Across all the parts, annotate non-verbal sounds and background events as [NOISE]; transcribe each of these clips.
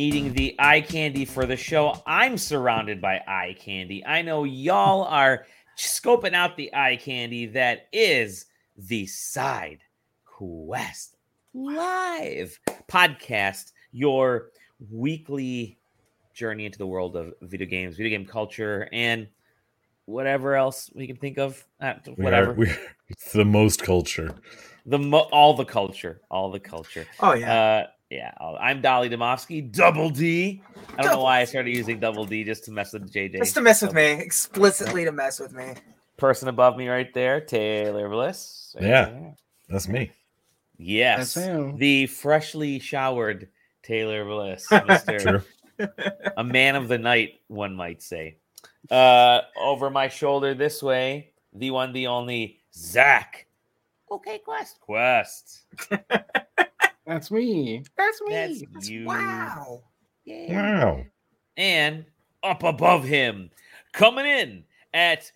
needing the eye candy for the show. I'm surrounded by eye candy. I know y'all are scoping out the eye candy that is the Side Quest Live podcast, your weekly journey into the world of video games, video game culture, and whatever else we can think of. Uh, We whatever. are, we [LAUGHS] it's the most culture. the mo- all the culture, all the culture. Oh yeah. Uh, yeah, I'll- I'm Dali Demovsky, Double D. I don't know why I started using Double D just to mess with JJ. Just to mess with So, me, explicitly to mess with me. Person above me right there, Taylor Bliss. right Yeah. there. That's me. Yes, That's the freshly showered Taylor Bliss, [LAUGHS] Mr. True. a man of the night, one might say. Uh, over my shoulder this way, the one, the only Zach. Okay, Quest. Quest. [LAUGHS] That's me. That's me. That's That's- you. Wow. Yeah. Wow. and up above him, coming in at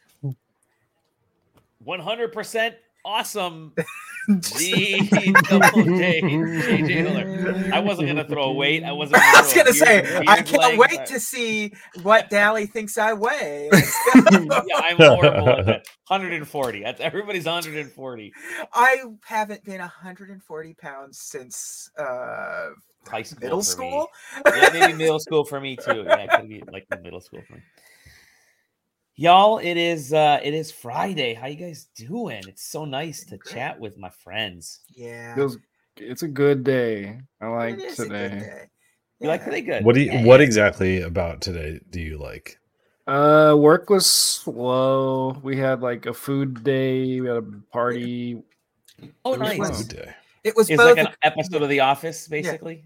100% awesome, [LAUGHS] the double J, JJ Miller. I wasn't gonna throw a weight. I wasn't. [LAUGHS] I was gonna say, beard- I can't wait to see what Dali thinks I weigh. [LAUGHS] Yeah, I'm horrible at that. 140. That's everybody's 140. I haven't been 140 pounds since uh, High school. middle school. yeah, maybe middle school for me too. Yeah, it could be like the middle school for me. Y'all, it is uh it is Friday. How you guys doing? It's so nice to chat with my friends. Yeah. Feels- it's a good day. I like it is a good today. day. You like today good. What do you, Yeah, what yeah. exactly about today do you like? Uh, work was slow. We had like a food day. We had a party. Oh it was nice. fun. Good day. It was It's both. like an episode of The Office, basically.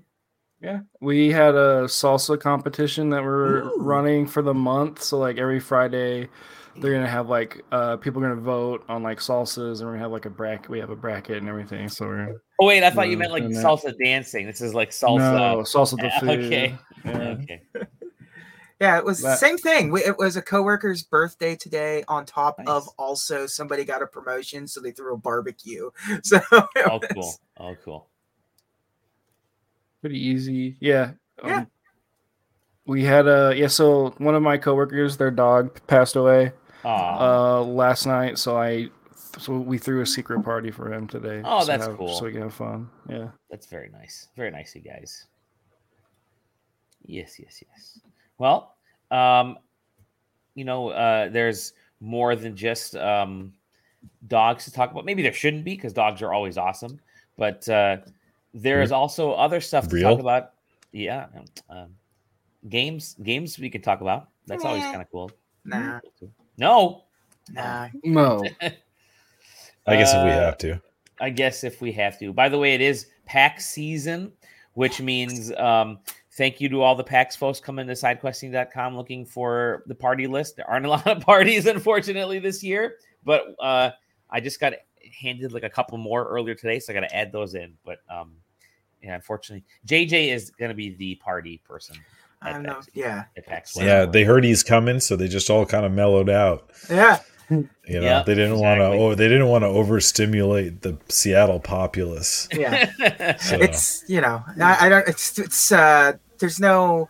Yeah, we had a salsa competition that we're Ooh. running for the month. So like every Friday, they're gonna have like uh people are gonna vote on like salsas, and we're gonna have like a bracket. We have a bracket and everything. So we're Oh wait, I thought you meant like no, no. salsa dancing. This is like salsa. no salsa the [LAUGHS] food. okay. Yeah. Okay. [LAUGHS] yeah, it was the same thing. We, it was a coworker's birthday today. On top of also somebody got a promotion, so they threw a barbecue. [LAUGHS] So it Oh was- cool. Oh cool. Pretty easy. Yeah. Yeah. um, we had a yeah. So one of my coworkers, their dog passed away uh last night. So I so we threw a secret party for him today. Oh, so that's have- cool. So we can have fun. Yeah. That's very nice. Very nice, you guys. Yes, yes, yes. Well, um, you know, uh, there's more than just um, dogs to talk about. Maybe there shouldn't be because dogs are always awesome, but uh, there is also other stuff to Real? talk about. Yeah, um, games, games we can talk about. That's always kind of cool. Nah, No, nah. No. [LAUGHS] I guess if we Uh, have to. I guess if we have to. By the way, it is PAX season, which means um, thank you to all the PAX folks coming to sidequesting.com looking for the party list. There aren't a [LAUGHS] lot of parties, unfortunately, this year, but uh, I just got handed like a couple more earlier today, so I got to add those in. But um, yeah, unfortunately, JJ is going to be the party person. I don't know. Yeah, At Yeah, they heard he's coming, so they just all kind of mellowed out. yeah. You know, Yeah, they didn't want to. Oh, they didn't want to overstimulate the Seattle populace. Yeah. [LAUGHS] So, it's you know I, I don't it's it's uh there's no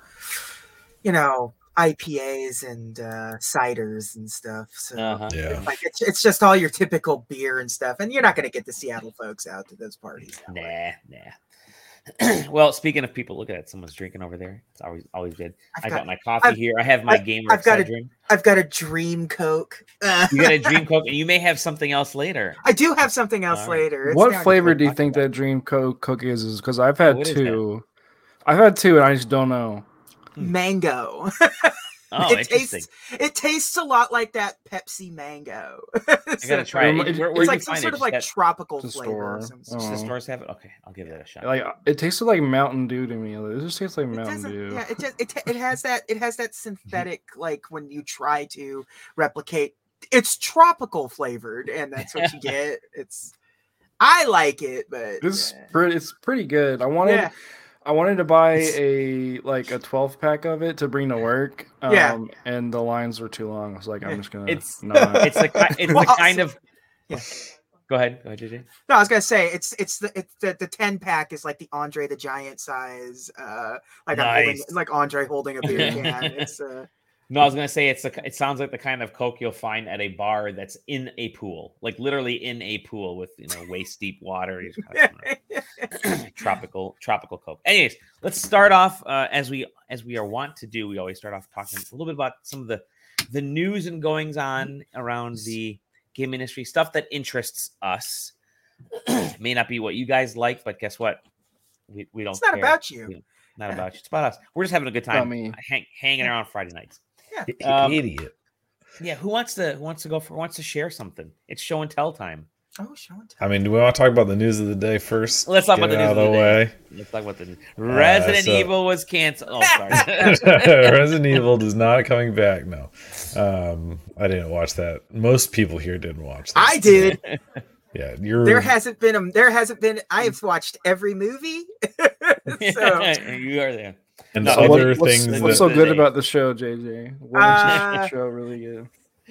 you know IPAs and uh ciders and stuff so Uh-huh. yeah, like it's, it's just all your typical beer and stuff and you're not going to get the Seattle folks out to those parties that way. Nah, nah. [CLEARS THROAT] well, speaking of people, look at that. Someone's drinking over there. It's always always good. I've I got got, my coffee I've- here. I have my I've- gamer I've got a- Excedrin. I've got a dream coke uh, You got a dream [LAUGHS] coke, and you may have something else later. I do have something else All right. later It's what flavor do you think that Dream Coke cookie is? Because I've had What is two. I've had two, and I just don't know. mango [LAUGHS] Oh, it interesting. tastes it tastes a lot like that Pepsi mango [LAUGHS] I gotta try it. Where, it's where it's like some sort it? of like Just tropical flavor or store. some Oh. just the stores have it. Okay, I'll give that a shot. Like it tasted like Mountain Dew to me. It just tastes like It Mountain. Dew. Yeah, it just it, it has [LAUGHS] that it has that mm-hmm. synthetic like when you try to replicate. It's tropical flavored, and that's what you [LAUGHS] get. It's I like it, but It's yeah. pretty. It's pretty good. I wanted. Yeah. I wanted to buy a like a 12 pack of it to bring to work. Um, Yeah. And the lines were too long. I was like, I'm just gonna. It's- not. it's the it's Well, the kind of yeah. Go ahead. Go ahead, JJ. No, I was gonna say it's it's the it's the, the ten pack is like the Andre the Giant size, uh, like I'm holding Nice. like Andre holding a beer can. It's uh, No, I was gonna say it's a, it sounds like the kind of coke you'll find at a bar that's in a pool, like literally in a pool with you know waist deep water. [LAUGHS] Tropical tropical coke. Anyways, let's start off uh, as we as we are wont to do. We always start off talking a little bit about some of the the news and goings on around the game industry stuff that interests us. [CLEARS THROAT] May not be what you guys like, but guess what? We, we don't. it's not care. about you. Not about you. It's about us. We're just having a good time. me. Hang, hanging around Friday nights. Um, Idiot. Yeah, who wants to who wants to go for wants to share something? It's show and tell time. Oh, show and tell. I mean, do we want to talk about the news of the day first? Let's talk Get about the news out of the the day. way. Let's talk about the Resident so- Evil was canceled. Oh, sorry. [LAUGHS] Resident Evil is not coming back. No, um, I didn't watch that. Most people here didn't watch. That. I did. [LAUGHS] Yeah, you're. There hasn't been a there hasn't been. I have watched every movie. [LAUGHS] so you are there. And No, the So what- other what's, things. what's that, so good about the show, JJ? What makes Uh, the show really good?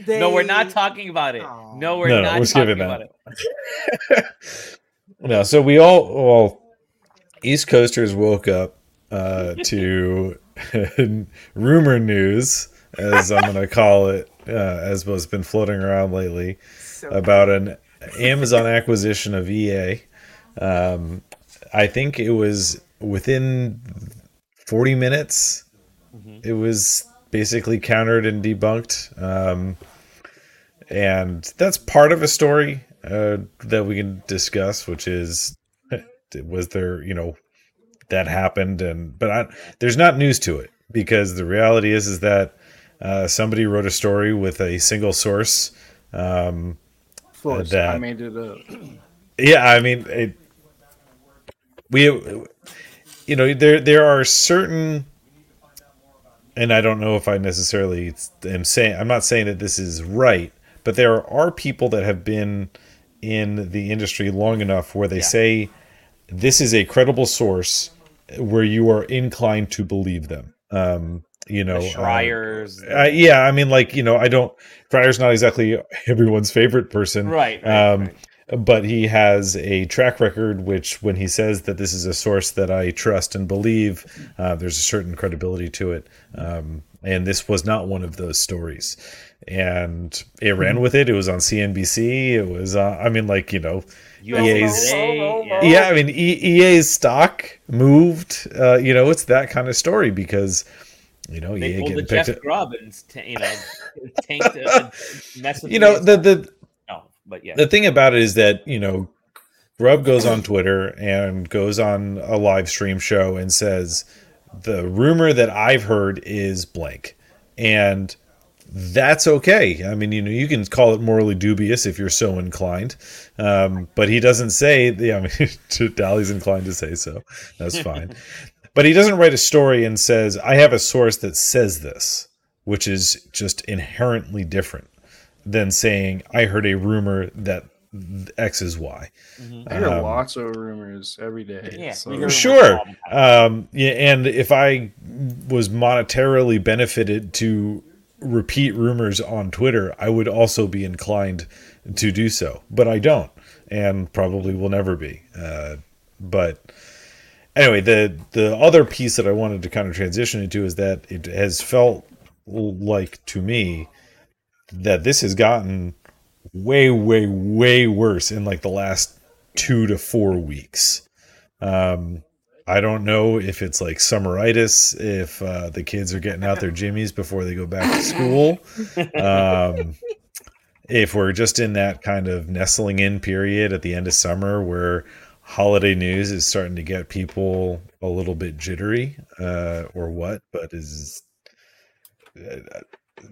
No, we're not talking about it. Aw. No, we're No, no, not we're talking skipping about it. [LAUGHS] no, so we all well, East Coasters woke up uh, [LAUGHS] to [LAUGHS] rumor news, as I'm going to call it, uh, as what's been floating around lately. So about an Amazon acquisition of EA. Um, I think it was within 40 minutes. Mhm. It was basically countered and debunked. Um, and that's part of a story uh, that we can discuss, which is [LAUGHS] was there, you know, that happened, and but I, there's not news to it because the reality is is that uh, somebody wrote a story with a single source. Um, that- I made it up. yeah, I mean, it, we, you know, there there are certain, and I don't know if I necessarily am saying I'm not saying that this is right, but there are people that have been in the industry long enough where they Yeah. say this is a credible source where you are inclined to believe them. Um, you know, The um, uh, yeah, I mean, like you know, I don't. Schreier's not exactly [LAUGHS] everyone's favorite person, right, right, um, right. But he has a track record which when he says that this is a source that i trust and believe uh, there's a certain credibility to it. Um, and this was not one of those stories. And it ran with it. It was on cnbc it was uh, i mean like you know EA's Today, yeah. yeah i mean e- ea's stock moved uh, you know it's that kind of story because you know They EA pulled the getting picked Jeff up. Grubb and you know [LAUGHS] tanked a mess with you know the the no, but yeah, the thing about it is that you know Grubb goes on Twitter and goes on a live stream show and says the rumor that I've heard is blank, and that's okay. I mean, you know, you can call it morally dubious if you're so inclined, um, but he doesn't say. Yeah, I mean, [LAUGHS] Dali's inclined to say so. That's fine, [LAUGHS] but he doesn't write a story and says I have a source that says this, which is just inherently different than saying I heard a rumor that X is Y. Mhm. I hear Um, lots of rumors every day. yeah. so- Sure. all the time. Um, yeah, and if I was monetarily benefited to repeat rumors on Twitter, I would also be inclined to do so, but I don't, and probably will never be. Uh, but anyway, the the other piece that I wanted to kind of transition into is that it has felt like to me that this has gotten way, way, way worse in like the last two to four weeks. Um, I don't know if it's like summeritis, if uh, the kids are getting out their [LAUGHS] jimmies before they go back to school. Um, if we're just in that kind of nestling in period at the end of summer where holiday news is starting to get people a little bit jittery, uh, or what, but is.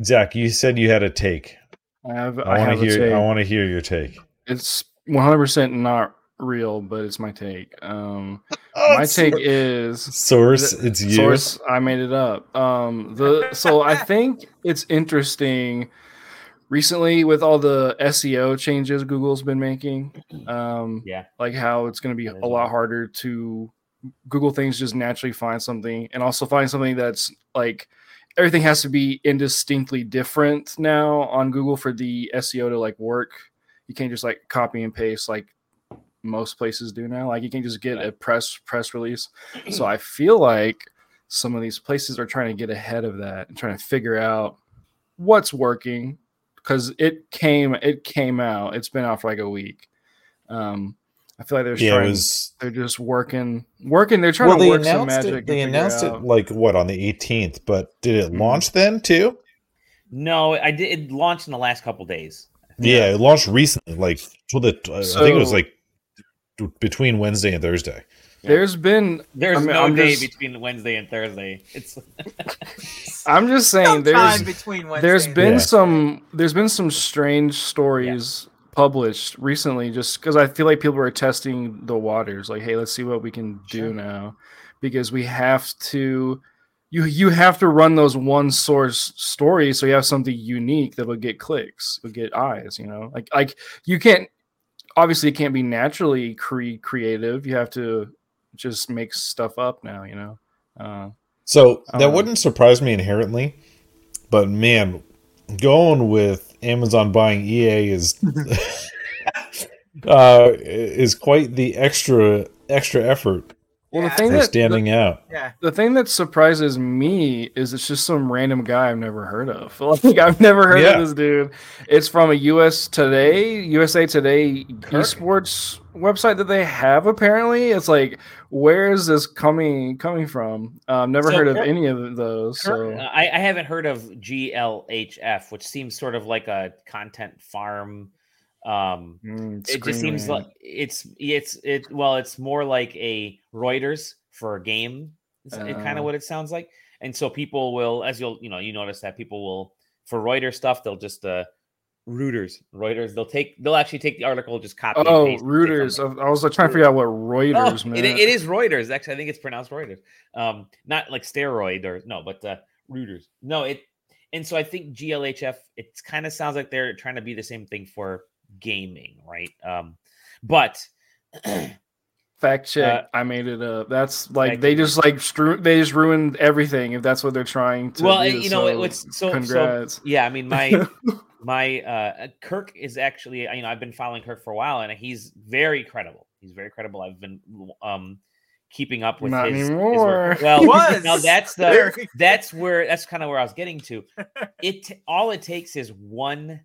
Zach, you said you had a take. I have. I, I want to hear. take. I want to hear your take. It's 100 percent not real, but it's my take. Um, [LAUGHS] Oh, my take is source. It's you. source. I made it up. Um, the so I [LAUGHS] think it's interesting. Recently, with all the SEO changes Google's been making, um, Yeah. like how it's going to be a lot harder to Google things just naturally find something, and also find something that's like everything has to be indistinctly different now on Google for the SEO to like work you can't just like copy and paste like most places do now. Like you can just get a press press release. [CLEARS THROAT] So I feel like some of these places are trying to get ahead of that and trying to figure out what's working because it came it came out. It's been out for like a week. Um, I feel like they're Yeah, trying, was. they're just working working. They're trying Well, to they work some magic. it. They announced it out- like what on the 18th, but did it Mhm. launch then too? No, I did. It launched in the last couple days. Yeah, it launched recently. Like, well, the I think it was like between Wednesday and Thursday. There's been There's I mean, no I'm day just- between Wednesday and Thursday. It's [LAUGHS] I'm just saying Sometime there's between Wednesday there's and been Yeah. some there's been some strange stories published recently just because i feel like people are testing the waters like hey let's see what we can do Sure. now. Because we have to you you have to run those one source stories so you have something unique that will get clicks will get eyes you know? Like like you can't obviously it can't be naturally cre- creative you have to just make stuff up now you know? Uh So that Um, wouldn't surprise me inherently, but man, going with Amazon buying EA is [LAUGHS] [LAUGHS] uh, is quite the extra extra effort well the thing for that standing out. Yeah. The thing that surprises me is it's just some random guy I've never heard of. [LAUGHS] Like I've never heard Yeah. of this dude. It's from a US Today, USA Today esports website that they have apparently. It's like where is this coming coming from? Um, never So heard of Kirk- any of those. So I, I haven't heard of GLHF, which seems sort of like a content farm. Um, mm, it just seems like it's it's it. Well, it's more like a Reuters for a game. Is kind Uh. of what it sounds like. And so people will, as you'll you know, you notice that people will for Reuters stuff, they'll just uh Reuters, Reuters, they'll take they'll actually take the article, just copy. and Oh, Reuters. I was like trying to figure out what Oh, Reuters meant. it, it is Reuters. Actually, I think it's pronounced Reuters. Um, not like steroid or no, but uh, Reuters. No, it. And so I think GLHF. It kind of sounds like they're trying to be the same thing for gaming, right? Um, but [CLEARS THROAT] Fact check. Uh, I made it up. That's like they just like stru- they just ruined everything if that's what they're trying to well, do. you know, it so what's so so congrats. yeah. I mean, my [LAUGHS] my uh Kirk is actually you know I've been following Kirk for a while and he's very credible. He's very credible. I've been um keeping up with Not his, his anymore. work. Well, [LAUGHS] Was. now that's the that's where that's kind of where I was getting to. [LAUGHS] It all it takes is one,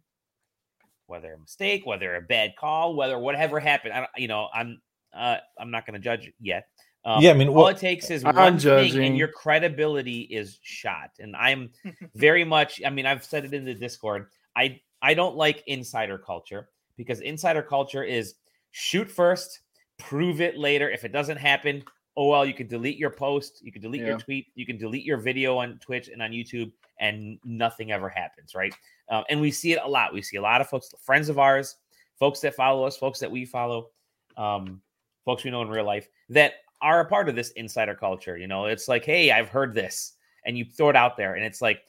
whether a mistake, whether a bad call, whether whatever happened. I don't, you know, I'm uh I'm not going to judge yet. Um, Yeah, I mean, all well- it takes is I'm one thing, and your credibility is shot. And I'm [LAUGHS] very much. I mean, I've said it in the Discord. I I don't like insider culture because insider culture is shoot first, prove it later. If it doesn't happen, oh well, you can delete your post, you can delete Yeah. your tweet, you can delete your video on Twitch and on YouTube, and nothing ever happens, right? Um, and we see it a lot. We see a lot of folks, friends of ours, folks that follow us, folks that we follow, um, folks we know in real life that are a part of this insider culture. You know, it's like, hey, I've heard this, and you throw it out there, and it's like,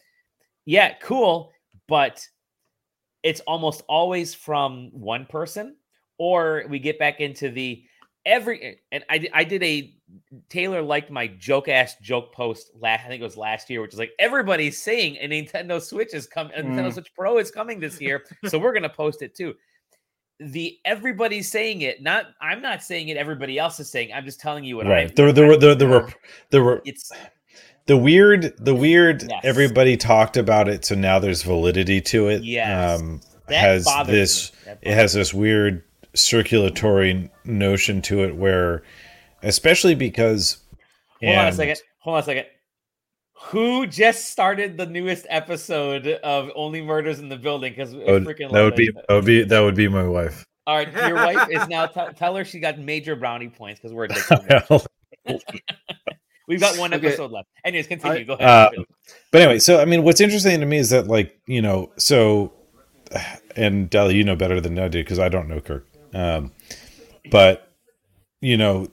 yeah, cool, but it's almost always from one person, or we get back into the every and I, I did a Taylor liked my joke ass joke post last I think it was last year, which is like everybody's saying a Nintendo Switch is coming, a Nintendo Mm. Switch Pro is coming this year, so we're gonna post it too. The everybody's saying it, not I'm not saying it. Everybody else is saying. I'm just telling you what Right. I. There, there were the the were there were It's the weird the weird Yes. everybody talked about it so now there's validity to it Yes. um that has this. It has this weird circulatory notion to it where especially because Hold on a second. Hold on a second. Who just started the newest episode of Only Murders in the Building? Because that would, freaking that would be that would be that would be my wife All right, your wife is now. [LAUGHS] T- tell her she got major brownie points because we're addicted. [LAUGHS] [LAUGHS] We've got one Okay. episode left. Anyways, continue. I- Go ahead. Um, but anyway so i mean what's interesting to me is that like you know so and Dali, you know better than i do because i don't know kirk um but you know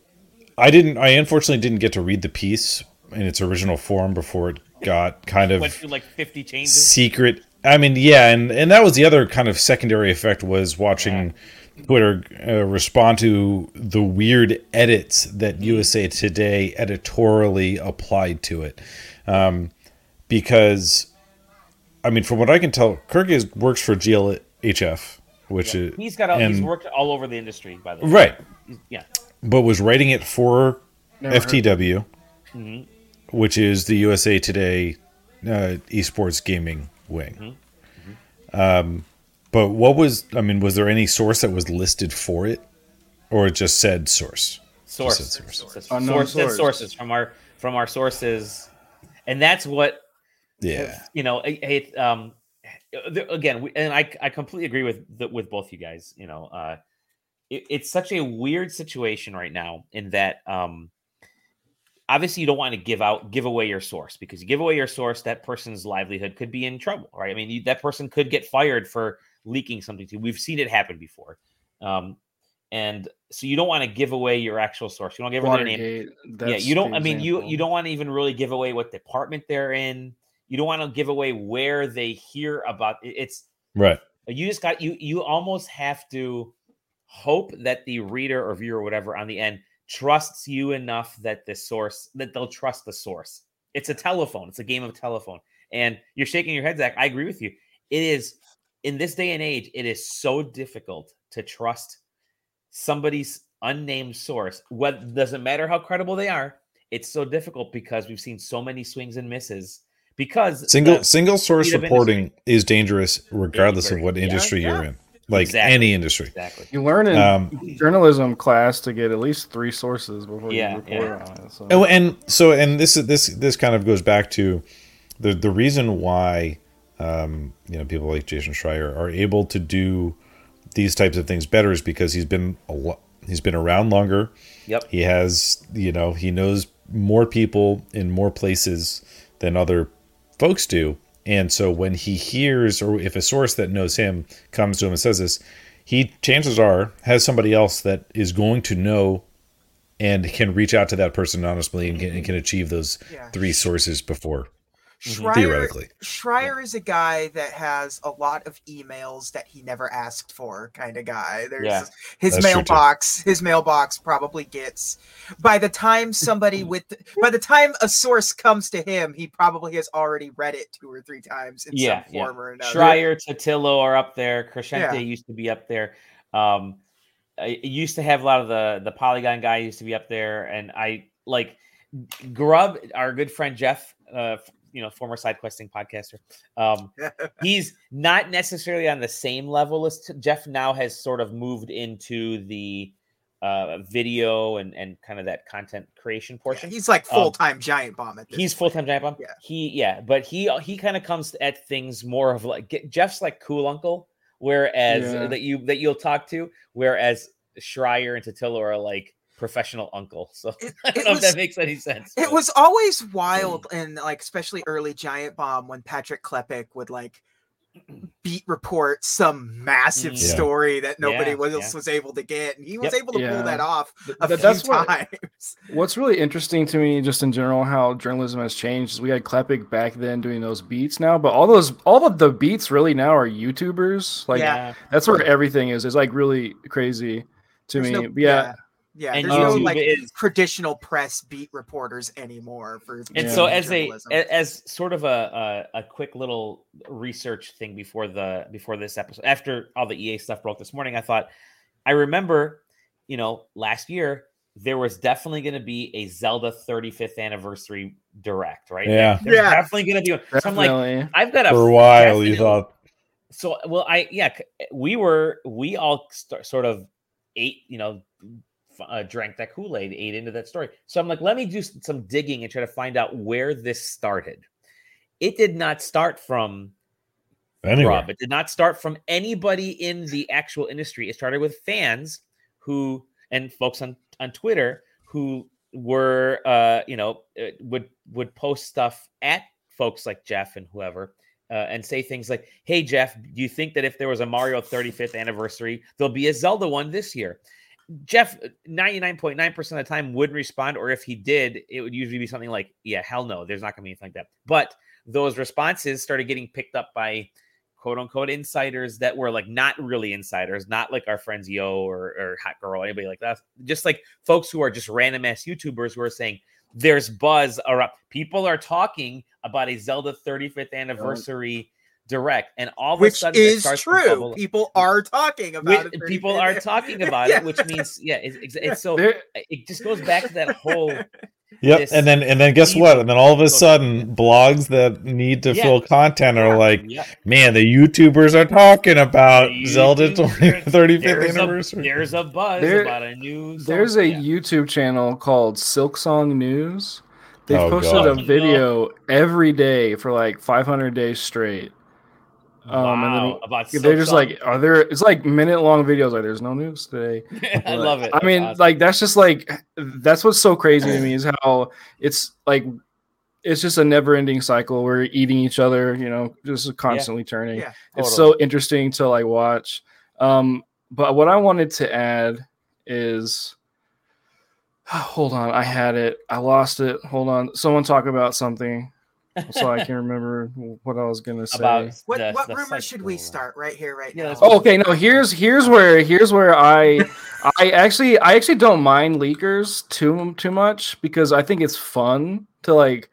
i didn't i unfortunately didn't get to read the piece in its original form before it got kind of Went through like 50 changes. secret i mean yeah and and that was the other kind of secondary effect was watching twitter uh, respond to the weird edits that usa today editorially applied to it um, because i mean from what i can tell kirk is works for glhf which Yeah. is he's got a, he's worked all over the industry by the way. right, Yeah. but was writing it for Never heard- FTW, hmm which is the USA Today uh, esports gaming wing. Um, but what was I mean? Was there any source that was listed for it, or it just said source? Source. Just said source. Source- Unknown source- said source. sources from our from our sources, and that's what Yeah, you know. It, it, um, again, we, and I I completely agree with the, with both you guys. You know, uh, it, it's such a weird situation right now in that um, obviously you don't want to give out give away your source because you give away your source, that person's livelihood could be in trouble, right? I mean, you, that person could get fired for leaking something to. you. We've seen it happen before. Um, and so you don't want to give away your actual source. You don't give away their name Watergate. yeah you don't i mean you example. you don't want to even really give away what department they're in you don't want to give away where they hear about it- it's right. you just got you you almost have to hope that the reader or viewer or whatever on the end trusts you enough that the source that they'll trust the source it's a telephone it's a game of telephone and you're shaking your head zach i agree with you it is in this day and age it is so difficult to trust somebody's unnamed source what doesn't matter how credible they are it's so difficult because we've seen so many swings and misses because Single single source speed of reporting is dangerous regardless of what industry yeah. you're in. Like Exactly. any industry. exactly You learn in Um, journalism class to get at least three sources before Yeah, you report yeah. on it. So. Oh, and so and this is this this kind of goes back to the the reason why um, you know people like Jason Schreier are able to do these types of things better is because he's been a lot he's been around longer. yep He has you know he knows more people in more places than other folks do. And so when he hears, or if a source that knows him comes to him and says this, he chances are has somebody else that is going to know and can reach out to that person honestly and can, and can achieve those Yeah. three sources before Schreier, theoretically. Schreier is a guy that has a lot of emails that he never asked for, kind of guy. There's Yeah. his That's mailbox. His mailbox probably gets by the time somebody with by the time a source comes to him, he probably has already read it two or three times in Yeah, some yeah. form or another. Schreier, Totillo are up there. Crescente Yeah. used to be up there. Um, I I used to have a lot of the the Polygon guy used to be up there, and I like Grubb, our good friend Jeff, uh, f- you know, former side questing podcaster. Um, [LAUGHS] he's not necessarily on the same level as t- Jeff. Now has sort of moved into the uh, video and and kind of that content creation Yeah, portion. he's like Um, full time giant bomb at this. He's full time giant bomb. Yeah. He yeah, but he he kind of comes at things more of like get, Jeff's like cool uncle, whereas Yeah. that you that you'll talk to, whereas Schreier and Totillo are like professional uncle. [LAUGHS] So It- I don't know was- if that makes any sense. It but- was always wild and like especially early Giant Bomb when Patrick Klepek would like beat report some massive Mm. Yeah. story that nobody Yeah, was, yeah. was able to get, and he was Yep. able to Yeah. pull that off a Th- few that's what- times. [LAUGHS] What's really interesting to me, just in general, how journalism has changed. Is we had Klepek back then doing those beats now, but all those, all of the beats really now are YouTubers. Like Yeah. that's where everything is. It's like really crazy to There's me. no- But yeah, yeah, And there's no like is- traditional press beat reporters anymore for And Yeah. so as a journalism. a- as sort of a, a a quick little research thing before the before this episode after all the EA stuff broke this morning, I thought I remember, you know, last year there was definitely going to be a Zelda 35th anniversary direct, right? Yeah. There's Yeah. definitely going to be. one. So I'm like. I've got a For a while, you thought, so well i yeah we were we all st- sort of ate you know f- uh, drank that kool-aid ate into that story so i'm like let me do some digging and try to find out where this started it did not start from anyway. Rob. It did not start from anybody in the actual industry. It started with fans who and folks on on Twitter who were uh you know uh, would would post stuff at folks like Jeff and whoever uh, and say things like hey Jeff do you think that if there was a Mario 35th anniversary there'll be a Zelda one this year Jeff 99.9% of the time wouldn't respond or if he did it would usually be something like yeah hell no there's not going to be anything like that but those responses started getting picked up by quote unquote insiders that were like not really insiders, not like our friends Yo or, or Hot Girl, anybody like that. Just like folks who are just random ass YouTubers who are saying there's buzz around. People are talking about a Zelda 35th anniversary direct, and all of a sudden it is starts true. bubble- People are talking about Which- it. people big. are talking about [LAUGHS] Yeah. it, which means yeah, it's, it's, it's so it just goes back to that whole Yep, and then and then guess what? And then all of a sudden, blogs that need to Yeah. fill content are like, yeah, man, the YouTubers are talking about The Zelda YouTubers- 35th there's a, anniversary. there's a buzz There- about a new. There's a Yeah. YouTube channel called Silksong News. They've Oh, posted God. a video every day for like 500 days straight. Um, and then wow, about They're just Silksong. like, are there? It's like minute long videos. Like, there's no news today. [LAUGHS] I love it. I mean, awesome. like that's just like that's what's so crazy to me is [CLEARS THROAT] how it's like it's just a never ending cycle. We're eating each other, you know, just constantly turning. Yeah. It's Totally. so interesting to like watch. Um, but what I wanted to add is [SIGHS] hold on, I had it, I lost it. Hold on, someone talk about something so I can't remember what I was gonna say. about What the- what the rumor should we start right here, right Yeah, now? Oh, okay, no, here's here's where here's where I I actually I actually don't mind leakers too too much because I think it's fun to like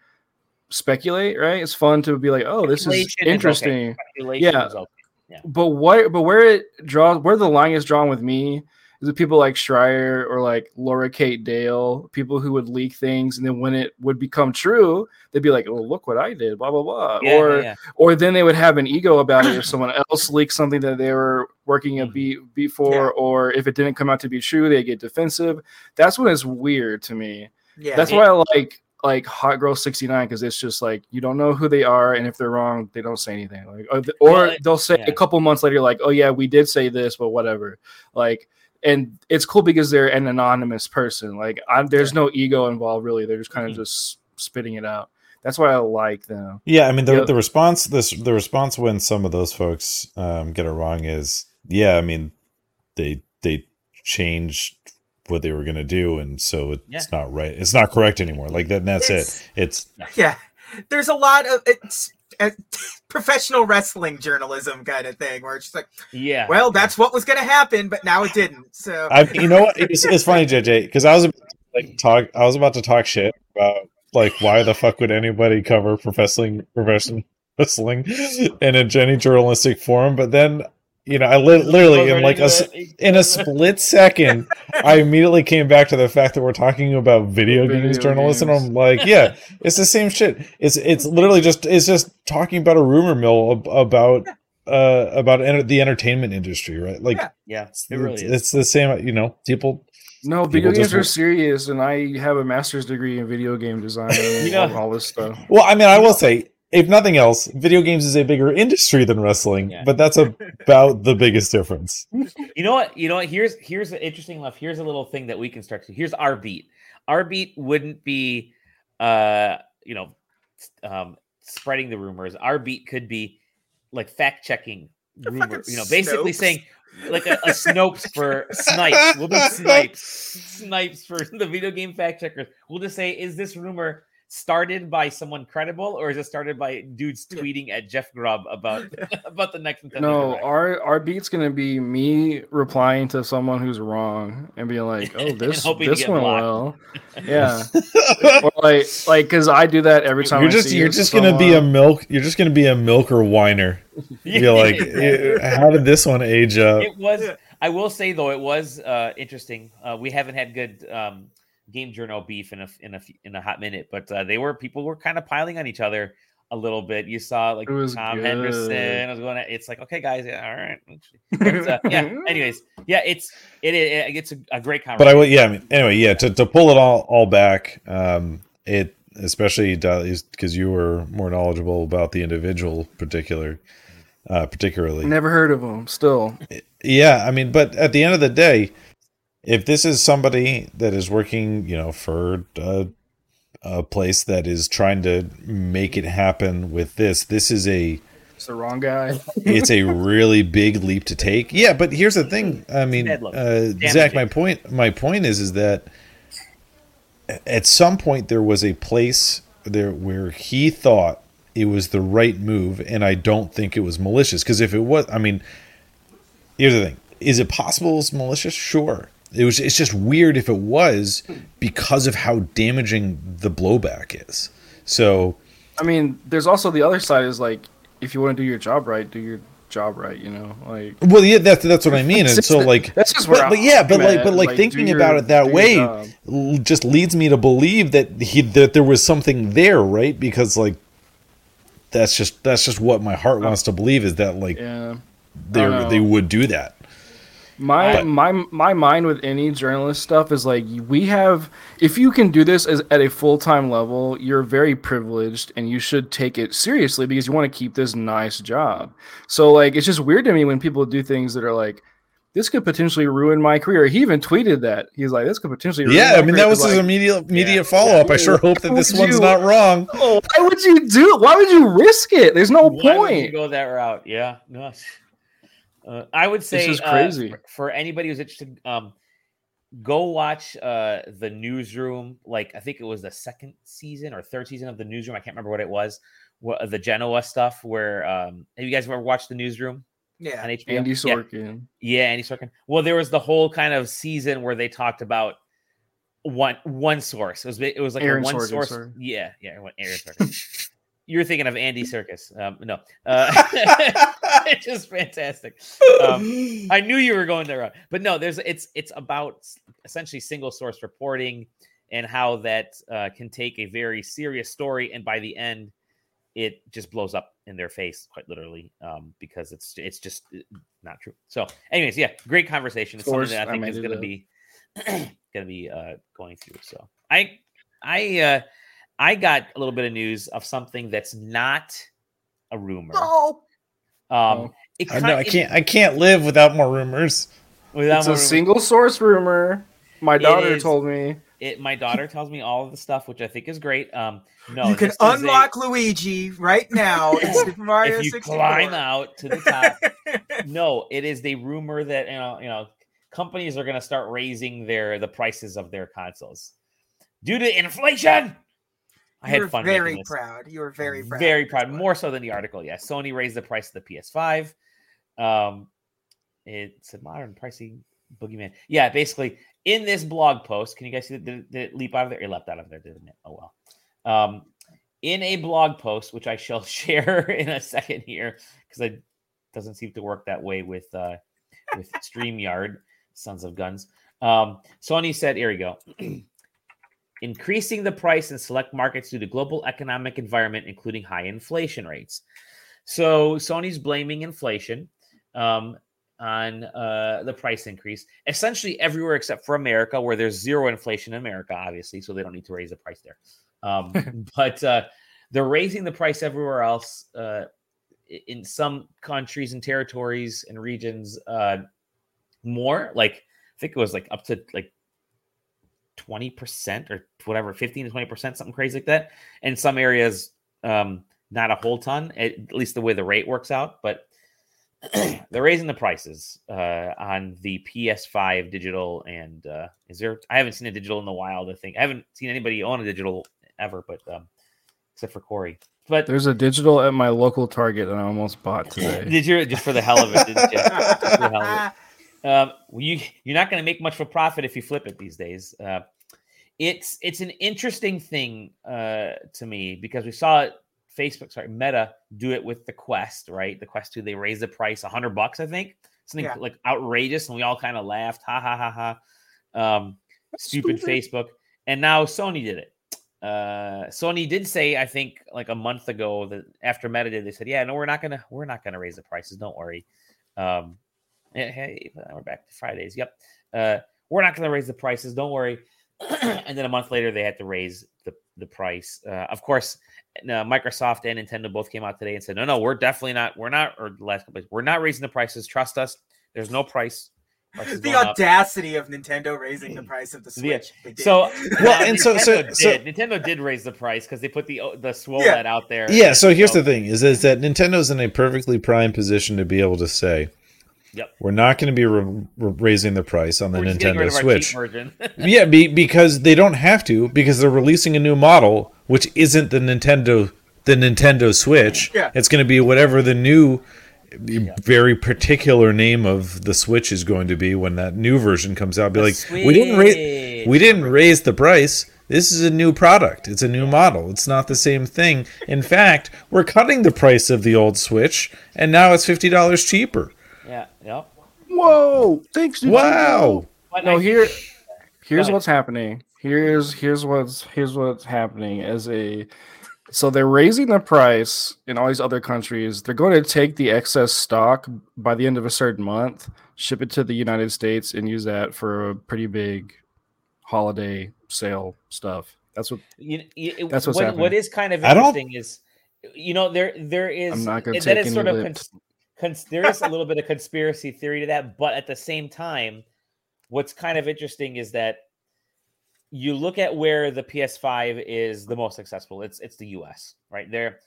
speculate, right? It's fun to be like, oh, this is Speculation is okay. interesting. Yeah. is okay. But what but where it draws where the line is drawn with me is with people like Schreier or like Laura Kate Dale, people who would leak things and then when it would become true, they'd be like, Oh, look what I did, blah blah blah. Yeah, or yeah, yeah. or then they would have an ego about it if someone else leaked something that they were working a Mhm. beat beat for, Yeah. or if it didn't come out to be true, they get defensive. That's when it's weird to me. Yeah. That's why I like like Hot Girl 69 because it's just like you don't know who they are, and if they're wrong, they don't say anything. Like or, or they'll say yeah. a couple months later, like, oh yeah, we did say this, but whatever. Like and it's cool because they're an anonymous person. Like I, there's no ego involved really. They're just kind of Mhm. just spitting it out. That's why I like them. Yeah, I mean the Yep. the response this the response when some of those folks um, get it wrong is yeah, I mean they they changed what they were going to do and so it's Yeah. not right. It's not correct anymore. Like that and that's It's- it. It's yeah. There's a lot of it's [LAUGHS] professional wrestling journalism kind of thing where it's just like, Yeah. well, that's what was going to happen, but now it didn't. So I you know what it's, it's funny JJ cuz I was about to, like talk I was about to talk shit about like why the fuck would anybody cover professional professional wrestling in a Jenny journalistic forum but then you know I li- literally am like a, s- [LAUGHS] in a split second, I immediately came back to the fact that we're talking about video, Video games journalism. games. I'm like, yeah, it's the same shit. It's it's literally just it's just talking about a rumor mill ab- about uh about enter- the entertainment industry, right? Like Yeah. Yeah, it's, it really it's, is. it's the same. You know, people. No, People video games are serious, and I have a master's degree in video game design [LAUGHS] and You know- all this stuff. Well, I mean, I will say. If nothing else, video games is a bigger industry than wrestling, Yeah. but that's about the biggest difference. You know what? You know what? Here's here's an interesting enough. Here's a little thing that we can start to. Here's our beat. Our beat wouldn't be, uh, you know, um, spreading the rumors. Our beat could be like fact checking The rumor. You know, basically Snopes. saying like a, a Snopes for snipes. We'll do [LAUGHS] snipes, snipes for the video game fact checkers. We'll just say, is this rumor started by someone credible, or is it started by dudes tweeting at Jeff Grubb about [LAUGHS] [LAUGHS] about the next Nintendo No, Direct? our our beat's gonna be me replying to someone who's wrong and being like, "Oh, [LAUGHS] this hoping this went blocked. well." Yeah, or like like because I do that every time. You're I just see you're just gonna be a milk. You're just gonna be a milker whiner. You're like, "Eh, how did this one age up? it was i will say though it was uh interesting uh we haven't had good um game journal beef in a in a f- in a hot minute but uh, they were people were kind of piling on each other a little bit you saw like It was tom good. henderson was going to it's like okay guys yeah, all right [LAUGHS] But, uh, yeah anyways yeah it's it, it it's a, a great but I will. Yeah. I mean, anyway, yeah. To, to pull it all all back, um, it especially because you were more knowledgeable about the individual particular, uh, particularly. Never heard of them. Still, Yeah, I mean, but at the end of the day, if this is somebody that is working, you know, for a, a place that is trying to make it happen with this, this is a it's the wrong guy. [LAUGHS] it's a really big leap to take. Yeah, but here's the thing. I mean, uh, Zach, my point, my point is, is that at some point there was a place there where he thought it was the right move, and I don't think it was malicious. Because if it was, I mean, here's the thing: is it possible it was malicious? Sure. It was. It's just weird if it was because of how damaging the blowback is. So I mean, there's also the other side is like if you want to do your job right, do your job right. You know, like Well, yeah, that's that's what I mean. And so [LAUGHS] like, that's just where but, but yeah, but like, but like, like, thinking your- about it that way just leads me to believe that he that there was something there, right? Because like, that's just that's just what my heart oh. wants to believe is that like yeah. they I don't know. they would do that. My But- my my mind with any journalist stuff is like we have if you can do this as at a full time level, you're very privileged and you should take it seriously because you want to keep this nice job. So like it's just weird to me when people do things that are like this could potentially ruin my career. He even tweeted that. He's like, this could potentially ruin Yeah, my I mean career." that was It's his like, immediate immediate yeah. follow up. I sure hope that this would one's you- not wrong. Oh, why would you do it? Why would you risk it? There's no Why would you point. go that route? Yeah, no. Uh, I would say is uh, crazy. for, for anybody who's interested, um, go watch uh, the newsroom. Like I think it was the second season or third season of the newsroom. I can't remember what it was. What, the Genoa stuff. Where um, have you guys ever watched the newsroom Yeah. on HBO? Andy Yeah. Sorkin. Yeah, Andy Sorkin. Well, there was the whole kind of season where they talked about one one source. It was it was like Aaron a one Sorkin, source. sorry. Yeah, yeah, what- Aaron Sorkin. [LAUGHS] You're thinking of Andy Serkis. Um, no, uh, [LAUGHS] it's just fantastic. Um, I knew you were going there, but no. There's it's it's about essentially single source reporting and how that uh, can take a very serious story and by the end it just blows up in their face quite literally um, because it's it's just uh, not true. So, anyways, yeah, great conversation. It's something that I I think made is going to be [CLEARS THROAT] going to be uh, going through. So, I I uh, I got a little bit of news of something that's not a rumor. No. Um, it I know I can't I can't live without more rumors. without It's more a rumor- single source rumor. My daughter is- told me. It, my daughter tells me all of the stuff, which I think is great. Um, no, you can this is a- unlock Luigi right now in [LAUGHS] Super Mario if you 64. climb out to the top. [LAUGHS] no, it is the rumor that you know, you know, companies are going to start raising their the prices of their consoles due to inflation. I you had fun. very proud. You were very proud. Very proud. More so than the article. Yeah, Sony raised the price of the PS5. Um, it said modern pricing boogeyman. Yeah, basically in this blog post, can you guys see the, did it leap out of there? It leapt out of there, didn't it? Oh well. Um, in a blog post, which I [LAUGHS] shall share in a second here, because it doesn't seem to work that way with uh with [LAUGHS] StreamYard, sons of guns. Um, Sony said, here we go. [CLEARS THROAT] Increasing the price in select markets due to global economic environment, including high inflation rates. So Sony's blaming inflation um, on uh, the price increase, essentially everywhere except for America, where there's zero inflation in America, obviously, so they don't need to raise the price there. Um, [LAUGHS] but uh, they're raising the price everywhere else. Uh, in some countries and territories and regions, uh, more like I think it was like up to like 20% or whatever, 15 to 20%, something crazy like that. In some areas, um, not a whole ton, at at least the way the rate works out. But [CLEARS THROAT] they're raising the prices uh, on the PS5 digital. And uh, is there, I haven't seen a digital in the wild, I think. I haven't seen anybody own a digital ever, but um, except for Corey. But There's a digital at my local Target that I almost bought [LAUGHS] today. did you just for the hell of it? Didn't you? [LAUGHS] Just for the hell of it. Um, you you're not going to make much of a profit if you flip it these days. Uh, it's it's an interesting thing uh, to me because we saw Facebook, sorry, Meta do it with the Quest, right? The Quest 2, they raised the price hundred bucks, I think, something Yeah. like outrageous, and we all kind of laughed, ha ha ha ha. Um, stupid, Stupid. Facebook, and now Sony did it. Uh, Sony did say, I think, like a month ago that after Meta did, they said, "Yeah, no, we're not gonna, we're not gonna raise the prices. Don't worry." Um, hey, we're back to Fridays. Yep, uh, we're not gonna raise the prices. Don't worry. [CLEARS THROAT] and then a month later, they had to raise the the price. Uh, of course, uh, Microsoft and Nintendo both came out today and said, "No, no, we're definitely not. We're not. Or the last couple we're not raising the prices. Trust us. There's no price. the going up." audacity of Nintendo raising the [CLEARS THROAT] price of the Switch. They did. So [LAUGHS] Well, and so- so- Nintendo so- did. Nintendo did raise the price because they put the the swole Yeah. that out there. Yeah, so here's So- the thing: is, is that Nintendo's in a perfectly prime position to be able to say, Yep. "We're not going to be re- raising the price on the We're Nintendo Switch." [LAUGHS] yeah, be, because they don't have to because they're releasing a new model which isn't the Nintendo the Nintendo Switch. Yeah. It's going to be whatever the new very particular name of the Switch is going to be when that new version comes out. Be The like, we didn't raise we didn't raise the price This is a new product. It's a new model. It's not the same thing. In fact, we're cutting the price of the old Switch, and now it's fifty dollars cheaper. Yeah, yep. Whoa! Thanks. Nintendo. Wow. No, here, here's what's happening. Here's here's what's here's what's happening as a so they're raising the price in all these other countries. They're going to take the excess stock by the end of a certain month, ship it to the United States, and use that for a pretty big holiday sale stuff. That's what You, you, That's what's what, happening. what is kind of interesting is, you know, there there is I'm not going to take is any sort of lips. Cons- there is a little bit of conspiracy theory to that, but at the same time, what's kind of interesting is that you look at where the PS5 is the most successful. It's it's the US, right there.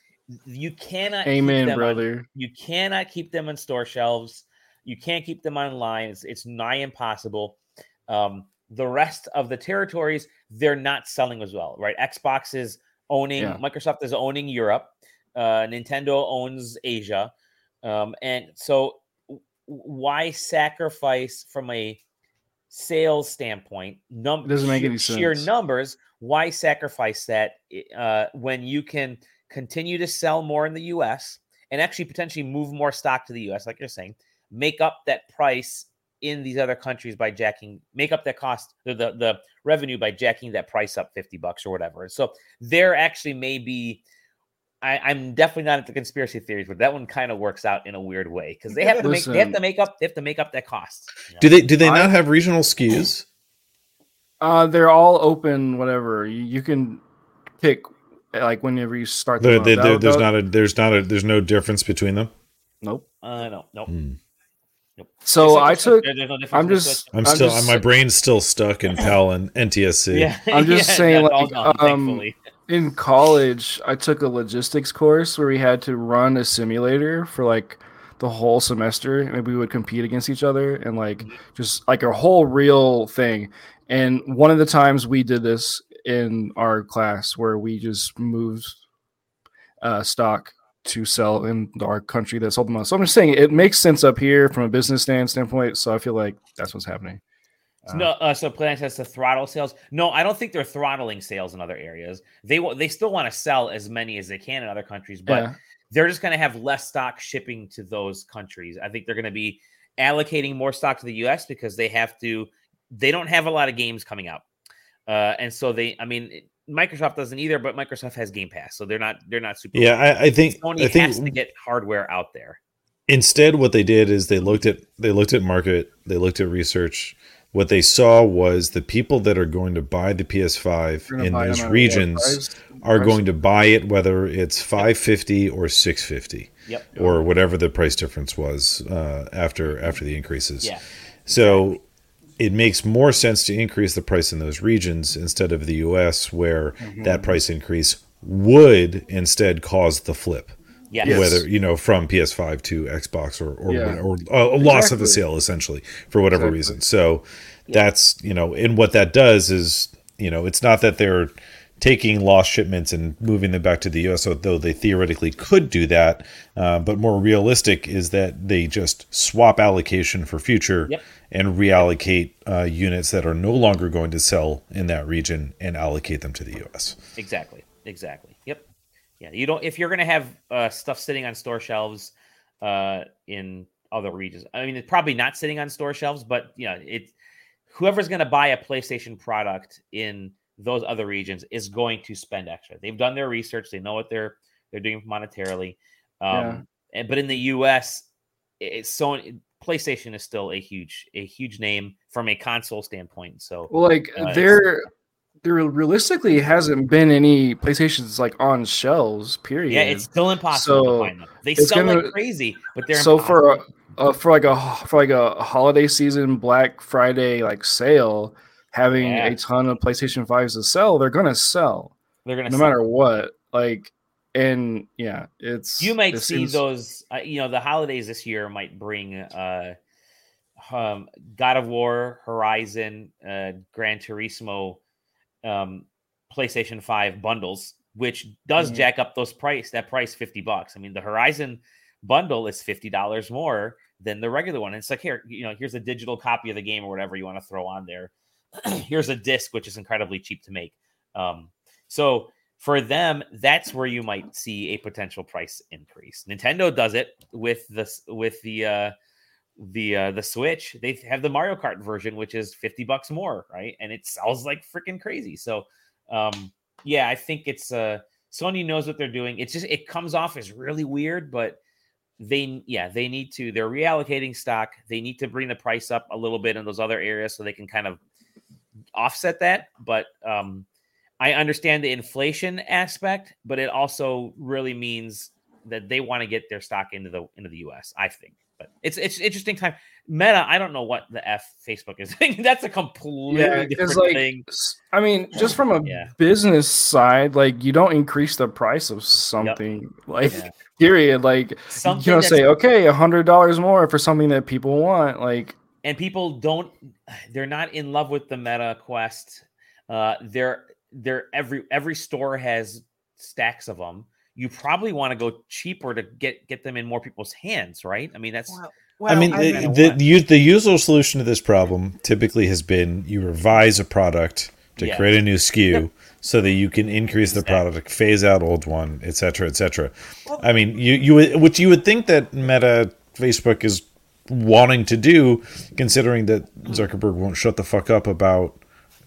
You cannot keep Amen, them on- brother. you cannot keep them on store shelves. You can't keep them online. It's, it's nigh impossible. Um, the rest of the territories, they're not selling as well, right? Xbox is owning, Yeah. Microsoft is owning Europe. Uh, Nintendo owns Asia. Um, and so, why sacrifice from a sales standpoint? Num- It doesn't make sheer- any Sheer sense. numbers. Why sacrifice that uh, when you can continue to sell more in the U.S. and actually potentially move more stock to the U.S. Like you're saying, make up that price in these other countries by jacking, make up that cost, the the, the revenue by jacking that price up fifty bucks or whatever. So there actually may be. I, I'm definitely not into conspiracy theories, but that one kind of works out in a weird way because they have to make they have to make up they have to make up that cost. you know? Do they do they I- not have regional SKUs? Uh, they're all open. Whatever you, you can pick, like whenever you start. the There, month. there- there's not a there's not a there's no difference between them. Nope. Uh, no, no. Hmm. So I took. There, no I'm in the just. Switch. I'm still just- my brain's still stuck in PAL and NTSC. yeah. I'm [LAUGHS] just yeah, saying, like, gone, um, thankfully. In college. I took a logistics course where we had to run a simulator for like the whole semester, and we would compete against each other and like Mm-hmm. just like a whole real thing. And one of the times we did this in our class where we just moved uh, stock to sell in our country that sold the most. So I'm just saying it makes sense up here from a business stand standpoint. So I feel like that's what's happening. So no, uh, so Planet says to throttle sales. No, I don't think they're throttling sales in other areas. They they still want to sell as many as they can in other countries, but Yeah. they're just going to have less stock shipping to those countries. I think they're going to be allocating more stock to the U.S. because they have to. They don't have a lot of games coming out, uh, and so they. I mean, Microsoft doesn't either, but Microsoft has Game Pass, so they're not. They're not super. Yeah, I, I think Sony I think has to get hardware out there. instead what they did is they looked at they looked at market they looked at research what they saw was the people that are going to buy the ps5 in those them at what regions price? are price? going to buy it whether it's 550 or 650 Yep. or whatever the price difference was uh, after after the increases Yeah. so it makes more sense to increase the price in those regions instead of the us where Mm-hmm. that price increase would instead cause the flip Yes. Yes. whether you know from PS5 to Xbox or or, Yeah. or, a loss of a sale essentially for whatever Exactly. reason. So that's you know, and what that does is you know, it's not that they're taking lost shipments and moving them back to the US, although they theoretically could do that. Uh, but more realistic is that they just swap allocation for future Yep. and reallocate uh, units that are no longer going to sell in that region and allocate them to the US. Exactly. Exactly. Yeah. You don't. If you're going to have uh, stuff sitting on store shelves uh, in other regions, I mean, it's probably not sitting on store shelves, but you know, it. Whoever's going to buy a PlayStation product in those other regions is going to spend extra. They've done their research. They know what they're they're doing monetarily. Um, Yeah. and, but in the U.S., it's so PlayStation is still a huge a huge name from a console standpoint. So Well, like Uh, it's- there, realistically hasn't been any PlayStations like on shelves. Period. Yeah, it's still impossible So, to find them. They sell like gonna- crazy, but they're so for a, uh, for like a for like a holiday season Black Friday like sale, having Yeah. a ton of PlayStation fives to sell, they're gonna sell they're gonna no sell. matter what. Like, and yeah, it's You might it see seems- those. Uh, you know, the holidays this year might bring uh, um, God of War, Horizon, uh, Gran Turismo, um, PlayStation Five bundles, which does Mhm. jack up those price. That price fifty bucks. I mean, the Horizon bundle is fifty dollars more than the regular one. And It's like here, you know, here's a digital copy of the game or whatever you want to throw on there. [CLEARS THROAT] here's a disc, which is incredibly cheap to make. Um, so for them, that's where you might see a potential price increase. Nintendo does it with the with the uh, the uh, the Switch. They have the Mario Kart version, which is fifty bucks more, right? And it sells like freaking crazy. So, um, yeah, I think it's uh, Sony knows what they're doing. It's just it comes off as really weird, but they yeah they need to they're reallocating stock. They need to bring the price up a little bit in those other areas so they can kind of offset that. But um, I understand the inflation aspect, but it also really means that they want to get their stock into the into the US. I think, but it's it's interesting time. Meta, I don't know what the f Facebook is. [LAUGHS] That's a completely Yeah, different like, thing. I mean, just from a Yeah. business side, like you don't increase the price of something. Like, Yeah. period. Like Something you don't say, okay, a hundred dollars more for something that people want. Like, and people don't [SIGHS] they're not in love with the meta quest uh they're they're every every store has stacks of them you probably want to go cheaper to get get them in more people's hands right? I mean that's Well, I well, mean, I the, mean- the, the the usual solution to this problem typically has been you revise a product to Yeah. create a new SKU so that you can increase the product, phase out old one, et cetera, et cetera. Well- I mean, you you would which you would think that Meta Facebook is wanting to do, considering that Zuckerberg won't shut the fuck up about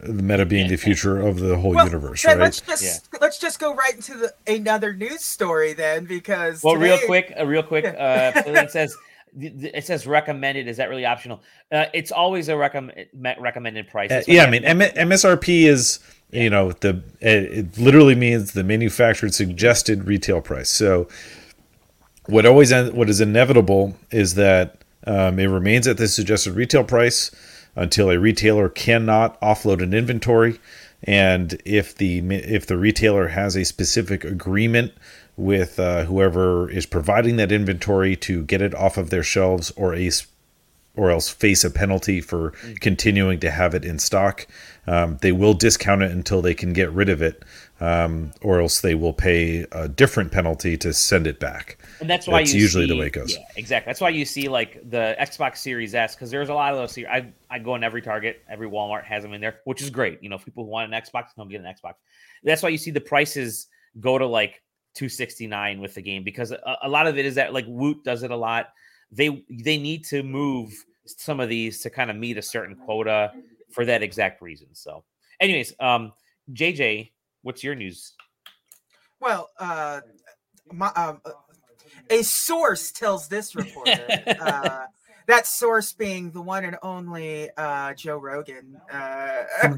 the Meta being the future of the whole well, universe, then right? Let's just let's just go right into the another news story then, because well real quick uh, real quick uh it says it says recommended. Is that really optional? Uh it's always a recommend recommended price. Uh, yeah, I mean M- MSRP is you know the it, it literally means the manufactured suggested retail price. So what always en- what is inevitable is that um, it remains at the suggested retail price until a retailer cannot offload an inventory, and if the if the retailer has a specific agreement with uh, whoever is providing that inventory to get it off of their shelves or a or else face a penalty for continuing to have it in stock. Um, they will discount it until they can get rid of it, um, or else they will pay a different penalty to send it back. And that's why it's you usually the way it goes. Yeah, exactly. That's why you see like the Xbox Series S because there's a lot of those. ser- I I go in every Target, every Walmart has them in there, which is great. You know, if people who want an Xbox, come get an Xbox. That's why you see the prices go to like 269 with the game because a, a lot of it is that like Woot does it a lot. They they need to move some of these to kind of meet a certain quota for that exact reason. So, anyways, um, JJ, what's your news? Well, uh, my, um, uh, a source tells this reporter. [LAUGHS] uh, that source being the one and only uh, Joe Rogan. Uh, [LAUGHS]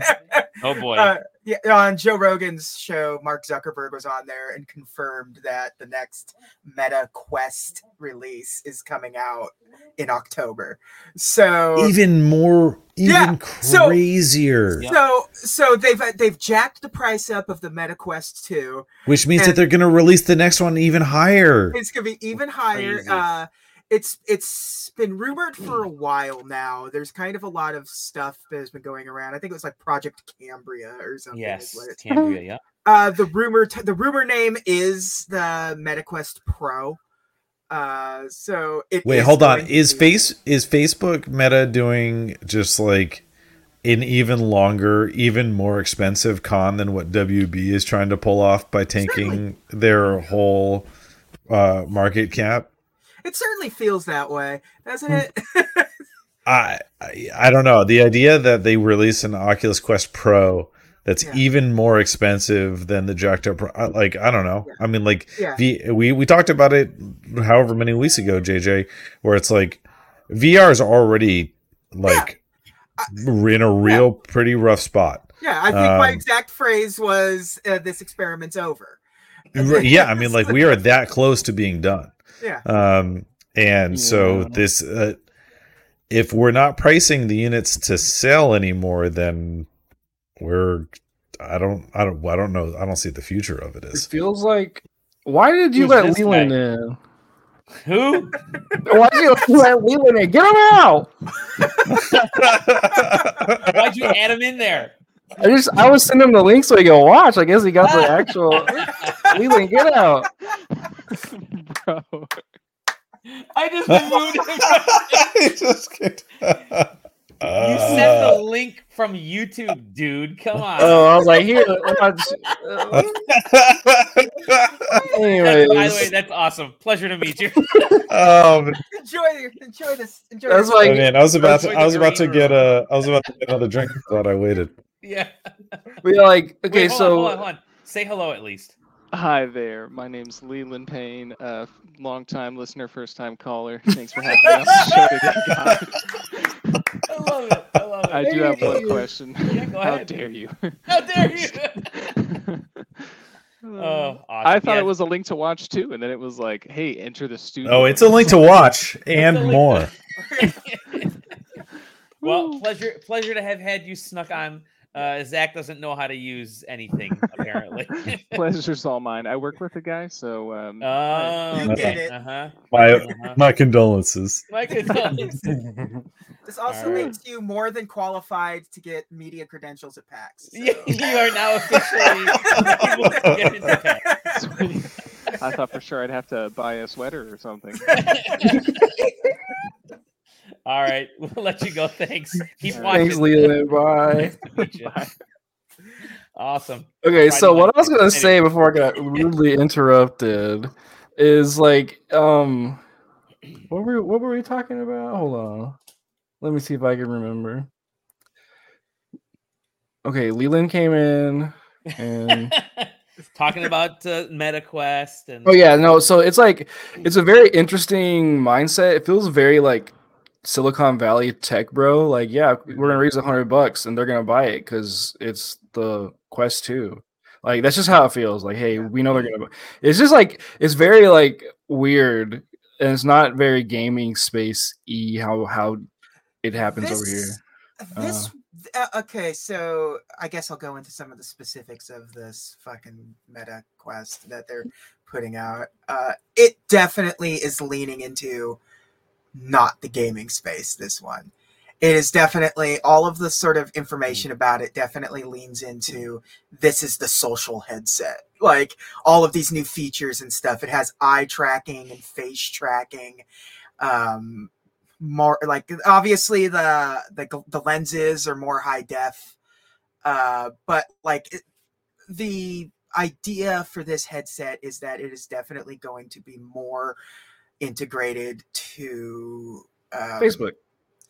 Oh boy, uh, yeah, on Joe Rogan's show, Mark Zuckerberg was on there and confirmed that the next Meta Quest release is coming out in October. So Even more, even Yeah, crazier. Yeah. so so they've they've jacked the price up of the Meta Quest 2. Which means that they're going to release the next one even higher. It's gonna be even higher. Crazy. It's it's been rumored for a while now. There's kind of a lot of stuff that has been going around. I think it was like Project Cambria or something. yes, what Cambria, yeah. Uh, the rumor t- the rumor name is the MetaQuest Pro. Uh, so it Wait, is hold on. Is be- face is Facebook Meta doing just like an even longer, even more expensive con than what WB is trying to pull off by tanking their whole uh, market cap? It certainly feels that way, doesn't Hmm. it? [LAUGHS] I, I I don't know. The idea that they release an Oculus Quest Pro that's Yeah. even more expensive than the jacked up, Pro- like I don't know. Yeah. I mean, like yeah. V, we we talked about it however many weeks ago, JJ, where it's like VR is already like in a real pretty rough spot. Yeah, I think my Um, exact phrase was uh, "This experiment's over." yeah, I mean, [LAUGHS] like we are that close to being done. Yeah, Um, and so this, uh, if we're not pricing the units to sell anymore, then we're, I don't, I don't, I don't know. I don't see the future of it it is. feels like. Why did you Who's let this Leland guy? in? Who? [LAUGHS] Why did you let Leland in? Get him out! [LAUGHS] Why'd you add him in there? I just I was sending him the link so he could watch. I guess he got the [LAUGHS] actual Leland. Get out, [LAUGHS] bro. I just [LAUGHS] removed him. [LAUGHS] Just kidding. You sent the link from YouTube, dude. Come on. Oh, I was like, here. I'm uh, anyways, By the way, that's awesome. Pleasure to meet you. oh man. Enjoy your, enjoy this. Enjoy That's this. like- Oh, man, I was about to I was about to get a I was about to get another drink. Thought I waited. yeah. we are like okay, Wait, hold so on, hold on, hold on. say hello at least. Hi there. My name's Leland Payne, uh, long time listener, first time caller. Thanks for having me on the show today, guys. [LAUGHS] I love it. I love it. I do have one Hey. question. Yeah, How ahead. dare you? How dare you? Uh, [LAUGHS] Oh, awesome. I thought Yeah. it was a link to watch too, and then it was like, "Hey, enter the studio." Oh, it's a link to watch and a link more. [LAUGHS] well, pleasure, pleasure to have had you snuck on. Uh, Zach doesn't know how to use anything [LAUGHS] apparently. [LAUGHS] Pleasure's all mine. I work with a guy, so um, Oh, You okay. did it. Uh huh. My Uh-huh. my condolences. My [LAUGHS] condolences. This also Alright. makes you more than qualified to get media credentials at PAX. so- you you are now officially get into PAX. I thought for sure I'd have to buy a sweater or something. All right, [LAUGHS] we'll let you go. Thanks. [LAUGHS] Keep Thanks, watching. thanks, Leland. [LAUGHS] Bye. Nice to meet you. Bye. Awesome. Okay, Friday so what I was gonna say before I got rudely interrupted is like, um, what were what were we talking about? Hold on, let me see if I can remember. Okay, Leland came in, and Talking about uh, MetaQuest and oh yeah, no, so it's like it's a very interesting mindset. It feels very like Silicon Valley tech, bro. Like, yeah, we're gonna raise a hundred bucks, and they're gonna buy it because it's the Quest Two. Like, that's just how it feels. Like, hey, we know they're gonna. buy It's just like it's very like weird, and it's not very gaming space e how how it happens over here. This uh, okay, so I guess I'll go into some of the specifics of this fucking meta quest that they're putting out. Uh, it definitely is leaning into not the gaming space. This one, it is definitely all of the sort of information about it definitely leans into this is the social headset. Like all of these new features and stuff. It has eye tracking and face tracking. Um, more like obviously the the, the lenses are more high def uh but like it, the idea for this headset is that it is definitely going to be more integrated to um, Facebook.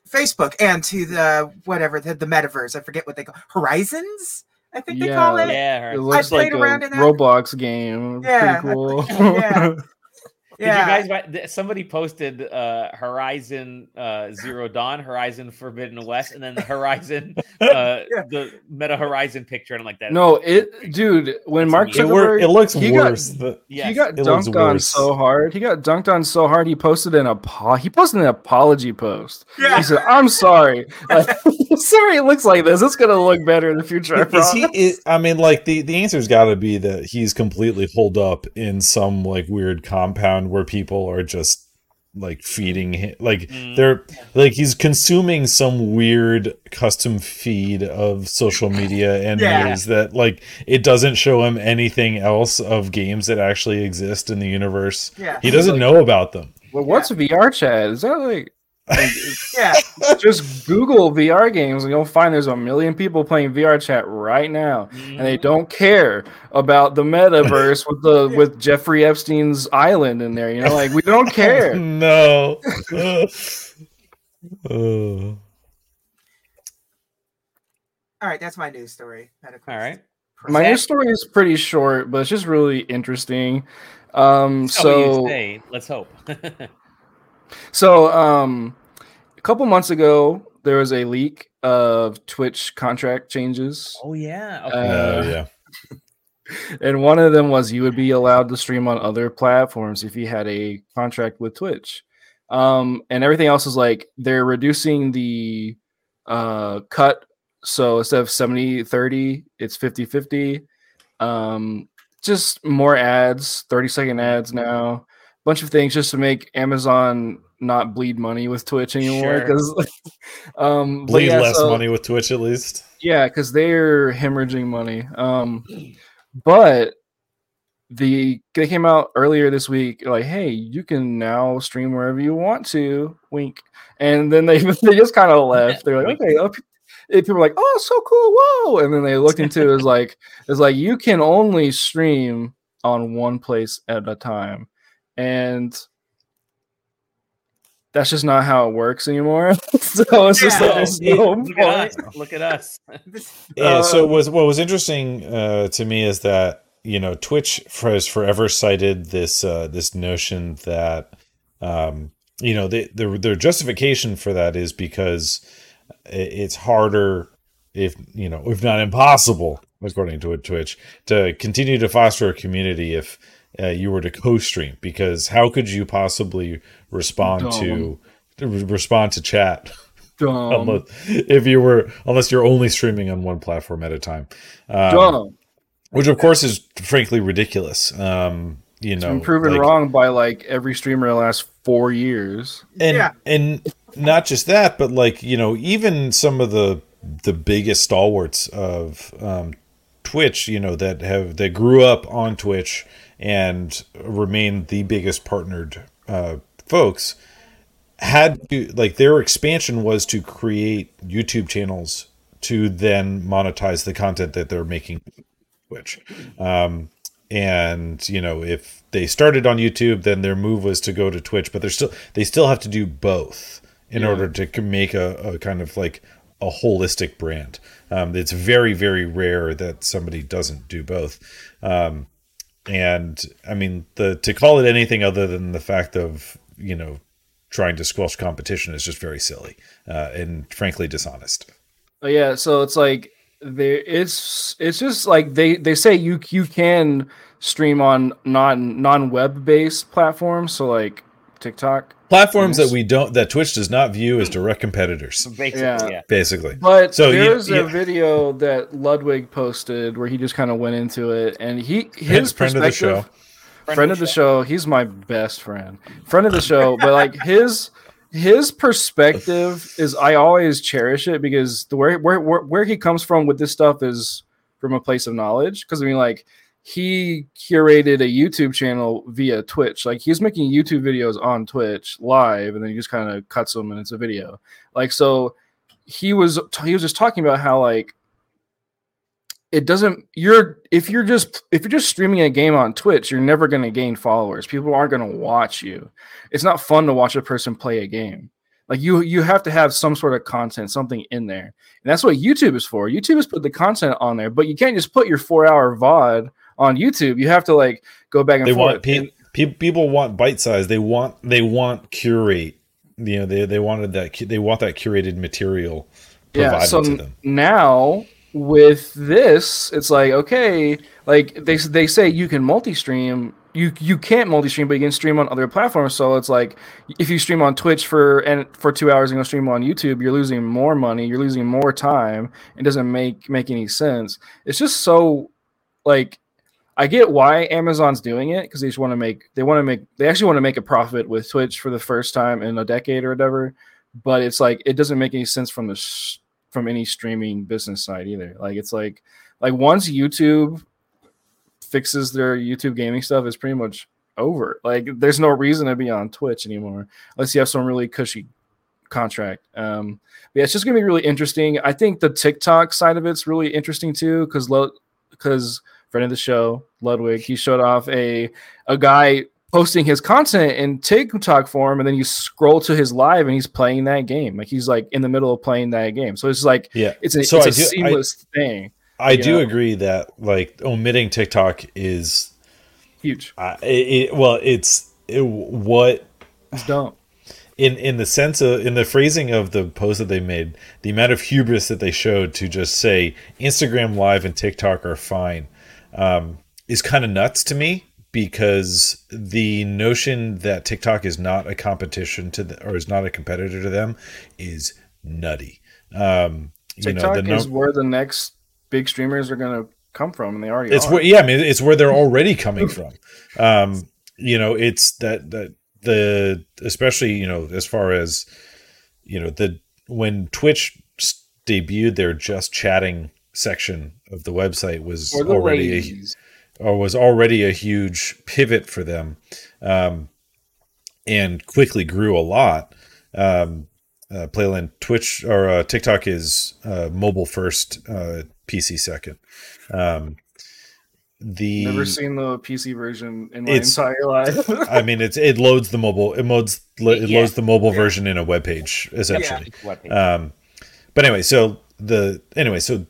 facebook and to the whatever the, the metaverse i forget what they call horizons i think they call it yeah. It Did looks like played a around in that. Roblox game. Yeah, I Pretty [LAUGHS] cool. yeah. you guys? buy- Somebody posted uh, Horizon uh, Zero Dawn, Horizon Forbidden West, and then the Horizon, [LAUGHS] uh, Yeah. the Meta Horizon picture, and I'm like that. no, it, dude. When That's Mark amazing. It, wor- Zuckerberg, it looks he got- worse. The- yes. he got dunked on so hard. He got dunked on so hard. He posted an apo- He posted an apology post. Yeah. He said, "I'm sorry. [LAUGHS] Like, [LAUGHS] sorry, it looks like this. It's gonna look better in the future." I Is he? Is, I mean, like the the answer's got to be that he's completely holed up in some like weird compound where people are just like feeding him. Like Mm. they're like he's consuming some weird custom feed of social media [LAUGHS] and Yeah. news that like it doesn't show him anything else of games that actually exist in the universe. yeah He doesn't know about them. Well, what's VR chat? Is that like? Like, yeah [LAUGHS] just Google VR games and you'll find there's a million people playing VR chat right now. and they don't care about the metaverse with the [LAUGHS] with Jeffrey Epstein's island in there. You know, like we don't care. [LAUGHS] no. Uh. all right that's my news story MetaQuest. All right. My Zach? news story is pretty short, but it's just really interesting. Um, That's what you so say. Let's hope. So um, a couple months ago, there was a leak of Twitch contract changes, oh yeah. Okay. Oh Uh, yeah. [LAUGHS] and one of them was you would be allowed to stream on other platforms if you had a contract with Twitch. Um, and everything else is like they're reducing the uh, cut. So instead of 70 30, it's 50 50. Um, just more ads, 30 second ads now, bunch of things just to make Amazon not bleed money with Twitch anymore. Sure. Because, [LAUGHS] um, Bleed yeah, less so- money with Twitch at least. yeah, because they're hemorrhaging money. Um, but the they came out earlier this week, like, hey, you can now stream wherever you want to. Wink, and then they [LAUGHS] they just kind of left. They're like, okay, oh, pe- people were like, "Oh, so cool, whoa!" And then they looked into it, it was like, it's like you can only stream on one place at a time, and that's just not how it works anymore. [LAUGHS] so it's just like there's It- no look at us. Look at us. [LAUGHS] [LAUGHS] Yeah. so Uh, was what was interesting uh, to me is that you know Twitch has forever cited this uh, this notion that um, you know they, their their justification for that is because it's harder if you know if not impossible according to a Twitch to continue to foster a community if uh, you were to co-stream because how could you possibly respond to respond to chat Dumb. [LAUGHS] unless, if you were unless you're only streaming on one platform at a time um, which of course is frankly ridiculous um you It's know been proven like- wrong by like every streamer in the last four years. and Yeah. and not just that but like you know even some of the the biggest stalwarts of um twitch you know that have that grew up on twitch and remain the biggest partnered uh folks had to like their expansion was to create youtube channels to then monetize the content that they're making which Um, and you know, if they started on YouTube, then their move was to go to Twitch, but they're still they still have to do both in Yeah. order to make a, a kind of like a holistic brand. Um, it's very very rare that somebody doesn't do both. Um, and I mean, the to call it anything other than the fact of you know trying to squelch competition is just very silly uh, and frankly dishonest. But yeah, so it's like there it's it's just like they they say you you can stream on non non web based platforms, so like TikTok. Platforms Yes. that we don't that Twitch does not view as direct competitors, Basically, Yeah. yeah. basically. But So there's you- a video that Ludwig posted where he just kind of went into it, and he his friend of the show. friend of the show. He's my best friend. Friend of the show, but like his his perspective is I always cherish it because the where where where, where he comes from with this stuff is from a place of knowledge. Because I mean, like he curated a YouTube channel via Twitch. Like he's making YouTube videos on Twitch live, and then he just kind of cuts them and it's a video. Like so, he was he was just talking about how like it doesn't you're if you're just if you're just streaming a game on twitch you're never going to gain followers. People aren't going to watch you. It's not fun to watch a person play a game. Like you you have to have some sort of content something in there. And that's what youtube is for. Youtube is put the content on there but you can't just put your four hour vod on youtube you have to like go back and They forth want pe- pe- people want bite size. They want they want curate. You know, they they wanted that they want that curated material provided yeah so to them. now with this it's like okay like they they say you can multi-stream you you can't multi-stream but you can stream on other platforms so it's like if you stream on twitch for and for two hours and go stream on youtube you're losing more money you're losing more time it doesn't make make any sense it's just so like I get why Amazon's doing it because they just want to make they want to make they actually want to make a profit with Twitch for the first time in a decade or whatever. But it's like it doesn't make any sense from the sh- from any streaming business side either. Like it's like like once YouTube fixes their YouTube gaming stuff, it's pretty much over. Like there's no reason to be on Twitch anymore unless you have some really cushy contract. Um, but yeah, it's just gonna be really interesting. I think the TikTok side of it's really interesting too because because friend of the show, Ludwig, he showed off a a guy posting his content in TikTok form, and then you scroll to his live, and he's playing that game. Like he's like in the middle of playing that game. So it's like Yeah. it's a, So it's I a do- I- seamless thing. I do Yeah. agree that like omitting TikTok is Huge. uh, it, it, well, it's it, what It's dumb. in in the sense of in the phrasing of the post that they made, the amount of hubris that they showed to just say Instagram Live and TikTok are fine um, is kind of nuts to me because the notion that TikTok is not a competition to the, or is not a competitor to them is nutty. Um, you TikTok know, the is where the next big streamers are gonna come from, and they already it's are. where yeah, I mean it's where they're already coming from. Um, you know, it's that that the especially you know as far as you know the when Twitch debuted their just chatting section of the website was the already a, or was already a huge pivot for them um, and quickly grew a lot um, uh, Playland. Twitch or uh, TikTok is uh, mobile first, uh, PC second. Um, the Never seen the PC version in my entire life. I mean, it's it loads the mobile. It loads it Yeah. loads the mobile Yeah. version in a web page essentially. What- Um, but anyway, so the anyway, so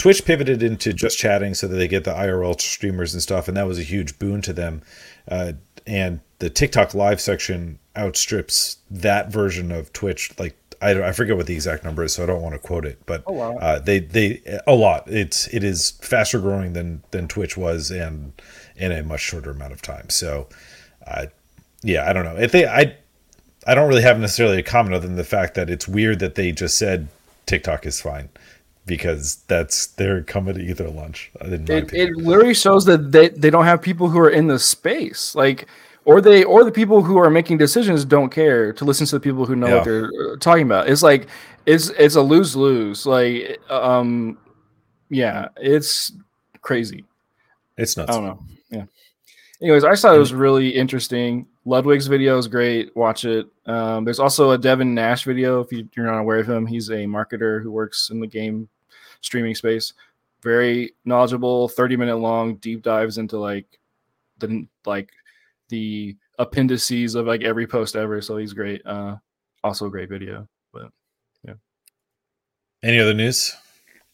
Twitch pivoted into just chatting so that they get the IRL streamers and stuff, and that was a huge boon to them. Uh, and the TikTok live section outstrips that version of Twitch. Like I, don't- I forget what the exact number is, so I don't want to quote it, but Oh, wow. uh, they they a lot. It's it is faster growing than than Twitch was, and in a much shorter amount of time. So, uh, yeah, I don't know if they I I don't really have necessarily a comment other than the fact that it's weird that they just said TikTok is fine because that's they're coming to eat their lunch. It, it literally shows that they, they don't have people who are in the space like or they or the people who are making decisions don't care to listen to the people who know Yeah. what they're uh, talking about it's like it's it's a lose-lose like um yeah it's crazy it's nuts. i don't know anyways i just thought it was really interesting ludwig's video is great watch it um there's also a devin nash video if you, you're not aware of him he's a marketer who works in the game streaming space very knowledgeable 30 minute long deep dives into like the like the appendices of like every post ever so he's great uh also a great video but yeah. Any other news?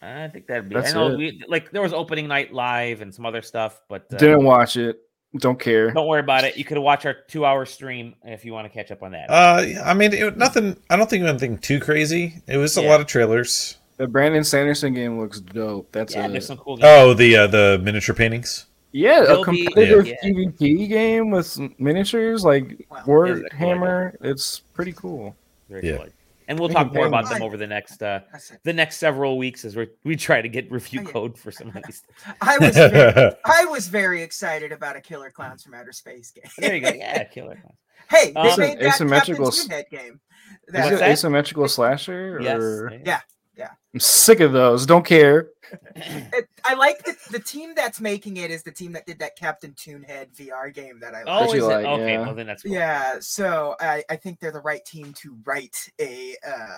I think that'd be. That's I know it. we like there was opening night live and some other stuff, but uh, didn't watch it don't care don't worry about it. You could watch our two-hour stream if you want to catch up on that. Uh, I mean, it, nothing. I don't think anything too crazy. It was a Yeah. lot of trailers. the brandon sanderson game looks dope that's yeah, it. there's some cool. Games. Oh, the uh, the miniature paintings. Yeah, a There'll be- competitive Yeah. PvP game with miniatures like Wow. Warhammer. It's pretty cool. Very Yeah. cool. And we'll talk more about them. them over the next uh the next several weeks as we we try to get review Oh, code for some of these. [LAUGHS] I was very, [LAUGHS] I was very excited about a Killer Klowns from Outer Space game. There you go. [LAUGHS] Yeah, killer. Clowns. Hey, they Um, made that asymmetrical Captain s- game. Is What's it That, that? asymmetrical slasher? Yes. Or... Yeah. I'm sick of those. Don't care. it, I like the, the team that's making it is the team that did that Captain Toonhead VR game that I like. Oh, That is you it? like, okay, yeah. well then that's cool. Yeah, so I, I think they're the right team to write a uh,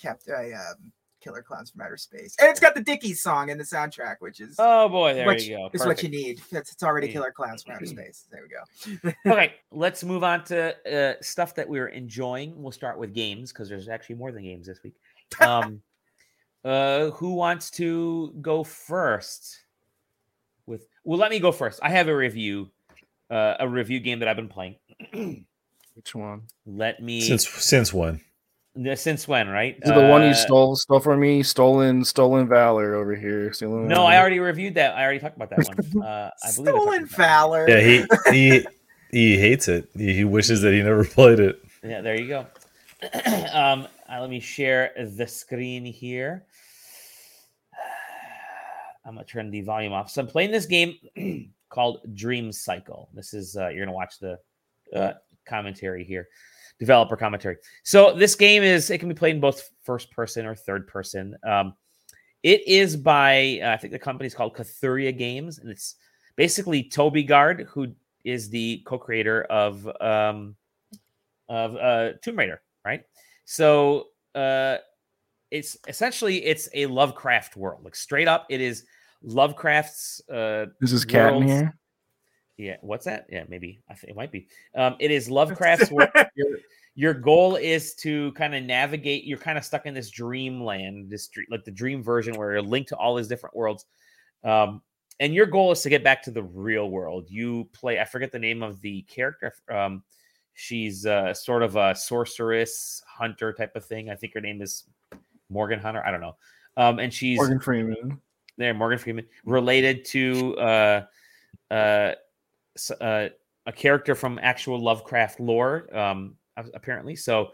cap, a um, Killer Klowns from Outer Space, and it's got the Dickies song in the soundtrack, which is Oh boy, there which you go. is what you need. It's, it's already Yeah. Killer Klowns from Outer Space. There we go. [LAUGHS] okay, let's move on to uh, stuff that we're enjoying. We'll start with games because there's actually more than games this week. [LAUGHS] Um, uh, who wants to go first? With well, let me go first. I have a review, uh, a review game that I've been playing. [CLEARS THROAT] Which one? let me Since since when? since when? Right? Is it the one you Uh, stole stole from me? Stolen stolen valor over here. Stealing No, I already reviewed that. I already talked about that one. [LAUGHS] Uh, I believe I Stolen. Valor. Yeah, he he he hates it. He, he wishes that he never [LAUGHS] played it. Yeah, there you go. [CLEARS THROAT] um, uh, let me share the screen here. I'm gonna turn the volume off. So I'm playing this game [CLEARS THROAT] called Dream Cycle. This is uh, you're gonna watch the uh, commentary here, developer commentary. So this game is it can be played in both first person or third person. Um, it is by uh, I think the company's called Cathuria Games, and it's basically Toby Gard, who is the co-creator of um, of uh, Tomb Raider, right? So uh, it's essentially it's a Lovecraft world, like straight up. It is Lovecraft's. Uh, this Is cat in here? yeah, what's that? Yeah, maybe I think it might be. Um, it is Lovecraft's world. [LAUGHS] Your, your goal is to kind of navigate. You're kind of stuck in this dreamland, this like the dream version where you're linked to all these different worlds. Um, and your goal is to get back to the real world. You play. I forget the name of the character. Um, she's uh, sort of a sorceress hunter type of thing. I think her name is Morgan Hunter. I don't know. Um, and she's Morgan Freeman. there, Morgan Freeman, related to uh, uh, uh, a character from actual Lovecraft lore, um, apparently. So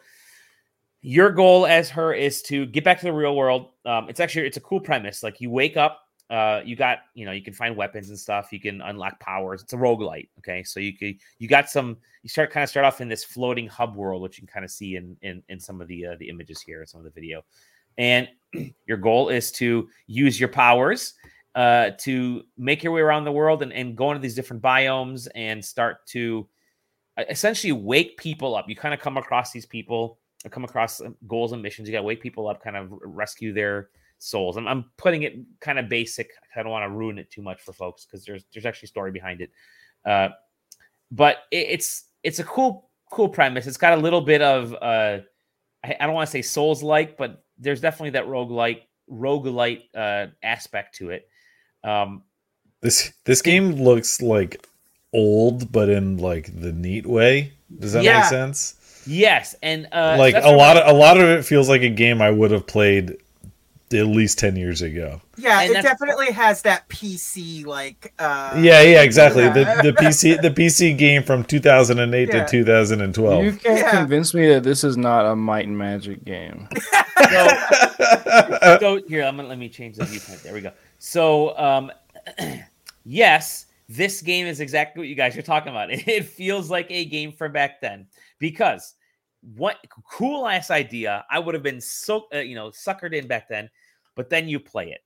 your goal as her is to get back to the real world. Um, it's actually it's a cool premise. Like you wake up, uh, you got you know you can find weapons and stuff. You can unlock powers. It's a roguelite. Okay, so you could you got some. You start kind of start off in this floating hub world, which you can kind of see in in, in some of the uh, the images here, some of the video, and your goal is to use your powers uh, to make your way around the world and, and go into these different biomes and start to uh, essentially wake people up. You kind of come across these people come across um, goals and missions. You got to wake people up, kind of rescue their souls. I'm, I'm putting it kind of basic. I don't want to ruin it too much for folks because there's there's actually story behind it. Uh, but it, it's it's a cool cool premise. It's got a little bit of uh, I, I don't want to say Souls like, but there's definitely that roguelike roguelite uh, aspect to it. Um, this this game looks like old, but in like the neat way. Does that Yeah. make sense? yes, and uh, like a lot of a lot of it feels like a game I would have played at least ten years ago. Yeah, And it that's- definitely has that PC like. uh yeah, yeah, exactly. yeah. The the PC the [LAUGHS] PC game from 2008 Yeah. to 2012. You can't Yeah. convince me that this is not a Might and Magic game. [LAUGHS] [LAUGHS] so here I'm gonna let me change the viewpoint there we go so um [CLEARS THROAT] yes this game is exactly what you guys are talking about it feels like a game from back then because what cool ass idea i would have been so uh, you know suckered in back then but then you play it.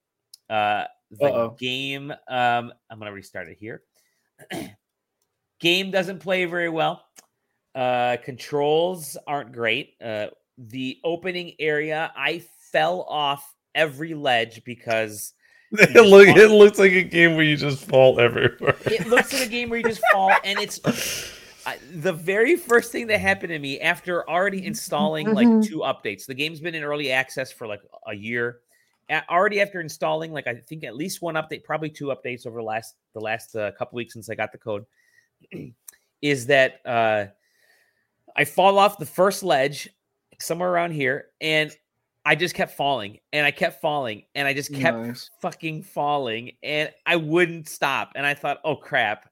Uh the Uh-oh. game um i'm gonna restart it here. [CLEARS THROAT] Game doesn't play very well. Uh controls aren't great. Uh the opening area i fell off every ledge because [LAUGHS] it, look, it looks like a game where you just fall everywhere. it looks like a game where you just fall and it's I, the very first thing that happened to me after already installing like two updates the game's been in early access for like a year. A- already after installing like i think at least one update probably two updates over the last the last uh, couple weeks since i got the code [CLEARS THROAT] is that uh i fall off the first ledge somewhere around here and i just kept falling and i kept falling and i just kept Nice. fucking falling and I wouldn't stop. And I thought, oh crap.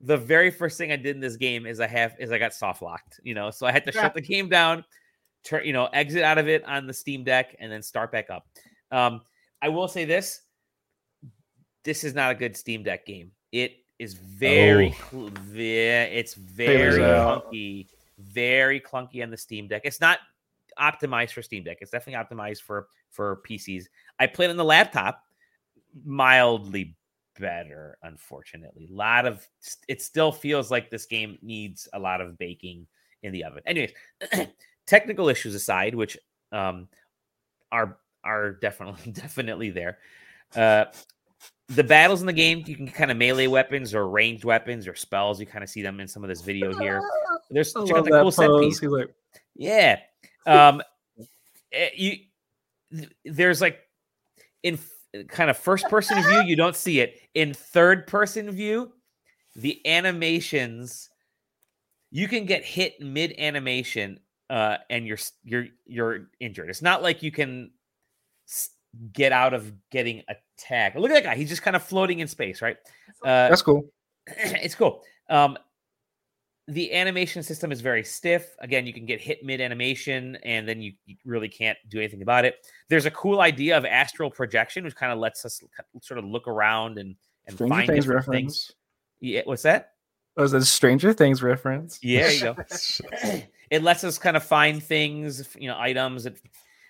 The very first thing I did in this game is I have is I got soft locked, you know. So I had to Yeah. shut the game down, turn, you know, exit out of it on the Steam Deck, and then start back up. Um, I will say this: this is not a good Steam Deck game. It is very, Oh. ve- it's very clunky, very clunky on the Steam Deck. It's not optimized for Steam Deck. It's definitely optimized for for PCs. I played on the laptop, mildly better. Unfortunately, a lot of it still feels like this game needs a lot of baking in the oven. Anyways, [CLEARS THROAT] technical issues aside, which um, are are definitely [LAUGHS] definitely there. Uh, the battles in the game, you can kind of melee weapons or ranged weapons or spells. You kind of see them in some of this video here. [LAUGHS] There's check out the that cool set piece. He's like, Yeah. Um eh, you there's like in kind of first person view you don't see it. In third person view, the animations you can get hit mid animation uh and you're you're you're injured. It's not like you can s- get out of getting attacked. Look at that guy. He's just kind of floating in space, right? Uh that's cool. [CLEARS THROAT] it's cool. Um, the animation system is very stiff. Again, you can get hit mid animation, and then you, you really can't do anything about it. There's a cool idea of astral projection, which kind of lets us sort of look around and and Stranger find Things different reference. things. Yeah, what's that? Was a Stranger Things reference? Yeah, there you go. [LAUGHS] [CLEARS THROAT] it lets us kind of find things, you know, items. It,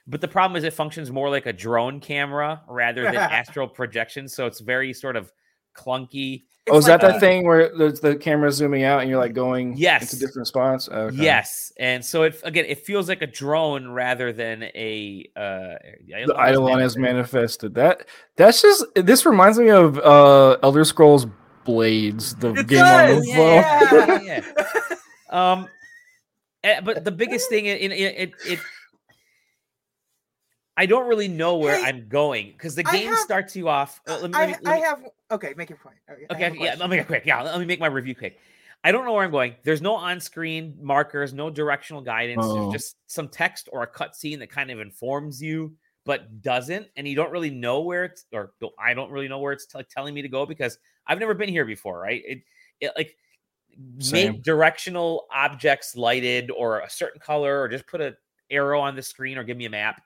but the problem is, it functions more like a drone camera rather than [LAUGHS] astral projection. So it's very sort of clunky. oh, is that like that a- thing where the, the camera's zooming out and you're like going Yes. into different spots? Okay. Yes, and so it again it feels like a drone rather than a uh The Eidolon has manifested. That that's just this reminds me of uh Elder Scrolls Blades, the It game on the yeah, phone. yeah, yeah. Um, eh, but the biggest thing in, in it, it, it I don't really know where Hey, I'm going because the game have- starts you off. uh, let me- I, let me- I have okay. Make your point. Okay, Okay, yeah, let me make it quick. Yeah, let me make my review quick. I don't know where I'm going. There's no on-screen markers, no directional guidance. Oh. There's just some text or a cutscene that kind of informs you, but doesn't, and you don't really know where it's, or I don't really know where it's t- telling me to go because I've never been here before. Right? It, it like Same. make directional objects lighted or a certain color, or just put a arrow on the screen, or give me a map.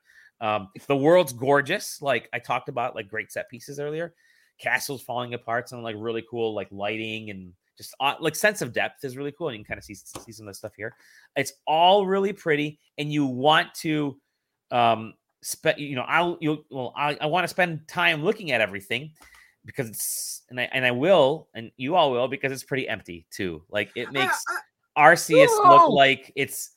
Um, the world's gorgeous, like I talked about, like great set pieces earlier castles falling apart, some like really cool like lighting and just uh, like sense of depth is really cool. And you can kind of see see some of the stuff here. It's all really pretty, and you want to um spend you know I'll you well I, I want to spend time looking at everything because it's and I and I will and you all will because it's pretty empty too. Like it makes I- Arceus No! look like it's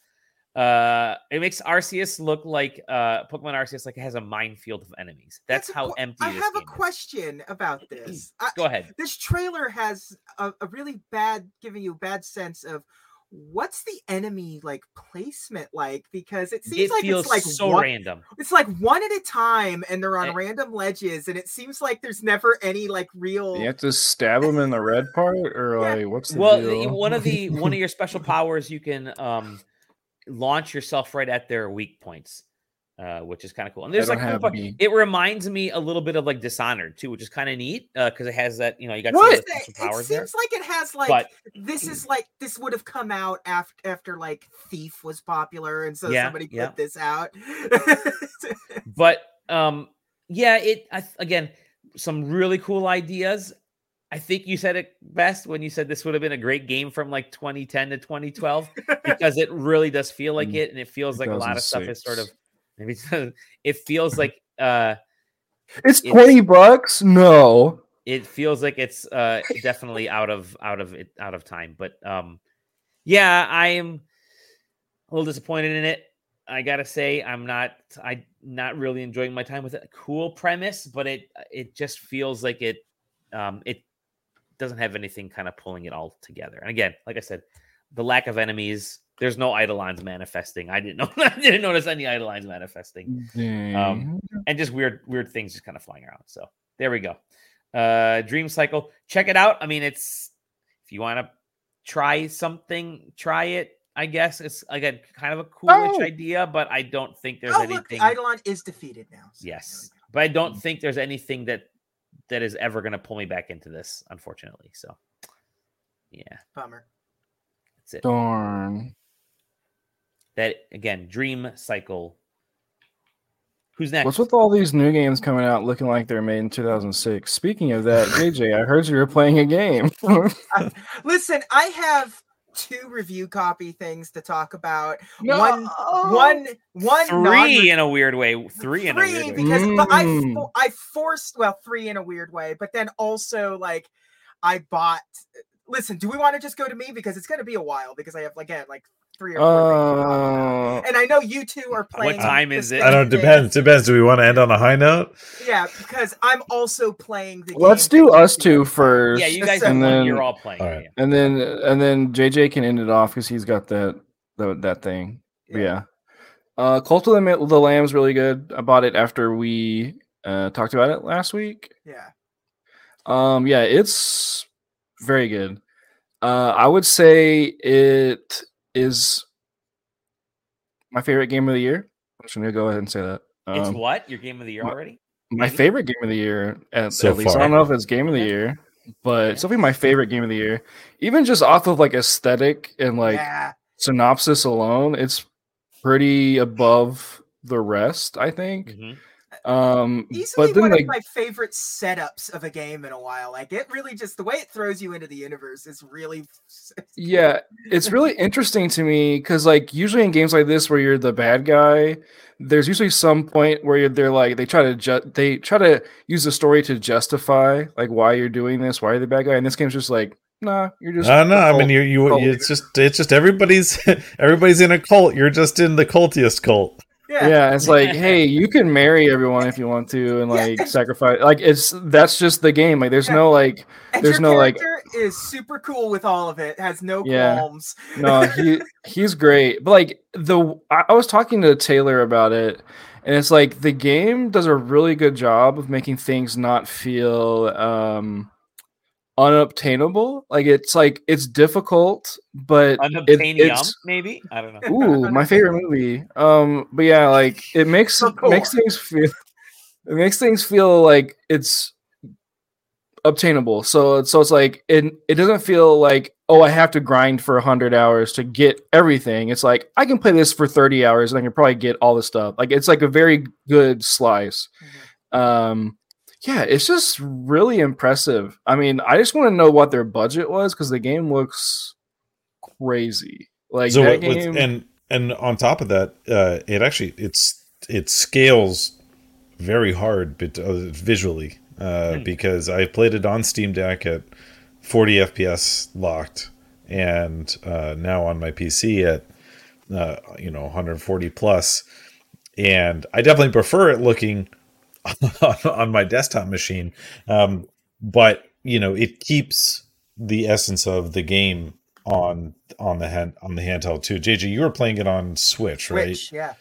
Uh, it makes Arceus look like uh Pokemon Arceus like it has a minefield of enemies. That's, a how que- empty. I this have a game is. question about [CLEARS THROAT] this. I, Go ahead. this trailer has a, a really bad, giving you a bad sense of what's the enemy like placement like because it seems It like feels it's like so one, random. it's like one at a time and they're on Eh. random ledges and it seems like there's never any like real You have to stab them in the red part, or Yeah. like what's the Well, deal? the- one of the one of [LAUGHS] your special powers you can um launch yourself right at their weak points, uh, which is kind of cool. And there's like cool have part- it reminds me a little bit of like Dishonored too, which is kind of neat because it has that you know you got What? some the it, powers there. seems like it has like But this is like this would have come out after after like thief was popular and so Yeah, somebody put yeah. this out but [LAUGHS] um yeah it I, again some really cool ideas i think you said it best when you said this would have been a great game from like 2010 to 2012 [LAUGHS] because it really does feel like Mm, it and it feels like a lot of stuff is sort of maybe it feels like uh it's it's- twenty bucks. No, it feels like it's uh [LAUGHS] definitely out of out of it out of time but um yeah i am a little disappointed in it. I gotta say i'm not i not really enjoying my time with it. Cool premise but it it just feels like it um it doesn't have anything kind of pulling it all together. And again like i said the lack of enemies there's no eidolons manifesting. I didn't know [LAUGHS] i didn't notice any eidolons manifesting. Dang. and just weird weird things just kind of flying around. So there we go. Uh dream cycle check it out. I mean it's if you want to try something try it i guess. It's again kind of a coolish Oh. idea but i don't think there's oh look the anything eidolon is defeated now. So yes but i don't think there's anything that that is ever going to pull me back into this unfortunately so yeah bummer that's it Darn. that again dream cycle who's next What's with all these new games coming out looking like they're made in 2006? Speaking of that, JJ, I heard you were playing a game. [LAUGHS] [LAUGHS] listen i have two review copy things to talk about No. one one one three non-re- in a weird way three in a three weird way because but I Mm. fo- I forced well three in a weird way, but then also like I bought. Listen, do we want to just go to me because it's going to be a while because I have again like three or four. things to talk about. Uh, and I know you two are playing. What time is it? I don't thing. depends. Depends. Do we want to end on a high note? Yeah, because I'm also playing the. let's game do us you two are. first. yeah you guys And then- you're all playing all right. yeah. and then and then JJ can end it off because he's got that that, that thing. Yeah. yeah. Uh Cult of the, Ma- the Lamb's really good. I bought it after we uh talked about it last week. Yeah. Um yeah, it's very good. Uh I would say it is my favorite game of the year. I'm just gonna go ahead and say that. it's Um, what your game of the year my- already my favorite game of the year at, So at least. I don't know if it's game of the year, but it's definitely my favorite game of the year. Even just off of like aesthetic and like yeah. synopsis alone, it's pretty above the rest, I think. Mhm. Um Easily but then one like of my favorite setups of a game in a while. Like it really just the way it throws you into the universe is really. [LAUGHS] yeah, it's really interesting to me because like usually in games like this where you're the bad guy, there's usually some point where you're, they're like they try to ju- they try to use the story to justify like why you're doing this, why you're the bad guy. And this game's just like, nah, you're just No, no. a I mean, cult. you, you, it's just, it's just everybody's, [LAUGHS] everybody's in a cult. You're just in the cultiest cult. Yeah. yeah, it's [LAUGHS] like, hey, you can marry everyone if you want to, and like and- sacrifice. Like it's that's just the game. Like there's Yeah. no like, And There's no, like- is super cool with all of it. Has no Yeah. qualms. no, he he's great. But like the, I, I was talking to Taylor about it, and it's like the game does a really good job of making things not feel um unobtainable. Like it's like it's difficult, but it, it's maybe i don't know Ooh, my [LAUGHS] favorite movie. Um, but yeah, like it makes Rapport. makes things feel it makes things feel like it's obtainable. So so it's like it it doesn't feel like oh I have to grind for hundred hours to get everything. It's like I can play this for thirty hours and I can probably get all the stuff. Like it's like a very good slice. Um, yeah, it's just really impressive. I mean, I just want to know what their budget was because the game looks crazy. Like so that with, with- game, and and on top of that, uh, it actually it's it scales very hard, but uh, visually uh, Hmm. because I played it on Steam Deck at 40 FPS locked, and uh, now on my PC at uh, you know 140 plus, and I definitely prefer it looking on, [LAUGHS] on my desktop machine. Um, but you know, it keeps the essence of the game on on the hand on the handheld too. JJ, you were playing it on Switch, right? Switch, yeah.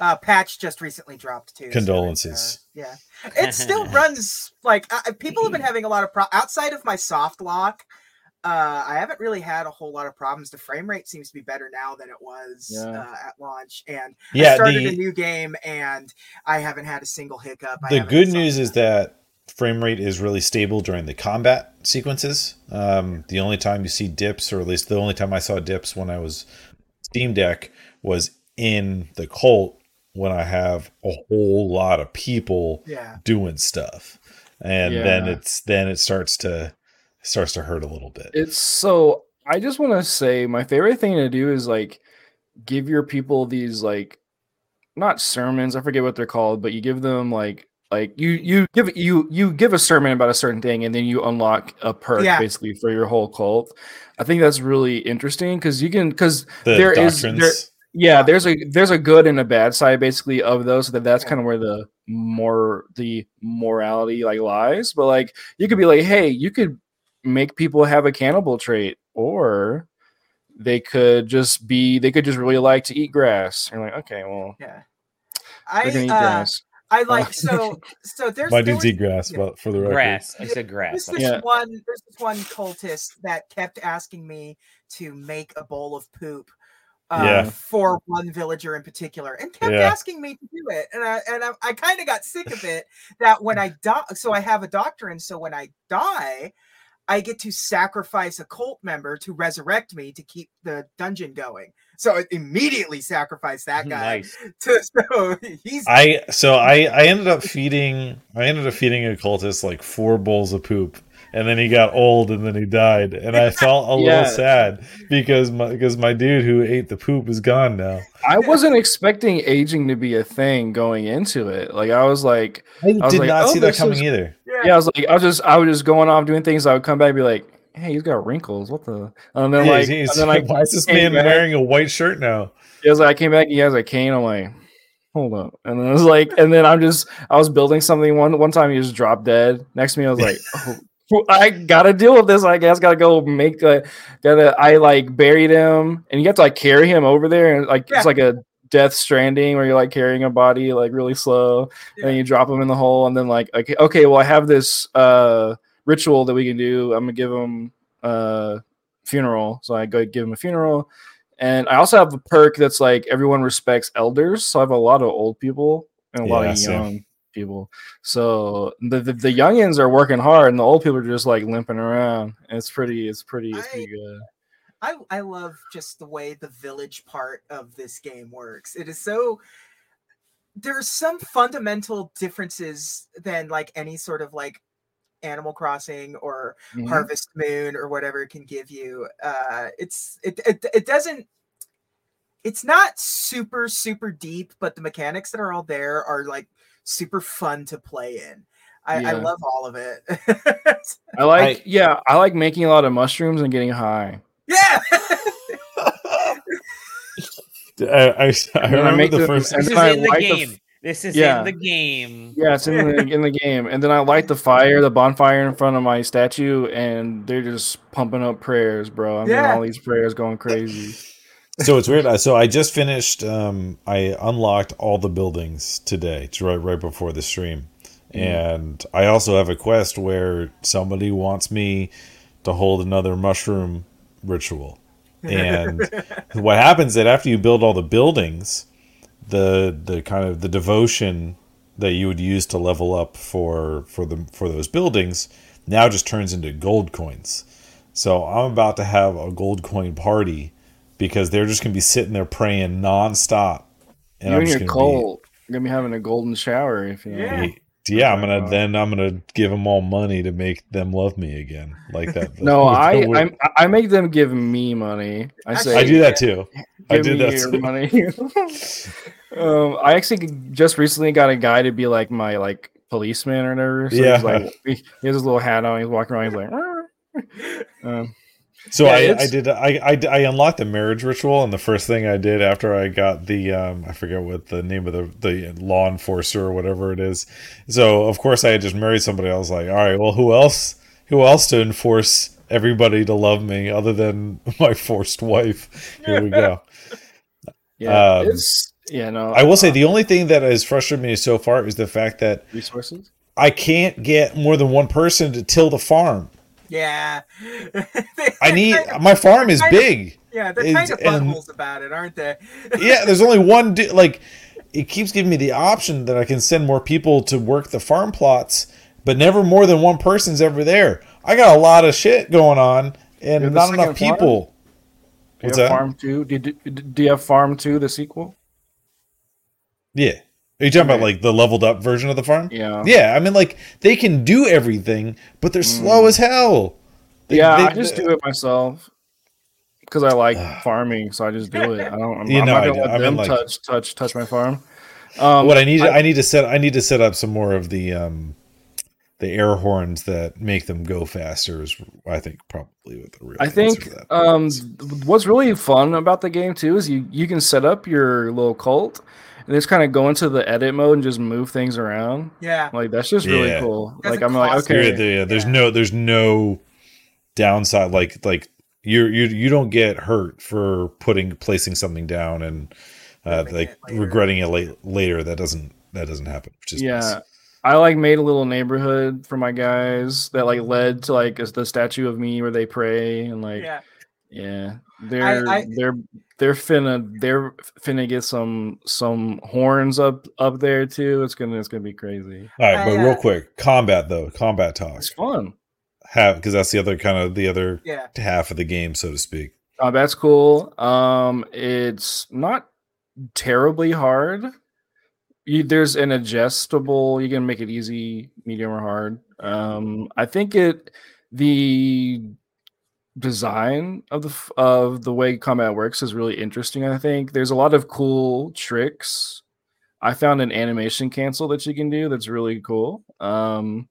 Uh, patch just recently dropped too. so Condolences. uh, yeah, it still [LAUGHS] runs like uh, people have been having a lot of pro outside of my soft lock. Uh, I haven't really had a whole lot of problems. The frame rate seems to be better now than it was Yeah. uh, at launch, and I started the- a new game and I haven't had a single hiccup. The haven't good news something- is that frame rate is really stable during the combat sequences. Um, the only time you see dips, or at least the only time I saw dips when I was Steam Deck, was in the cult when I have a whole lot of people yeah, doing stuff, and then it's then it starts to starts to hurt a little bit. It's so I just want to say my favorite thing to do is like give your people these like not sermons, I forget what they're called, but you give them like like you you give you you give a sermon about a certain thing and then you unlock a perk Yeah. basically for your whole cult. I think that's really interesting because you can because The there is doctrines. there yeah there's a there's a good and a bad side basically of those so that that's kind of where the more the morality like lies but like you could be like hey you could make people have a cannibal trait or they could just be they could just really like to eat grass you're like okay well yeah. I eat uh, grass I like so [LAUGHS] so there's i there dudes was- eat grass, yeah. but for the record, Grass. I said There's grass. this Yeah. one. There's this one cultist that kept asking me to make a bowl of poop. Uh, Yeah. For one villager in particular, and kept Yeah. asking me to do it, and I and I, I kind of got sick of it. That when [LAUGHS] I die, so I have a doctrine. So when I die, I get to sacrifice a cult member to resurrect me to keep the dungeon going. So I immediately sacrificed that guy. Nice. [LAUGHS] To, so he's I so I I ended up feeding I ended up feeding a cultist like four bowls of poop, and then he got old, and then he died, and I felt a [LAUGHS] Yeah. little sad because my because my dude who ate the poop is gone now. i wasn't expecting aging to be a thing going into it like i was like I was did like, not oh, see that coming is- either. yeah i was like i was just i was just going off doing things i would come back and be like hey he's got wrinkles what the and then Yeah, like he's- and then like [LAUGHS] why is this man back. wearing a white shirt now? He was like, I came back, he has a cane. I'm like, hold up. And then I was like, and then I'm just, I was building something. One one time he just dropped dead. Next to me, I was like, oh, [LAUGHS] well, I gotta deal with this. I guess gotta go make a, gotta, I like buried him and you have to like carry him over there. And like, Yeah. it's like a death stranding where you're like carrying a body like really slow. And then you drop him in the hole. And then like, okay, okay, well, I have this uh ritual that we can do. I'm gonna give him uh funeral. So I go give him a funeral. And I also have a perk that's like everyone respects elders. So I have a lot of old people and a lot Yeah, of same. People. So the, the the youngins are working hard and the old people are just like limping around. And it's pretty it's pretty it's pretty good. I, I love just the way the village part of this game works. It is so there are some fundamental differences than like any sort of like Animal Crossing or Mhm. Harvest Moon or whatever it can give you. Uh it's it it, it doesn't it's not super super deep, but the mechanics that are all there are like super fun to play in. I, I love all of it. [LAUGHS] I like yeah, I like making a lot of mushrooms and getting high. yeah. [LAUGHS] I, I, I I remember make the them- first. and This is I in the light the f- game. This is Yeah. in the game. Yeah, it's in the in the game. And then I light the fire, the bonfire in front of my statue, and they're just pumping up prayers, bro. I'm getting Yeah. all these prayers going crazy. So it's weird. So I just finished. Um, I unlocked all the buildings today, right right before the stream, and I also have a quest where somebody wants me to hold another mushroom ritual. And [LAUGHS] what happens that after you build all the buildings, the the kind of the devotion that you would use to level up for for the for those buildings now just turns into gold coins. So I'm about to have a gold coin party because they're just gonna be sitting there praying nonstop. you I'm and just your gonna cold. You're gonna be having a golden shower if you Yeah. Be, yeah, I'm gonna God. then I'm gonna give them all money to make them love me again, like that. [LAUGHS] No, [LAUGHS] with I, the I I make them give me money. I say I do that too. I do that too. money. [LAUGHS] um, I actually just recently got a guy to be like my like policeman or whatever. So Yeah. he's like he he has his little hat on. He's walking around. He's like, um, So Yeah, I, I did I, I I unlocked the marriage ritual, and the first thing I did after I got the um I forget what the name of the the law enforcer or whatever it is. So of course I had just married somebody. I was like, all right, well who else who else to enforce everybody to love me other than [LAUGHS] my forced wife? Here we go. [LAUGHS] Yeah, Um, yeah. No, I will say the only thing that has frustrated me so far is the fact that resources. I can't get more than one person to till the farm. Yeah. I [LAUGHS] need my farm is Kind of- big. Yeah, they're It's- kind of and- buttholes about it, aren't they? [LAUGHS] yeah, there's only one. Du- like, it keeps giving me the option that I can send more people to work the farm plots, but never more than one person's ever there. I got a lot of shit going on, and not enough second farm? people. Do you What's have that? Farm Two? Do do, do you have Farm Two, the sequel? Yeah, are you talking about like the leveled up version of the farm? Yeah. Yeah, I mean, like they can do everything, but they're slow as hell. They- yeah, they- I just do it myself because I like [SIGHS] farming, so I just do it. I don't. I'm, You I'm know not gonna let I mean, them like- touch touch touch my farm. Um, what I need, I- I, need to set, I need to set up some more of the um, the air horns that make them go faster. Is I think probably what the real. I think um, what's really fun about the game too is you you can set up your little cult and just kind of go into the edit mode and just move things around. Yeah. Like that's just really Yeah. cool. Doesn't like I'm like okay, You're yeah, there's Yeah. no there's no downside like like you you you don't get hurt for putting placing something down and uh, like it regretting it late, later that doesn't that doesn't happen which is yeah. nice. I like made a little neighborhood for my guys that like led to like the statue of me where they pray and like Yeah. Yeah, they're I- they're they're finna they're finna get some some horns up up there too. It's gonna it's gonna be crazy. all right but I, real uh, quick combat though combat talk It's fun. have because that's the other kind of the other Yeah. half of the game so to speak Uh, that's cool. Um, it's not terribly hard. You, there's an adjustable. You can make it easy, medium, or hard. Um, I think it the design of the of the way combat works is really interesting. I think there's a lot of cool tricks. I found an animation cancel that you can do that's really cool. Um,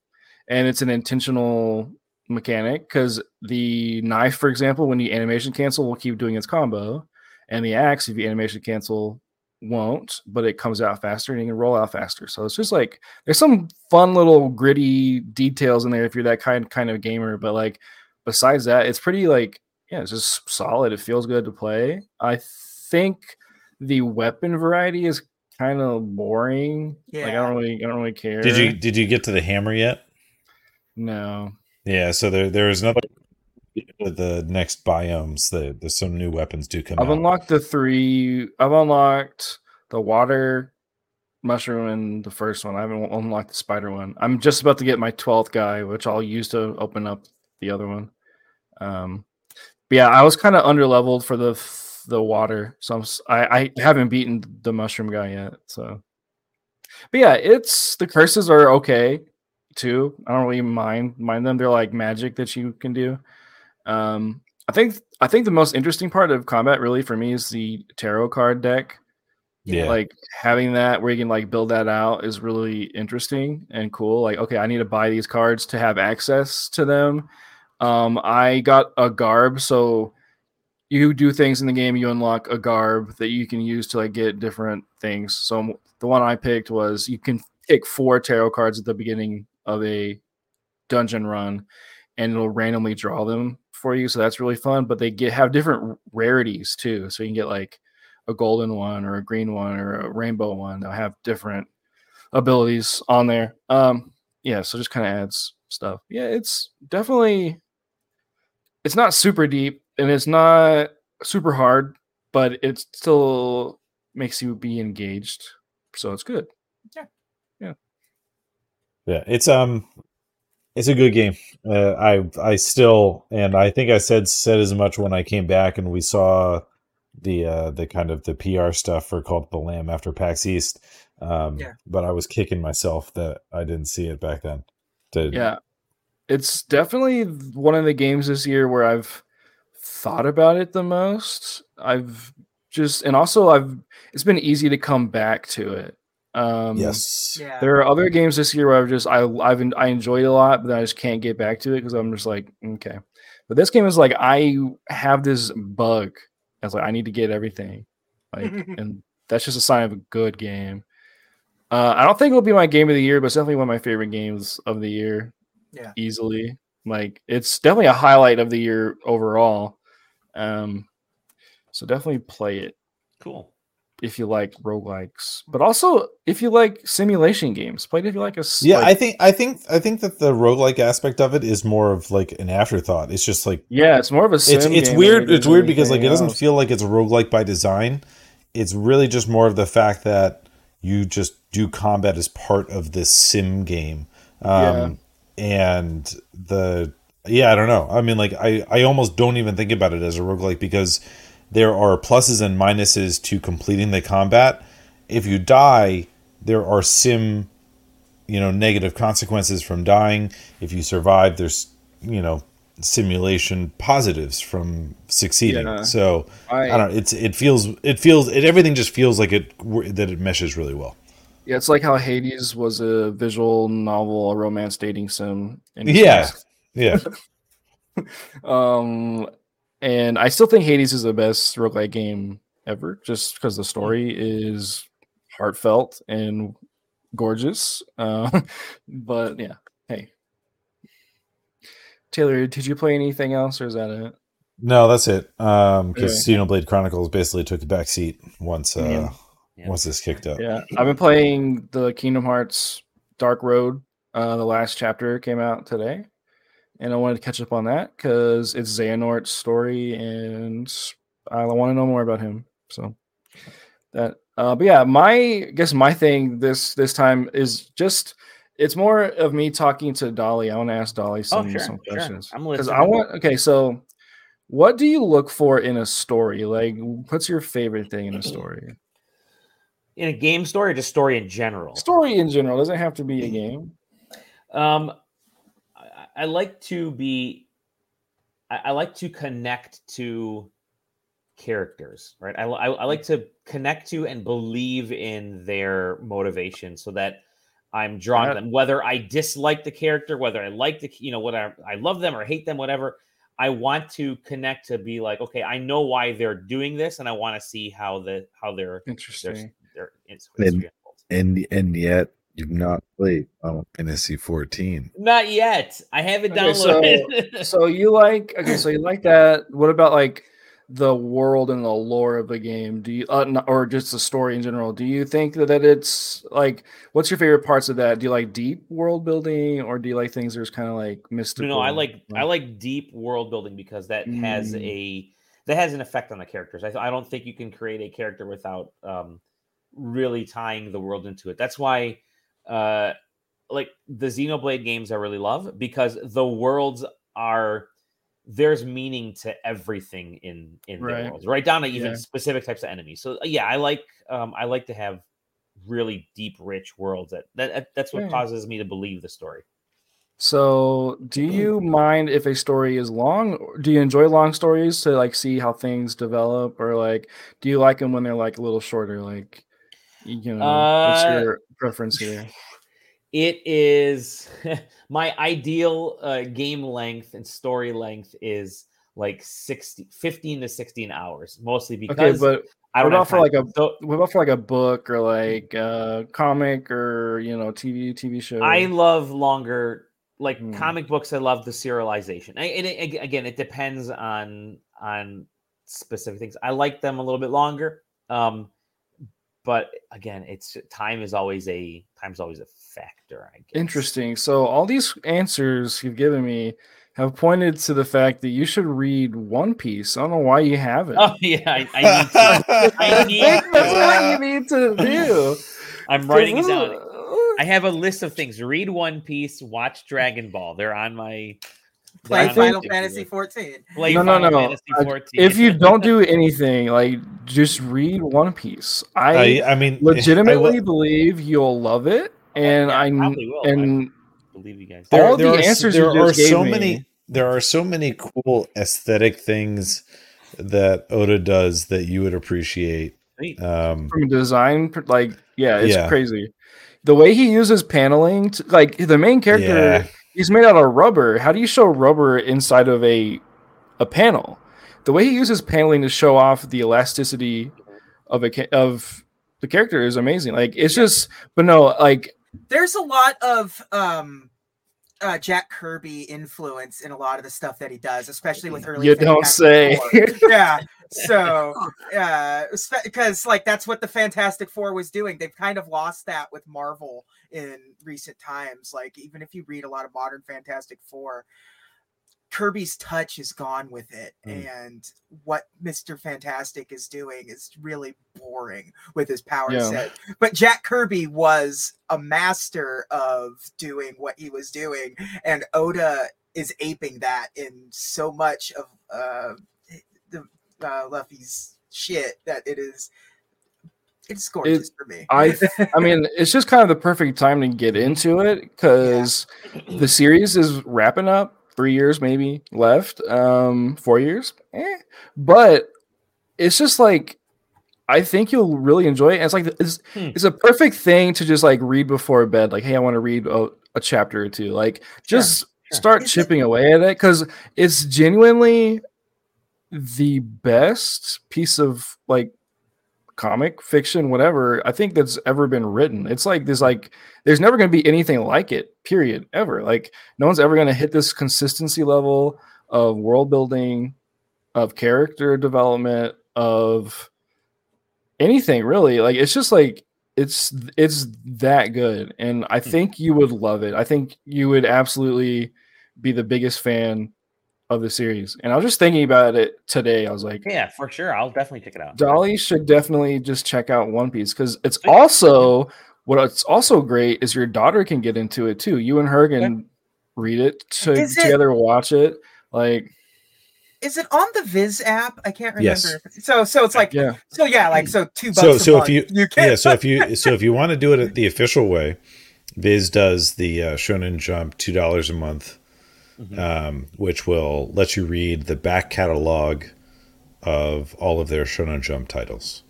and it's an intentional mechanic because the knife, for example, when you animation cancel, will keep doing its combo, and the axe, if you animation cancel, won't, but it comes out faster and you can roll out faster. So it's just like there's some fun little gritty details in there if you're that kind kind of gamer. But like besides that, it's pretty like yeah, it's just solid. It feels good to play. I think the weapon variety is kind of boring. Yeah. Like I don't really I don't really care. did you did you get to the hammer yet No. yeah so there there's another the next biomes the there's some new weapons do come I've out unlocked the three. I've unlocked the water mushroom and the first one. I haven't unlocked the spider one. I'm just about to get my twelfth guy, which I'll use to open up the other one. Um, but yeah, I was kind of under leveled for the the water, so I'm, I I haven't beaten the mushroom guy yet. So, but yeah, it's the curses are okay too. I don't really mind mind them. They're like magic that you can do. Um, I think I think the most interesting part of combat really for me is the tarot card deck. yeah Like having that where you can like build that out is really interesting and cool. Like, okay, I need to buy these cards to have access to them. Um, I got a garb, so you do things in the game, you unlock a garb that you can use to like get different things. So the one I picked was you can pick four tarot cards at the beginning of a dungeon run, and it'll randomly draw them for you. So that's really fun. But they get have different rarities too. So you can get like a golden one or a green one or a rainbow one. They'll have different abilities on there. Um, yeah, so just kind of adds stuff. Yeah, it's definitely it's not super deep and it's not super hard, but it still makes you be engaged. So it's good. Yeah, Yeah. Yeah. it's um, it's a good game. Uh, I I still and I think I said said as much when I came back and we saw the uh the kind of the PR stuff for Cult of the Lamb after PAX East. Um, Yeah. but I was kicking myself that I didn't see it back then. To, Yeah. It's definitely one of the games this year where I've thought about it the most. I've just and also I've it's been easy to come back to it. Um Yes. Yeah. There are other games this year where I've just I I've en- I enjoyed a lot, but I just can't get back to it because I'm just like okay. But this game is like I have this bug. I was like, I need to get everything. Like, [LAUGHS] and that's just a sign of a good game. Uh, I don't think it'll be my game of the year, but it's definitely one of my favorite games of the year. Yeah. Easily. Like it's definitely a highlight of the year overall. Um so definitely play it Cool. if you like roguelikes. But also if you like simulation games, play it if you like a s- Yeah, like- I think I think I think that the roguelike aspect of it is more of like an afterthought. It's just like yeah, it's more of a it's sim it's game weird it's weird because like it doesn't else. feel like it's a roguelike by design. It's really just more of the fact that you just do combat as part of this sim game. Um and the yeah, I don't know. I mean like I I almost don't even think about it as a roguelike because there are pluses and minuses to completing the combat. If you die, there are sim you know negative consequences from dying if you survive there's you know simulation positives from succeeding Yeah. so I, I, don't know it's it feels it feels it everything just feels like it that it meshes really well yeah, it's like how Hades was a visual novel, a romance dating sim. in Yeah. past. yeah [LAUGHS] Um, and I still think Hades is the best roguelike game ever, just because the story is heartfelt and gorgeous. Uh, [LAUGHS] but yeah, hey, Taylor, did you play anything else, or is that it? no that's it um because Okay. xenoblade chronicles basically took a back seat once uh Yeah. Yeah. once this kicked up Yeah, I've been playing the Kingdom Hearts Dark Road. Uh, the last chapter came out today, and I wanted to catch up on that because it's Xehanort's story, and I want to know more about him. So that, uh, but yeah, my I guess my thing this this time is just it's more of me talking to Dali. I want to ask Dali some, sure, some sure. questions I'm because listening. I want. Okay, so what do you look for in a story? Like, what's your favorite thing in a story? In a game story or just story in general? Story in general doesn't have to be a game. Um, I, I like to be. I, I like to connect to characters, right? I, I, I like to connect to and believe in their motivation, so that I'm drawn to them. Whether I dislike the character, whether I like the, you know, whether I love them or hate them, whatever. I want to connect to be like, okay, I know why they're doing this, and I want to see how the how their Interesting. Their history And- and and yet you've not played Final Fantasy 14. Not yet. I haven't Okay, so- downloaded. [LAUGHS] so you like okay? So you like that? What about like the world and the lore of the game? Do you uh, or just the story in general? Do you think that, that it's like what's your favorite parts of that? Do you like deep world building or do you like things that's kind of like mystical? No, no, I like I like deep world building because that has Mm. a that has an effect on the characters. I, I don't think you can create a character without um, really tying the world into it. That's why, uh, like the Xenoblade games, I really love because the worlds are there's meaning to everything in in Right. the worlds, right down to even Yeah. specific types of enemies. So yeah, I like um, I like to have really deep, rich worlds. That that that's what Yeah. causes me to believe the story. So, do you mind if a story is long? or Do you enjoy long stories to like see how things develop, or like do you like them when they're like a little shorter? Like, you know, what's Uh, your preference here? [LAUGHS] It is [LAUGHS] my ideal uh, game length and story length is like 60, 15 to 16 hours, mostly because Okay, but I don't about for like a So what about for like a book or like a comic or you know TV TV show? I love longer, like Hmm. comic books. I love the serialization. I, and it, again, it depends on on specific things. I like them a little bit longer. Um, but again, it's time is always a time's always a factor. I guess. Interesting. So all these answers you've given me have pointed to the fact that you should read One Piece. I don't know why you haven't. Oh [LAUGHS] yeah, I, I need to. I [LAUGHS] need That's what you need to do. [LAUGHS] I'm writing it down. I have a list of things. Read One Piece, watch Dragon Ball. They're on my Play they're on my Final Fantasy list. 14. Play No, no, Final no. Fantasy Uh, 14. If you don't do anything, like just read One Piece. I, I, I mean, legitimately I believe you'll love it, and yeah, I probably will. I- and believe you guys. there, all there the are, answers there you are just gave so me- many there are so many cool aesthetic things that Oda does that you would appreciate. Um, from design, like yeah, it's Yeah. crazy. The way he uses paneling, to, like the main character, yeah, he's made out of rubber. How do you show rubber inside of a a panel. The way he uses paneling to show off the elasticity of a of the character is amazing. Like it's just, but no, like There's a lot of um uh, Jack Kirby influence in a lot of the stuff that he does, especially with early. you don't say. [LAUGHS] Yeah. So, [LAUGHS] uh, because like that's what the Fantastic Four was doing. They've kind of lost that with Marvel in recent times. Like even if you read a lot of modern Fantastic Four, Kirby's touch is gone with it, Mm. and what Mister Fantastic is doing is really boring with his power Yeah. set. But Jack Kirby was a master of doing what he was doing, and Oda is aping that in so much of uh, the uh, Luffy's shit that it is. It's gorgeous for me. I I mean, it's just kind of the perfect time to get into it because the series is wrapping up. Three years maybe left. Um, four years, eh. but it's just like I think you'll really enjoy it. And it's like it's, Hmm. it's a perfect thing to just like read before bed. Like, hey, I want to read a, a chapter or two. Like, just sure. start Is it- chipping away at it because it's genuinely the best piece of like comic fiction whatever i think that's ever been written. It's like there's like there's never going to be anything like it period ever. Like no one's ever going to hit this consistency level of world building of character development of anything really. Like it's just like it's it's that good and i hmm. think you would love it. I think you would absolutely be the biggest fan of the series and i was just thinking about it today i was like Yeah, for sure. I'll definitely check it out. Dali should definitely just check out One Piece because it's Sweet. also what's also great is your daughter can get into it too. You and her can read it to, it- together, watch it. Like, Is it on the Viz app? I can't remember. Yes. So, so it's like, yeah, so yeah, like so two bucks. So a so if you, you can yeah so if [LAUGHS] you so if you want to do it the official way, Viz does the uh, Shonen Jump two dollars a month, Mhm. um, which will let you read the back catalog of all of their Shonen Jump titles.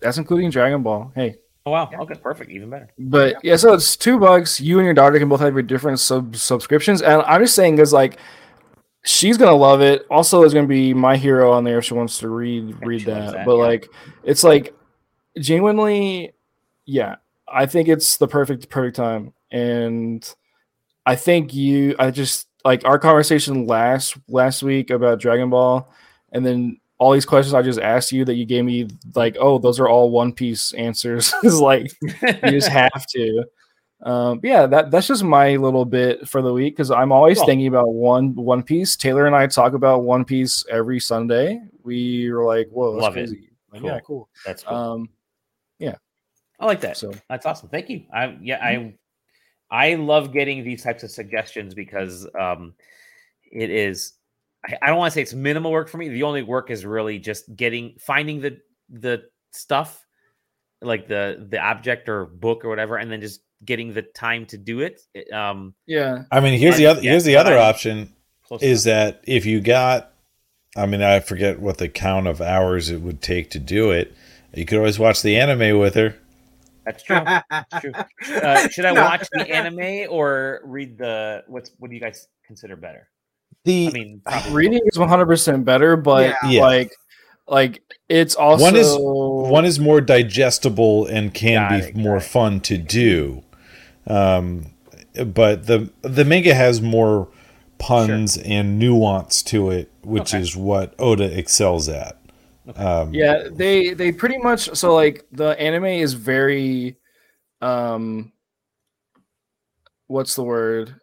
that's including Dragon Ball. Hey, Oh wow. Okay, perfect. Even better. but yeah, so it's two bucks. You and your daughter can both have your different sub subscriptions, and I'm just saying because like she's gonna love it. Also, there's gonna be my hero on there if she wants to read read that. that, But yeah. like, it's like genuinely, yeah. I think it's the perfect perfect time, and I think you. I just like our conversation last last week about Dragon Ball, and then all these questions I just asked you that you gave me like, oh, those are all One Piece answers. [LAUGHS] is like you just [LAUGHS] have to. Um, yeah, that that's just my little bit for the week because I'm always Cool. thinking about one One Piece. Taylor and I talk about One Piece every Sunday. We were like, "Whoa, that's Love it. crazy!" Like, Cool. Yeah, cool. That's cool. Um, yeah I like that. so That's awesome. Thank you. I yeah, I I love getting these types of suggestions because um it is I, I don't want to say it's minimal work for me. The only work is really just getting finding the the stuff like the the object or book or whatever and then just getting the time to do it. It, Um yeah, I mean, here's the other here's the other I- option is enough. that if you got, I mean, I forget what the count of hours it would take to do it. You could always watch the anime with her. That's true. true. Uh, [LAUGHS] should I watch the [LAUGHS] anime or read the what's what do you guys consider better? The I mean, probably reading is 100 percent better, but Yeah. Yeah. like, like it's also One is- one is more digestible and can Got be it, more got it. fun to do um but the the manga has more puns and nuance to it which Okay. is what oda excels at um Yeah, they they pretty much so like the anime is very um what's the word?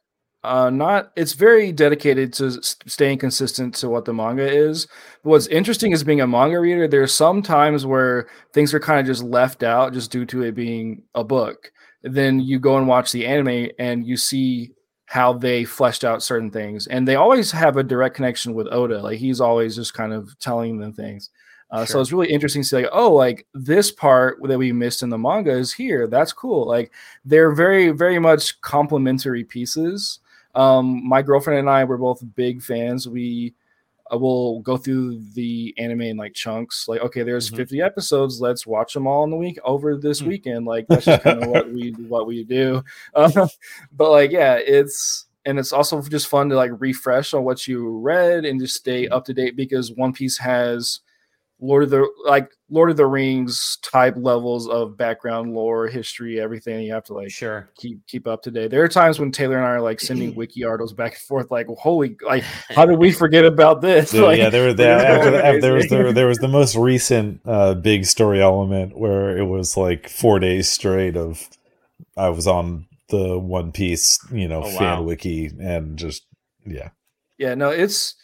Uh not it's very dedicated to staying consistent to what the manga is. But what's interesting is being a manga reader, there's some times where things are kind of just left out just due to it being a book. Then you go and watch the anime and you see how they fleshed out certain things. And they always have a direct connection with Oda. Like he's always just kind of telling them things. Uh, So it's really interesting to see, like, oh, like this part that we missed in the manga is here. That's cool. Like they're very, very much complementary pieces. Um, my girlfriend and I were both big fans. We uh, will go through the anime in like chunks. Like, okay, there's Mhm. 50 episodes. Let's watch them all in the week over this Hmm. weekend. Like that's just kind of what we [LAUGHS] what we do. [LAUGHS] Uh, but like, yeah, it's and it's also just fun to like refresh on what you read and just stay up to date because One Piece has Lord of the like Lord of the Rings type levels of background lore, history, everything. You have to like Sure. keep keep up to date. There are times when Taylor and I are like sending [CLEARS THROAT] wiki articles back and forth, like, holy, like, how did we [LAUGHS] forget about this? So, Like, yeah, there, there, [LAUGHS] it's after, going after, there was crazy. there, there was the most recent uh, big story element where it was like four days straight of I was on the One Piece, you know, Oh, fan wow. wiki and just yeah. yeah, no, it's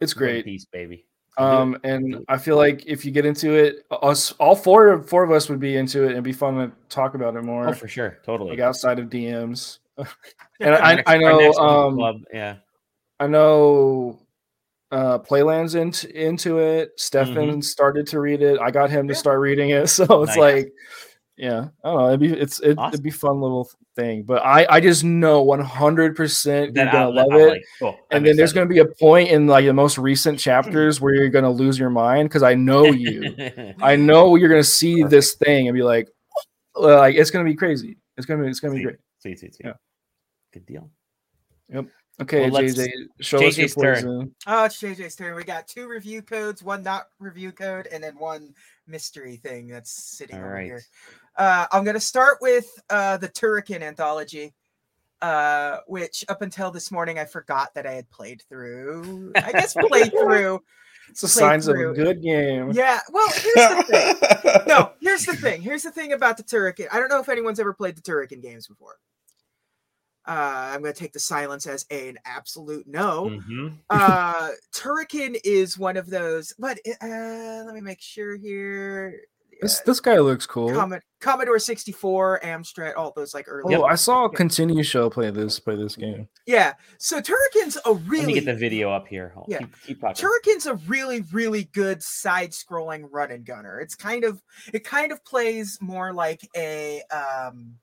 it's One great. Piece, baby. Um, and I feel like if you get into it, us all four four of us would be into it. and be fun to talk about it more, Oh, for sure. Totally. like outside of DMs. [LAUGHS] and I, next- I know, um, yeah. I know, uh, Playland's into into it. Stefan started to read it. I got him to start reading it, [LAUGHS] so it's Nice. like, yeah, I don't know. It'd be it's it, Awesome. it'd be fun little thing. But I I just know one hundred percent you're That gonna outlet, love I'm it. like, cool, and I'm then there's excited. going to be a point in like the most recent hmm. chapters where you're going to lose your mind because I know you. [LAUGHS] I know you're going to see this thing and be like, like it's going to be crazy. It's going to be it's going to be great. Sweet, sweet, sweet. Yeah. Good deal. Yep. Okay, Well, let's- JJ, show us your JJ's turn. poison. Oh, it's JJ's turn. We got two review codes, one not review code, and then one mystery thing that's sitting All over right. here. Uh, I'm going to start with uh, the Turrican anthology, uh, which up until this morning I forgot that I had played through. I guess played through. It's the Play signs of a good game. Yeah. Well, here's the thing. No, here's the thing. Here's the thing about the Turrican. I don't know if anyone's ever played the Turrican games before. Uh, I'm going to take the silence as an absolute no Mhm. uh Turrican is one of those but uh let me make sure here This this guy looks cool. Commod- Commodore 64 Amstrad all those like early Oh, I saw a Yeah. continue show play this play this game. yeah so Turrican's a really Let me get the video up here. Hold- Yeah. Keep, keep. Turrican's a really really good side-scrolling run and gunner it's kind of it kind of plays more like a um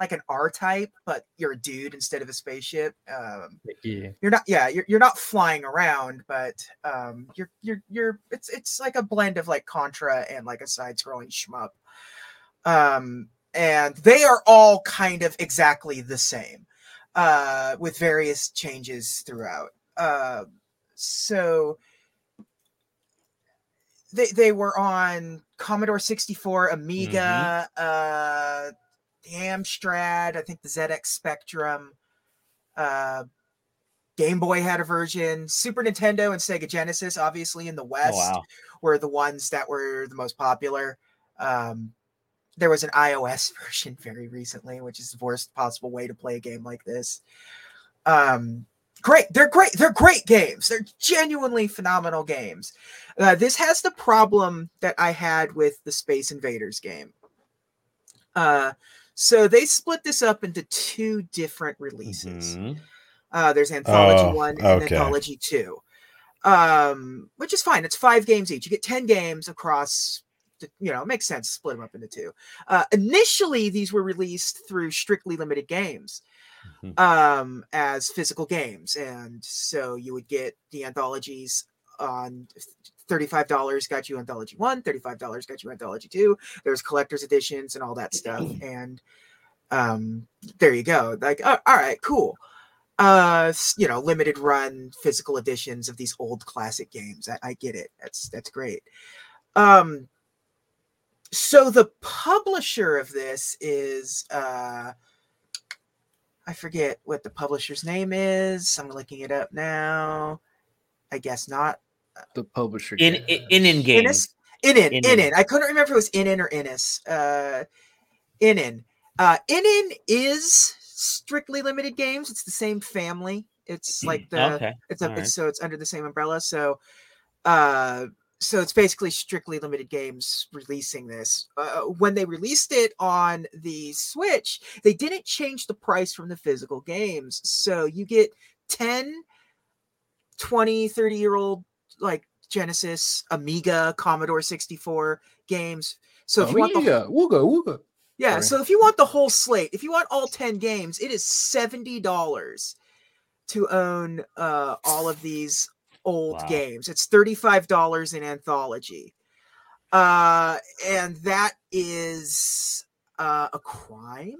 like an R type but you're a dude instead of a spaceship um Yeah. you're not yeah you're, you're not flying around but um you're you're you're it's it's like a blend of like contra and like a side scrolling shmup. Um and they are all kind of exactly the same uh with various changes throughout. Uh so they they were on Commodore 64, Amiga, uh the Amstrad, I think the ZX Spectrum, uh Game Boy had a version, Super Nintendo and Sega Genesis, obviously in the Oh, West, wow. were the ones that were the most popular. Um, there was an iOS [LAUGHS] version very recently, which is the worst possible way to play a game like this. Um, great, they're great, they're great games. They're genuinely phenomenal games. Uh, this has the problem that I had with the Space Invaders game. Uh, so they split this up into two different releases. Mhm. Uh, there's Anthology Oh, One and okay. Anthology Two, um, which is fine. It's five games each. You get ten games across. The, you know, it makes sense to split them up into two. Uh, initially, these were released through strictly limited games Mhm. um, as physical games, and so you would get the anthologies on thirty-five dollars got you anthology one, $35 got you anthology two. There's collector's editions and all that stuff, [CLEARS THROAT] and um, there you go. Like, uh, all right, cool. Uh you know limited run physical editions of these old classic games. I, I get it. That's that's great. Um so the publisher of this is uh i forget what the publisher's name is. I'm looking it up now. I guess not The publisher. In game. in in, in games. Inin, Inin, Inin. Inin. I couldn't remember if it was in in or Innis. Uh, Inin. Uh, Inin is strictly limited games. It's the same family. It's like the okay. it's, a, all right. it's so it's under the same umbrella. So, uh, so it's basically strictly limited games releasing this. Uh, when they released it on the Switch, they didn't change the price from the physical games. So you get 10, 20, 30 year old like Genesis, Amiga, Commodore 64 games. So if you want the wooga wooga. yeah, Sorry. so if you want the whole slate, if you want all 10 games, it is $70 to own uh all of these old Wow. games. It's $35 in anthology. Uh and that is uh a crime.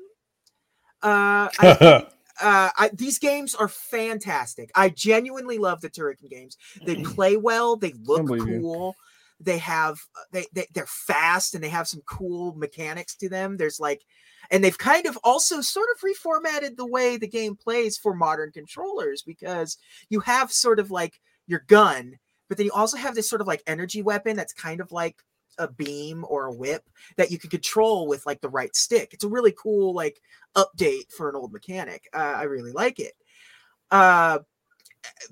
Uh I, [LAUGHS] uh, I, these games are fantastic. I genuinely love the Turrican games. They play well. They look believe you. cool. They have uh, they, they they're fast and they have some cool mechanics to them. There's like, and they've kind of also sort of reformatted the way the game plays for modern controllers because you have sort of like your gun, but then you also have this sort of like energy weapon that's kind of like a beam or a whip that you can control with like the right stick. It's a really cool like update for an old mechanic. Uh, I really like it. Uh,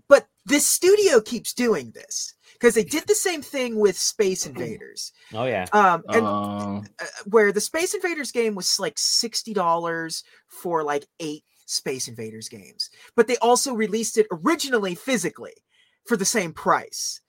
but this studio keeps doing this because they did the same thing with Space Invaders. Oh yeah. Um, and Uh, uh, where the Space Invaders game was like sixty dollars for like eight Space Invaders games, but they also released it originally physically for the same price.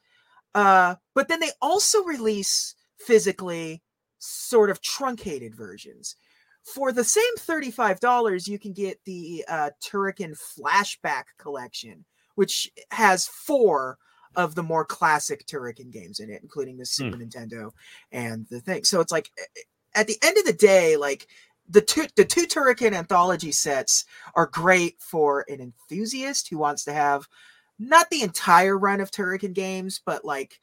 Uh, but then they also release physically sort of truncated versions. For the same $35, you can get the uh, Turrican Flashback Collection, which has four of the more classic Turrican games in it, including the Super Nintendo and the thing. So it's like eh, at the end of the day, like the two the two Turrican anthology sets are great for an enthusiast who wants to have not the entire run of Turrican games, but like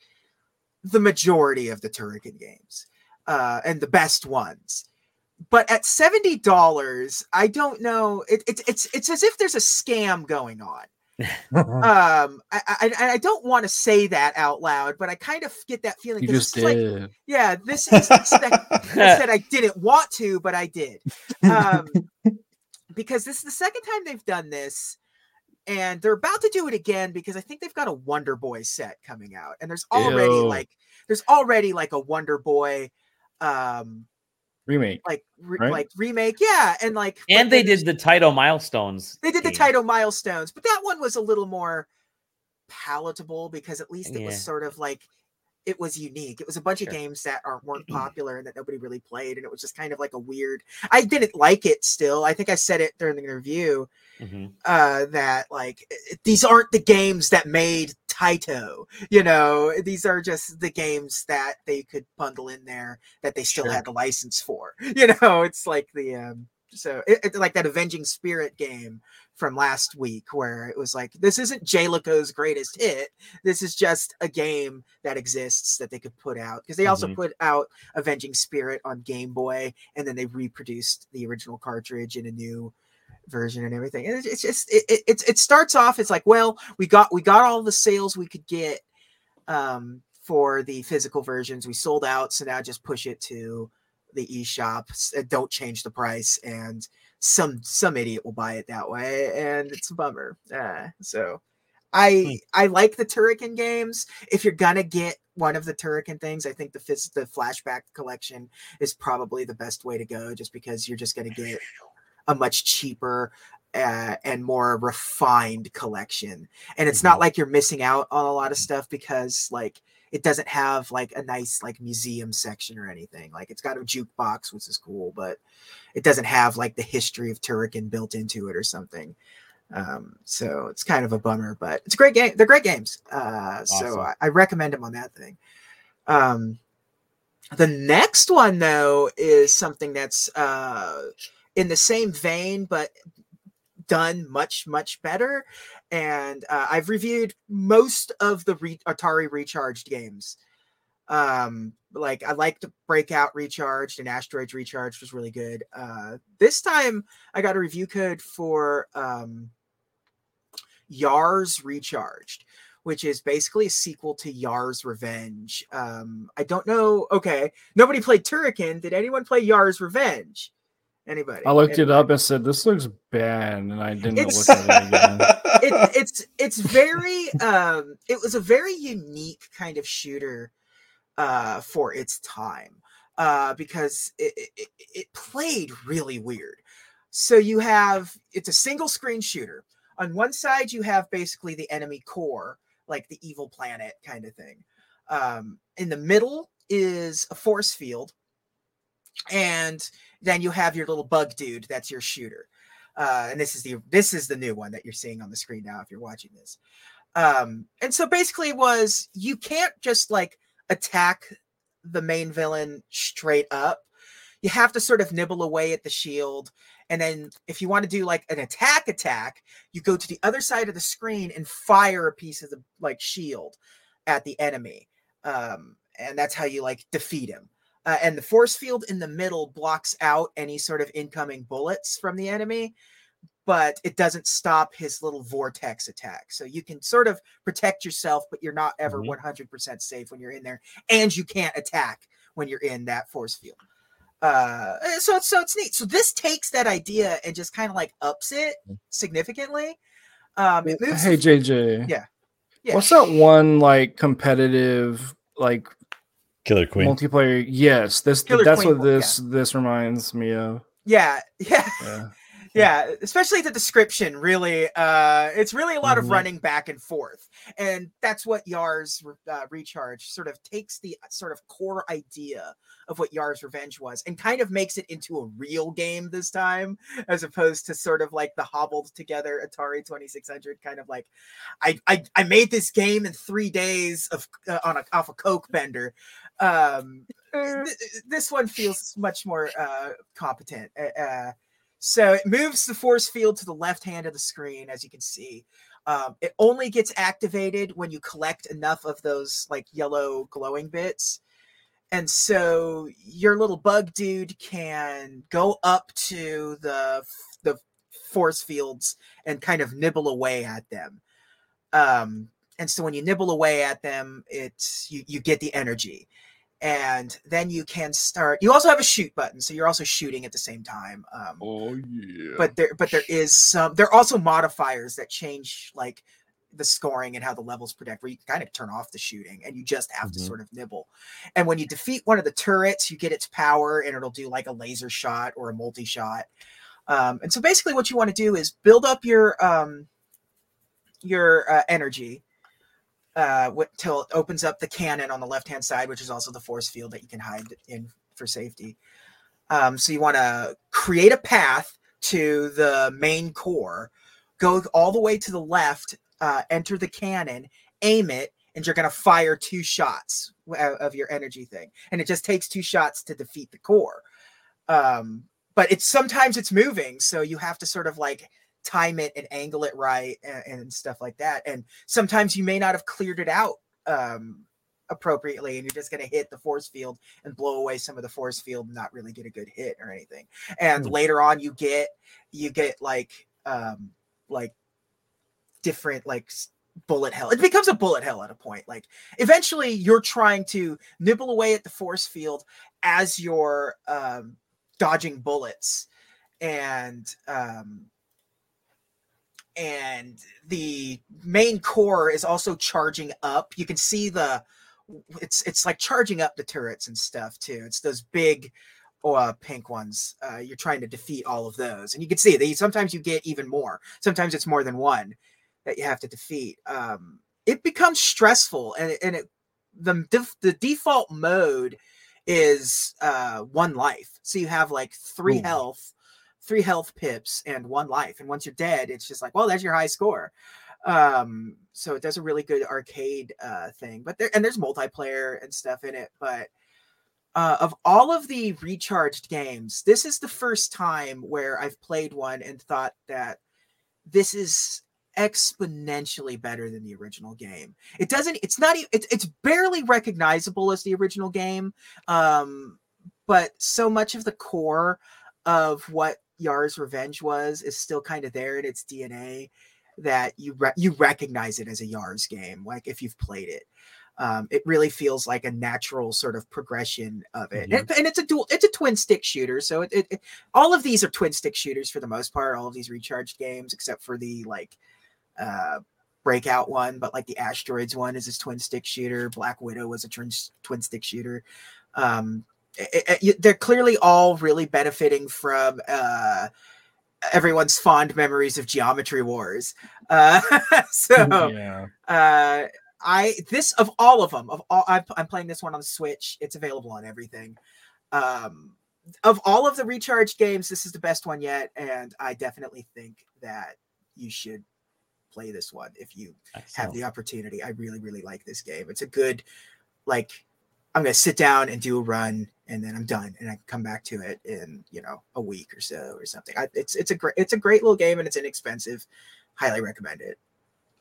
the majority of the Turrican games uh, and the best ones. But at seventy dollars, I don't know. It, it, it's it's as if there's a scam going on. [LAUGHS] Um, I I, I don't want to say that out loud, but I kind of get that feeling. you just it's like, did. yeah, this is that I said I [LAUGHS] didn't want to, but I did. Um, because this is the second time they've done this, and they're about to do it again because I think they've got a Wonder Boy set coming out, and there's already Ew. like there's already like a Wonder Boy, um, remake. like re- Right? like remake, yeah, and like And they then did the title milestones. they did the game. title milestones, but that one was a little more palatable because at least it Yeah. was sort of like it was unique. It was a bunch Sure. of games that aren't weren't [CLEARS THROAT] popular and that nobody really played, and it was just kind of like a weird. I didn't like it still. I think I said it during the review Mhm. uh, that like these aren't the games that made Taito. You know, these are just the games that they could bundle in there that they still Sure. had the license for. [LAUGHS] You know, it's like the um, so it, it's like that Avenging Spirit game from last week where it was like this isn't Jaleco's greatest hit. This is just a game that exists that they could put out because they also Mhm. put out Avenging Spirit on Game Boy and then they reproduced the original cartridge in a new version and everything. And it's, it's just it, it it starts off it's like well we got we got all the sales we could get um for the physical versions we sold out so now just push it to the eShop uh, don't change the price and some some idiot will buy it that way and it's a bummer uh, so I I like the Turrican games. If you're gonna get one of the Turrican things, I think the phys- the flashback collection is probably the best way to go, just because you're just gonna get a much cheaper uh, and more refined collection. And it's not like you're missing out on a lot of stuff because like it doesn't have like a nice like museum section or anything. Like it's got a jukebox, which is cool, but it doesn't have like the history of Turrican built into it or something. Um, so it's kind of a bummer, but it's a great game. They're great games. Uh, so I, I recommend them on that thing. Um, the next one though is something that's uh, in the same vein, but done much much better. And uh, I've reviewed most of the re- Atari Recharged games. Um, like I liked Breakout Recharged and Asteroids Recharged was really good. Uh, this time I got a review code for um, Yars Recharged, which is basically a sequel to Yar's Revenge. Um, I don't know. Okay, nobody played Turrican. Did anyone play Yar's Revenge? Anybody? I looked it up and said this looks bad, and I didn't It's- look at it again. [LAUGHS] it, it's it's very um it was a very unique kind of shooter uh for its time uh because it, it, it- it played really weird so you have it's a single screen shooter on one side you have basically the enemy core like the evil planet kind of thing um in the middle is a force field and then you have your little bug dude that's your shooter uh, and this is the this is the new one that you're seeing on the screen now if you're watching this um and so basically was you can't just like attack the main villain straight up you have to sort of nibble away at the shield And then if you want to do like an attack attack, you go to the other side of the screen and fire a piece of the like shield at the enemy. Um, and that's how you like defeat him. Uh, and the force field in the middle blocks out any sort of incoming bullets from the enemy, but it doesn't stop his little vortex attack. So you can sort of protect yourself, but you're not ever Mhm. 100% safe when you're in there, and you can't attack when you're in that force field. Uh, so it's so it's neat. So this takes that idea and just kind of like ups it significantly. Um, it moves. Hey JJ. Yeah. Yeah. What's that one like competitive like Killer Queen. multiplayer? Yes, this Killer that's Queen, what this this reminds me of. yeah, [LAUGHS] yeah. Yeah. yeah especially the description really uh it's really a lot of running back and forth and that's what yar's uh, recharge sort of takes the sort of core idea of what yar's revenge was and kind of makes it into a real game this time as opposed to sort of like the hobbled together atari 2600 kind of like i i, I made this game in three days of uh, on a off a coke bender um [LAUGHS] th- this one feels much more uh competent uh, uh so it moves the force field to the left hand of the screen, as you can see. Um, it only gets activated when you collect enough of those like yellow glowing bits. And so your little bug dude can go up to the the force fields and kind of nibble away at them. Um, and so when you nibble away at them, it's you, you get the energy and then you can start you also have a shoot button so you're also shooting at the same time um, Oh yeah. but there but there is some there are also modifiers that change like the scoring and how the levels predict where you kind of turn off the shooting and you just have to Mhm. sort of nibble and when you defeat one of the turrets you get its power and it'll do like a laser shot or a multi shot um, and so basically what you want to do is build up your um, your uh, energy uh, till it opens up the cannon on the left hand side, which is also the force field that you can hide in for safety. Um, so you want to create a path to the main core, go all the way to the left, uh, enter the cannon, aim it, and you're going to fire two shots of your energy thing. And it just takes two shots to defeat the core. Um, but it's sometimes it's moving, so you have to sort of like time it and angle it right and, and stuff like that. And sometimes you may not have cleared it out um, appropriately, and you're just going to hit the force field and blow away some of the force field and not really get a good hit or anything. And Hmm. later on, you get you get like um, like different like bullet hell. It becomes a bullet hell at a point. Like eventually, you're trying to nibble away at the force field as you're um, dodging bullets and um, and the main core is also charging up. You can see the it's it's like charging up the turrets and stuff too. It's those big uh, pink ones. Uh, you're trying to defeat all of those, and you can see they sometimes you get even more. Sometimes it's more than one that you have to defeat. Um, it becomes stressful, and and it the def- the default mode is uh, one life. So you have like three Ooh. health, three health pips, and one life. And once you're dead, it's just like, well, that's your high score. Um, so it does a really good arcade uh, thing. But there and there's multiplayer and stuff in it. But uh, of all of the recharged games, this is the first time where I've played one and thought that this is exponentially better than the original game. It doesn't. It's not. It's it's barely recognizable as the original game. Um, but so much of the core of what Yar's Revenge was is still kind of there in its DNA that you re- you recognize it as a Yar's game. Like if you've played it. Um, it really feels like a natural sort of progression of it, and, and it's a dual, it's a twin stick shooter. So it, it, it- all of these are twin stick shooters for the most part. All of these recharged games, except for the like uh breakout one but like the asteroids one is this twin stick shooter black widow was a twin, twin stick shooter um it- it- they're clearly all really benefiting from uh everyone's fond memories of geometry wars uh [LAUGHS] so yeah. uh i this of all of them of all I'm, I'm playing this one on the switch it's available on everything um of all of the recharge games this is the best one yet and i definitely think that you should play this one if you have the opportunity. I really, really like this game. It's a good, like, I'm gonna sit down and do a run and then I'm done, and I can come back to it in you know a week or so or something. I, it's it's a great it's a great little game, and it's inexpensive. Highly recommend it.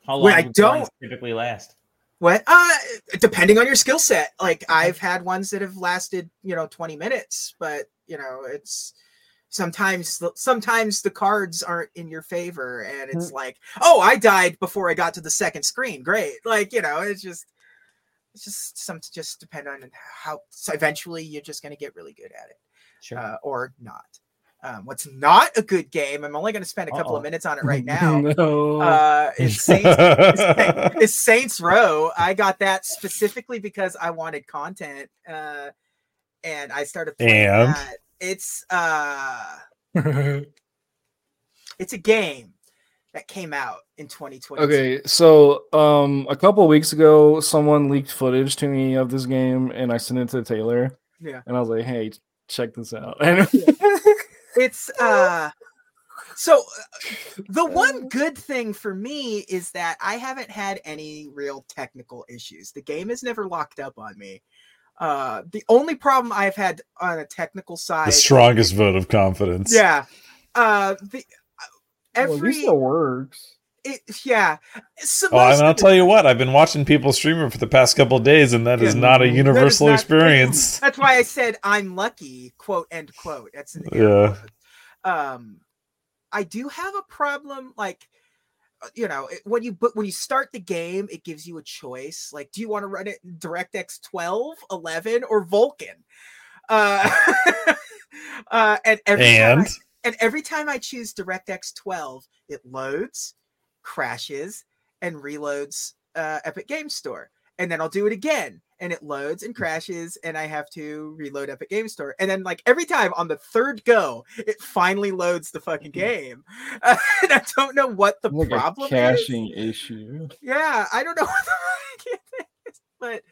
How long When I don't- typically last? What? Uh, depending on your skill set. Like I've had ones that have lasted, you know, 20 minutes, but you know, it's sometimes sometimes the cards aren't in your favor, and it's like, oh, I died before I got to the second screen. Great, like you know, it's just it's just some to just depend on how. So eventually, you're just gonna get really good at it, Sure. uh, or not. Um, what's not a good game? I'm only going to spend a couple Uh-oh. of minutes on it right [LAUGHS] now. no. uh, is Saints is, [LAUGHS] is Saints Row. I got that specifically because I wanted content, uh, and I started playing And? that. It's uh, [LAUGHS] it's a game that came out in 2020. okay, so um, a couple weeks ago, someone leaked footage to me of this game, and I sent it to Taylor. Yeah. and I was like, "Hey, check this out." [LAUGHS] And [LAUGHS] it's uh so uh, the one good thing for me is that I haven't had any real technical issues. The game has never locked up on me. Uh the only problem I've had on a technical side the strongest vote of confidence. Yeah. Uh the uh, Well, at every least it works. it, yeah. So Well, I mean, I'll the- tell you what. I've been watching people stream it for the past couple of days, and that is Yeah. not a that is universal not- experience. [LAUGHS] That's why I said I'm lucky, quote end quote. That's an Yeah. Um I do have a problem like uh, you know when you but when you start the game it gives you a choice like do you want to run it in DirectX 12 11 or Vulkan uh, [LAUGHS] uh and every time I- And every time I choose DirectX 12, it loads, crashes, and reloads uh, Epic Game Store. And then I'll do it again, and it loads and crashes, and I have to reload Epic Game Store. And then, like every time on the third go, it finally loads the fucking game. [LAUGHS] and I don't know what the Like problem a is caching issue. yeah, I don't know [LAUGHS] what the fuck it is, but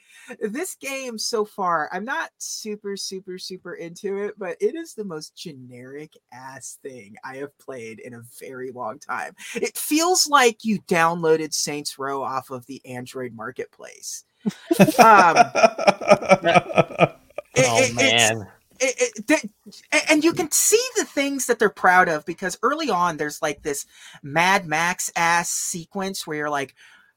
this game so far, I'm not super, super, super into it, but it is the most generic ass thing I have played in a very long time. It feels like you downloaded Saints Row off of the Android marketplace. Um, [LAUGHS] oh it- man. it, it, and you can see the things that they're proud of because early on there's like this Mad Max ass sequence where you're like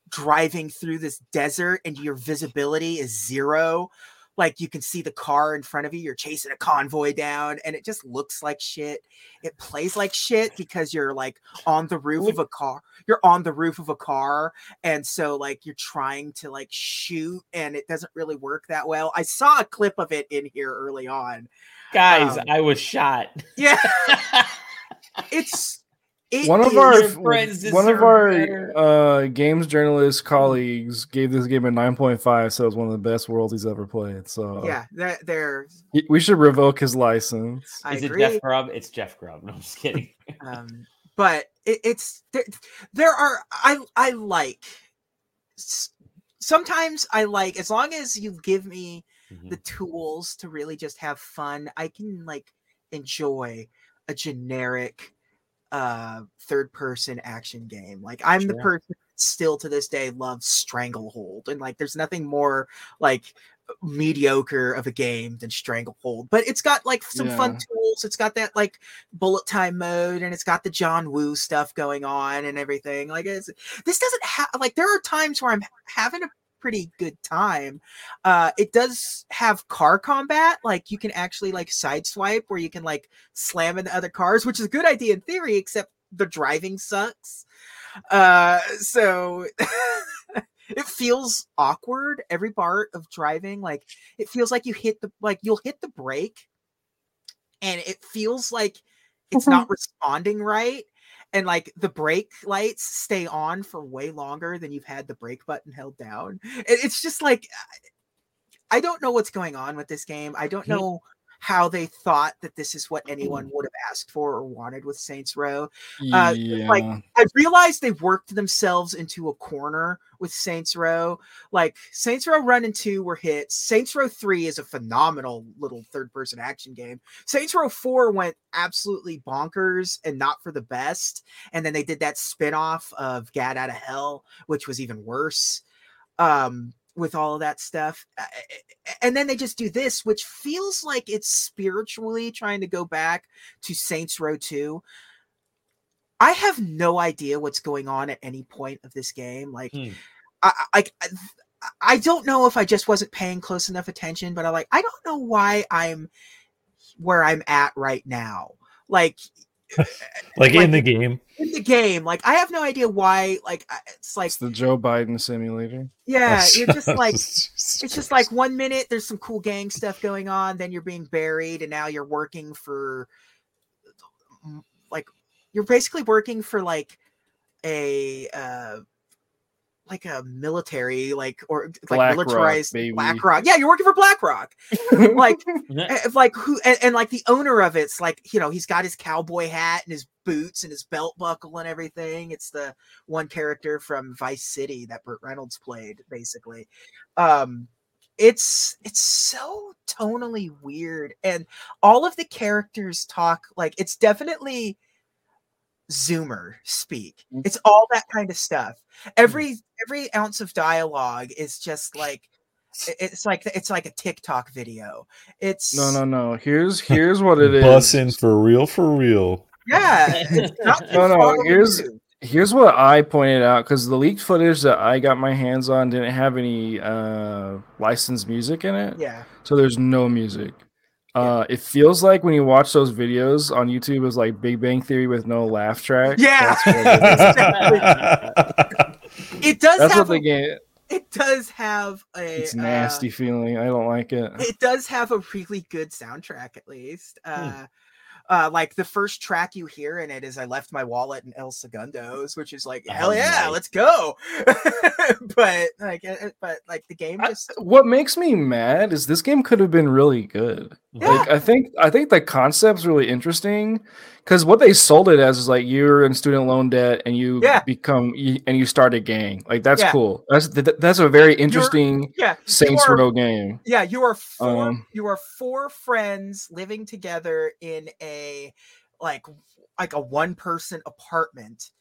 driving through this desert and your visibility is zero. Like you can see the car in front of you, you're chasing a convoy down, and it just looks like shit. It plays like shit because you're like on the roof of a car. You're on the roof of a car, and so like you're trying to like shoot, and it doesn't really work that well. I saw a clip of it in here early on. Guys, um, I was shot. Yeah, [LAUGHS] it's it One of our Your friends one of our uh, games journalist colleagues gave this game a 9.5, so it's one of the best worlds he's ever played. So yeah, they're, they're we should revoke his license. I Is agree. it Jeff Grubb? It's Jeff Grubb. No, I'm just kidding. [LAUGHS] um, but it, it's there, there are I I like sometimes I like as long as you give me Mhm. the tools to really just have fun, I can like enjoy a generic uh third person action game. Like I'm the person still to this day loves Stranglehold and like there's nothing more like mediocre of a game than Stranglehold. But it's got like some fun tools. It's got that like bullet time mode and it's got the John Woo stuff going on and everything. Like it's this doesn't have like there are times where I'm having a pretty good time. Uh it does have car combat, like you can actually like sideswipe where you can like slam into other cars, which is a good idea in theory, except the driving sucks. Uh so [LAUGHS] it feels awkward every part of driving like it feels like you hit the like you'll hit the brake and it feels like it's not responding right and like the brake lights stay on for way longer than you've had the brake button held down. It- it's just like i don't know what's going on with this game. I don't know how they thought that this is what anyone would have asked for or wanted with saints row Uh, yeah. like, I realized they worked themselves into a corner with Saints Row. Like Saints Row Run and 2 were hits. Saints Row 3 is a phenomenal little third-person action game. Saints Row 4 went absolutely bonkers and not for the best. And then they did that spin-off of Gat Out of Hell, which was even worse. Um with all of that stuff. And then they just do this, which feels like it's spiritually trying to go back to Saints Row 2. I have no idea what's going on at any point of this game. Like, Hmm. I, I, I, I don't know if I just wasn't paying close enough attention, but I like, I don't know why I'm where I'm at right now. Like, Like, [LAUGHS] Like- in the game. in the game, like, I have no idea why. Like, it's like, It's the Joe Biden simulator. yeah, you're just like, it's [LAUGHS] it's just like one minute there's some cool gang stuff going on then you're being buried and now you're working for like you're basically working for like a uh like a military like or like BlackRock, militarized baby. BlackRock. Yeah, you're working for BlackRock. [LAUGHS] like [LAUGHS] eh, like who and, and like the owner of it's like you know he's got his cowboy hat and his boots and his belt buckle and everything it's the one character from vice city that burt reynolds played basically um it's it's so tonally weird and all of the characters talk like it's definitely zoomer speak Mm. it's all that kind of stuff every every ounce of dialogue is just like it's like it's like a tiktok video it's No, no, no. Here's here's what it is. Bussin' for real, for real. yeah it's [LAUGHS] not too No, no, here's- removed. Here's what I pointed out because the leaked footage that I got my hands on didn't have any uh, licensed music in it. yeah So there's no music. Uh, it feels like when you watch those videos on YouTube, it's like Big Bang Theory with no laugh track. Yeah. [LAUGHS] [LAUGHS] It does That's have what a, they get. it does have a It's uh, nasty feeling. I don't like it. it does have a really good soundtrack at least Hmm. uh uh like the first track you hear in it is i left my wallet in el segundos which is like hell Oh, yeah nice. let's go [LAUGHS] but like uh, but like the game I- just what makes me mad is this game could have been really good. Yeah. Like I think I think the concept's really interesting because what they sold it as is like you're in student loan debt and you Yeah. become you, and you start a gang. Like that's Yeah. cool. That's th- that's a very interesting yeah Saints Row game. Yeah, you are four. Um, you are four friends living together in a like like a one person apartment,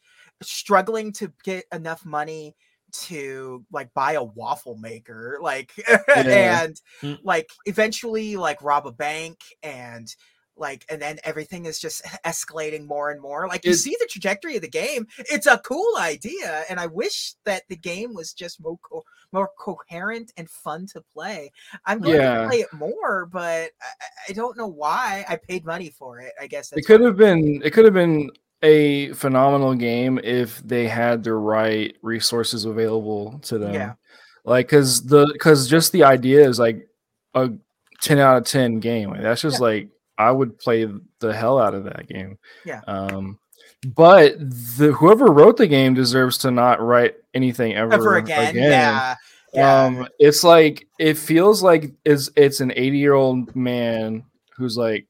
struggling to get enough money to like buy a waffle maker, like [LAUGHS] and Mm. like eventually like rob a bank and like and then everything is just [LAUGHS] escalating more and more like you It- see the trajectory of the game it's a cool idea and i wish that the game was just more co- more coherent and fun to play i'm going Yeah. to play it more but I- I don't know why i paid money for it i guess It could have been it could have been a phenomenal game if they had the right resources available to them. Yeah. Like cuz the cuz just the idea is like a 10 out of 10 game. Like, that's just Yeah. like I would play the hell out of that game. Yeah. Um but the whoever wrote the game deserves to not write anything ever, ever again, yeah yeah Um it's like it feels like it's it's an 80 year old man who's like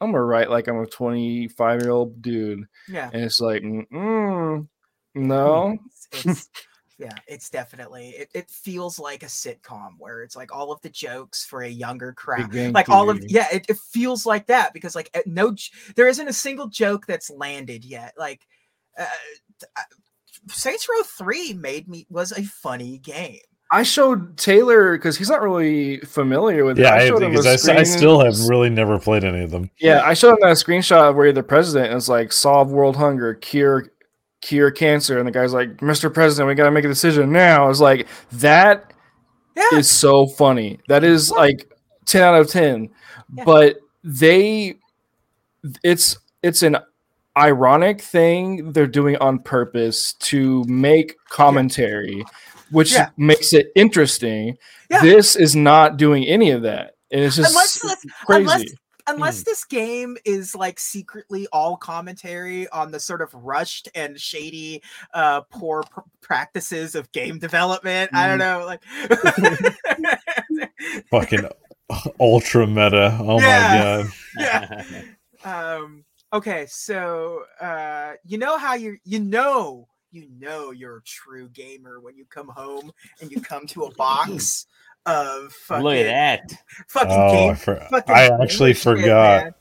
I'm gonna write like I'm a 25 year old dude, yeah. and it's like, mm, [LAUGHS] no, it's, it's [LAUGHS] yeah it's definitely it, it feels like a sitcom where it's like all of the jokes for a younger crowd like all of yeah it, it feels like that because like uh, no there isn't a single joke that's landed yet like uh, uh, saints row 3 made me was a funny game I showed Taylor because he's not really familiar with. it. Yeah, I I, showed him because a I, s- I screen- still have really never played any of them. Yeah, I showed him that screenshot where the president is like, solve world hunger, cure cure cancer, and the guy's like, Mr. President, we gotta make a decision now. It's like that yeah is so funny. That is Yeah. like 10 out of 10. Yeah. But they it's it's an ironic thing they're doing on purpose to make commentary, which Yeah. makes it interesting. Yeah. This is not doing any of that. And it's just unless this- crazy. unless unless Hmm. this game is like secretly all commentary on the sort of rushed and shady uh poor pr- practices of game development i don't know like [LAUGHS] Fucking [LAUGHS] ultra meta. Oh Yeah. my god. [LAUGHS] yeah um okay so uh you know how you you know you know you're a true gamer when you come home and you come to a [LAUGHS] box of fucking Look at that. fucking Oh, I, for- fucking I actually shit, forgot. man.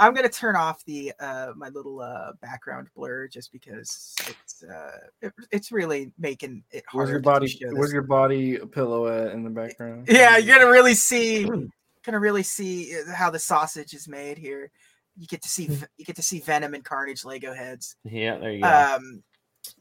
I'm gonna turn off the uh my little uh background blur just because it's uh it, it's really making it Where's your body? Where's your body pillow at in the background? Yeah, you're gonna really see [CLEARS THROAT] gonna really see uh, how the sausage is made here. You get to see [LAUGHS] you get to see Venom and Carnage Lego heads. Yeah, there you go. Um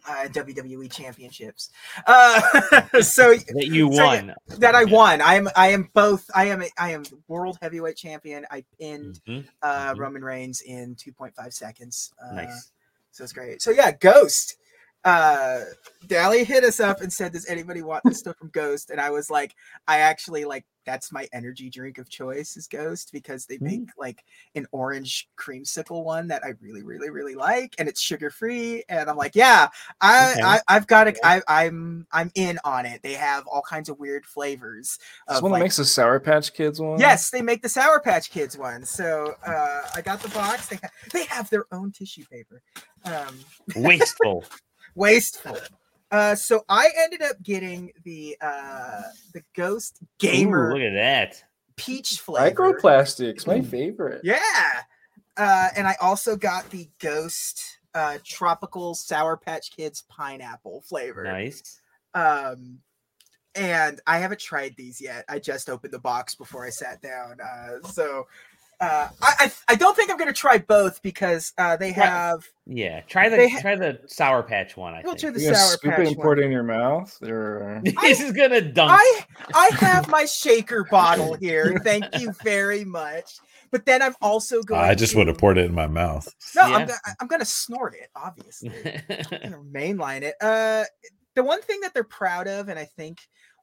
uh, WWE championships. Uh, [LAUGHS] so that you so, won. that I won. I am I am both. I am I am world heavyweight champion. I pinned Mhm, uh, Mhm. Roman Reigns in 2.5 seconds. Uh, Nice. So it's great. So yeah, Ghost. Uh Dali hit us up and said, Does anybody want this stuff from Ghost? And I was like, I actually like that's my energy drink of choice is Ghost because they make like an orange creamsicle one that I really, really, really like, and it's sugar free. And I'm like, yeah, I, Okay. I I've got it. I, I'm I'm in on it. They have all kinds of weird flavors. This of, one that like, makes the Sour Patch Kids one. Yes, they make the Sour Patch Kids one. So uh, I got the box. They ha- they have their own tissue paper. Um, [LAUGHS] Wasteful. Wasteful. Uh, so I ended up getting the uh, the Ghost Ooh, Gamer look at that. peach flavor. Microplastics, my favorite. Yeah. Uh, and I also got the Ghost uh, Tropical Sour Patch Kids pineapple flavor. Nice. Um, and I haven't tried these yet. I just opened the box before I sat down. Uh, so uh, I, I I don't think I'm gonna try both because uh, they Right. have. Yeah, try the ha- try the sour patch one. I We'll think. do the You gonna Sour scoop Patch it and pour one. it in your mouth, or [LAUGHS] this is gonna dunk. I I have my shaker bottle here. Thank you very much. But then I'm also going. I just want to, would have poured it in my mouth. No, Yeah. I'm gonna, I'm gonna snort it. Obviously, [LAUGHS] I'm gonna mainline it. Uh, the one thing that they're proud of, and I think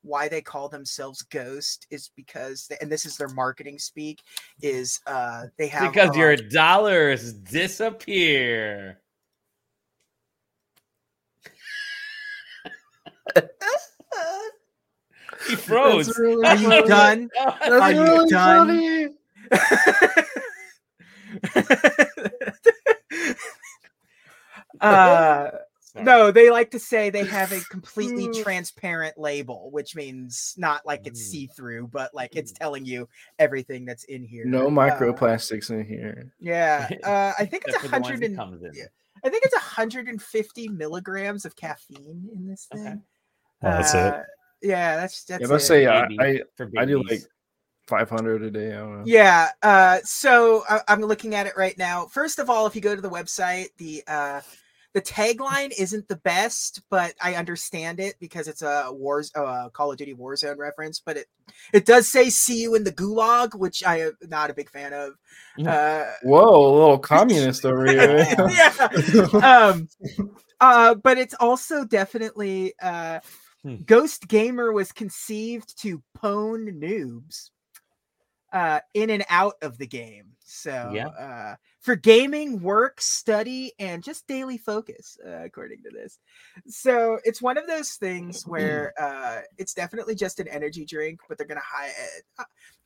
why they call themselves Ghost is because, they, and this is their marketing speak, is uh they have because your dollars disappear. he [LAUGHS] froze. really Are you done? Are you done? [LAUGHS] [LAUGHS] uh Sorry. no they like to say they have a completely Mm. transparent label which means not like it's Mm. see-through but like it's telling you everything that's in here no Uh, microplastics in here. yeah [LAUGHS] uh i think it's a for the ones hundred and comes in. yeah. i think it's 150 milligrams of caffeine in this thing Okay. Oh, that's it. Uh, yeah that's that's Yeah, let's it. say I, Baby. I For I do babies. like 500 a day. I don't know. Yeah. Uh, so I, I'm looking at it right now. First of all, if you go to the website, the uh, the tagline isn't the best, but I understand it because it's a wars uh, Call of Duty Warzone reference. But it it does say "See you in the gulag," which I am not a big fan of. Uh, Whoa, a little communist over [LAUGHS] here. yeah. Um, uh, but it's also definitely uh, Hmm. Ghost Gamer was conceived to pwn noobs uh, in and out of the game. So Yeah. Uh, for gaming, work, study, and just daily focus, uh, according to this. So it's one of those things where uh, it's definitely just an energy drink, but they're gonna hide.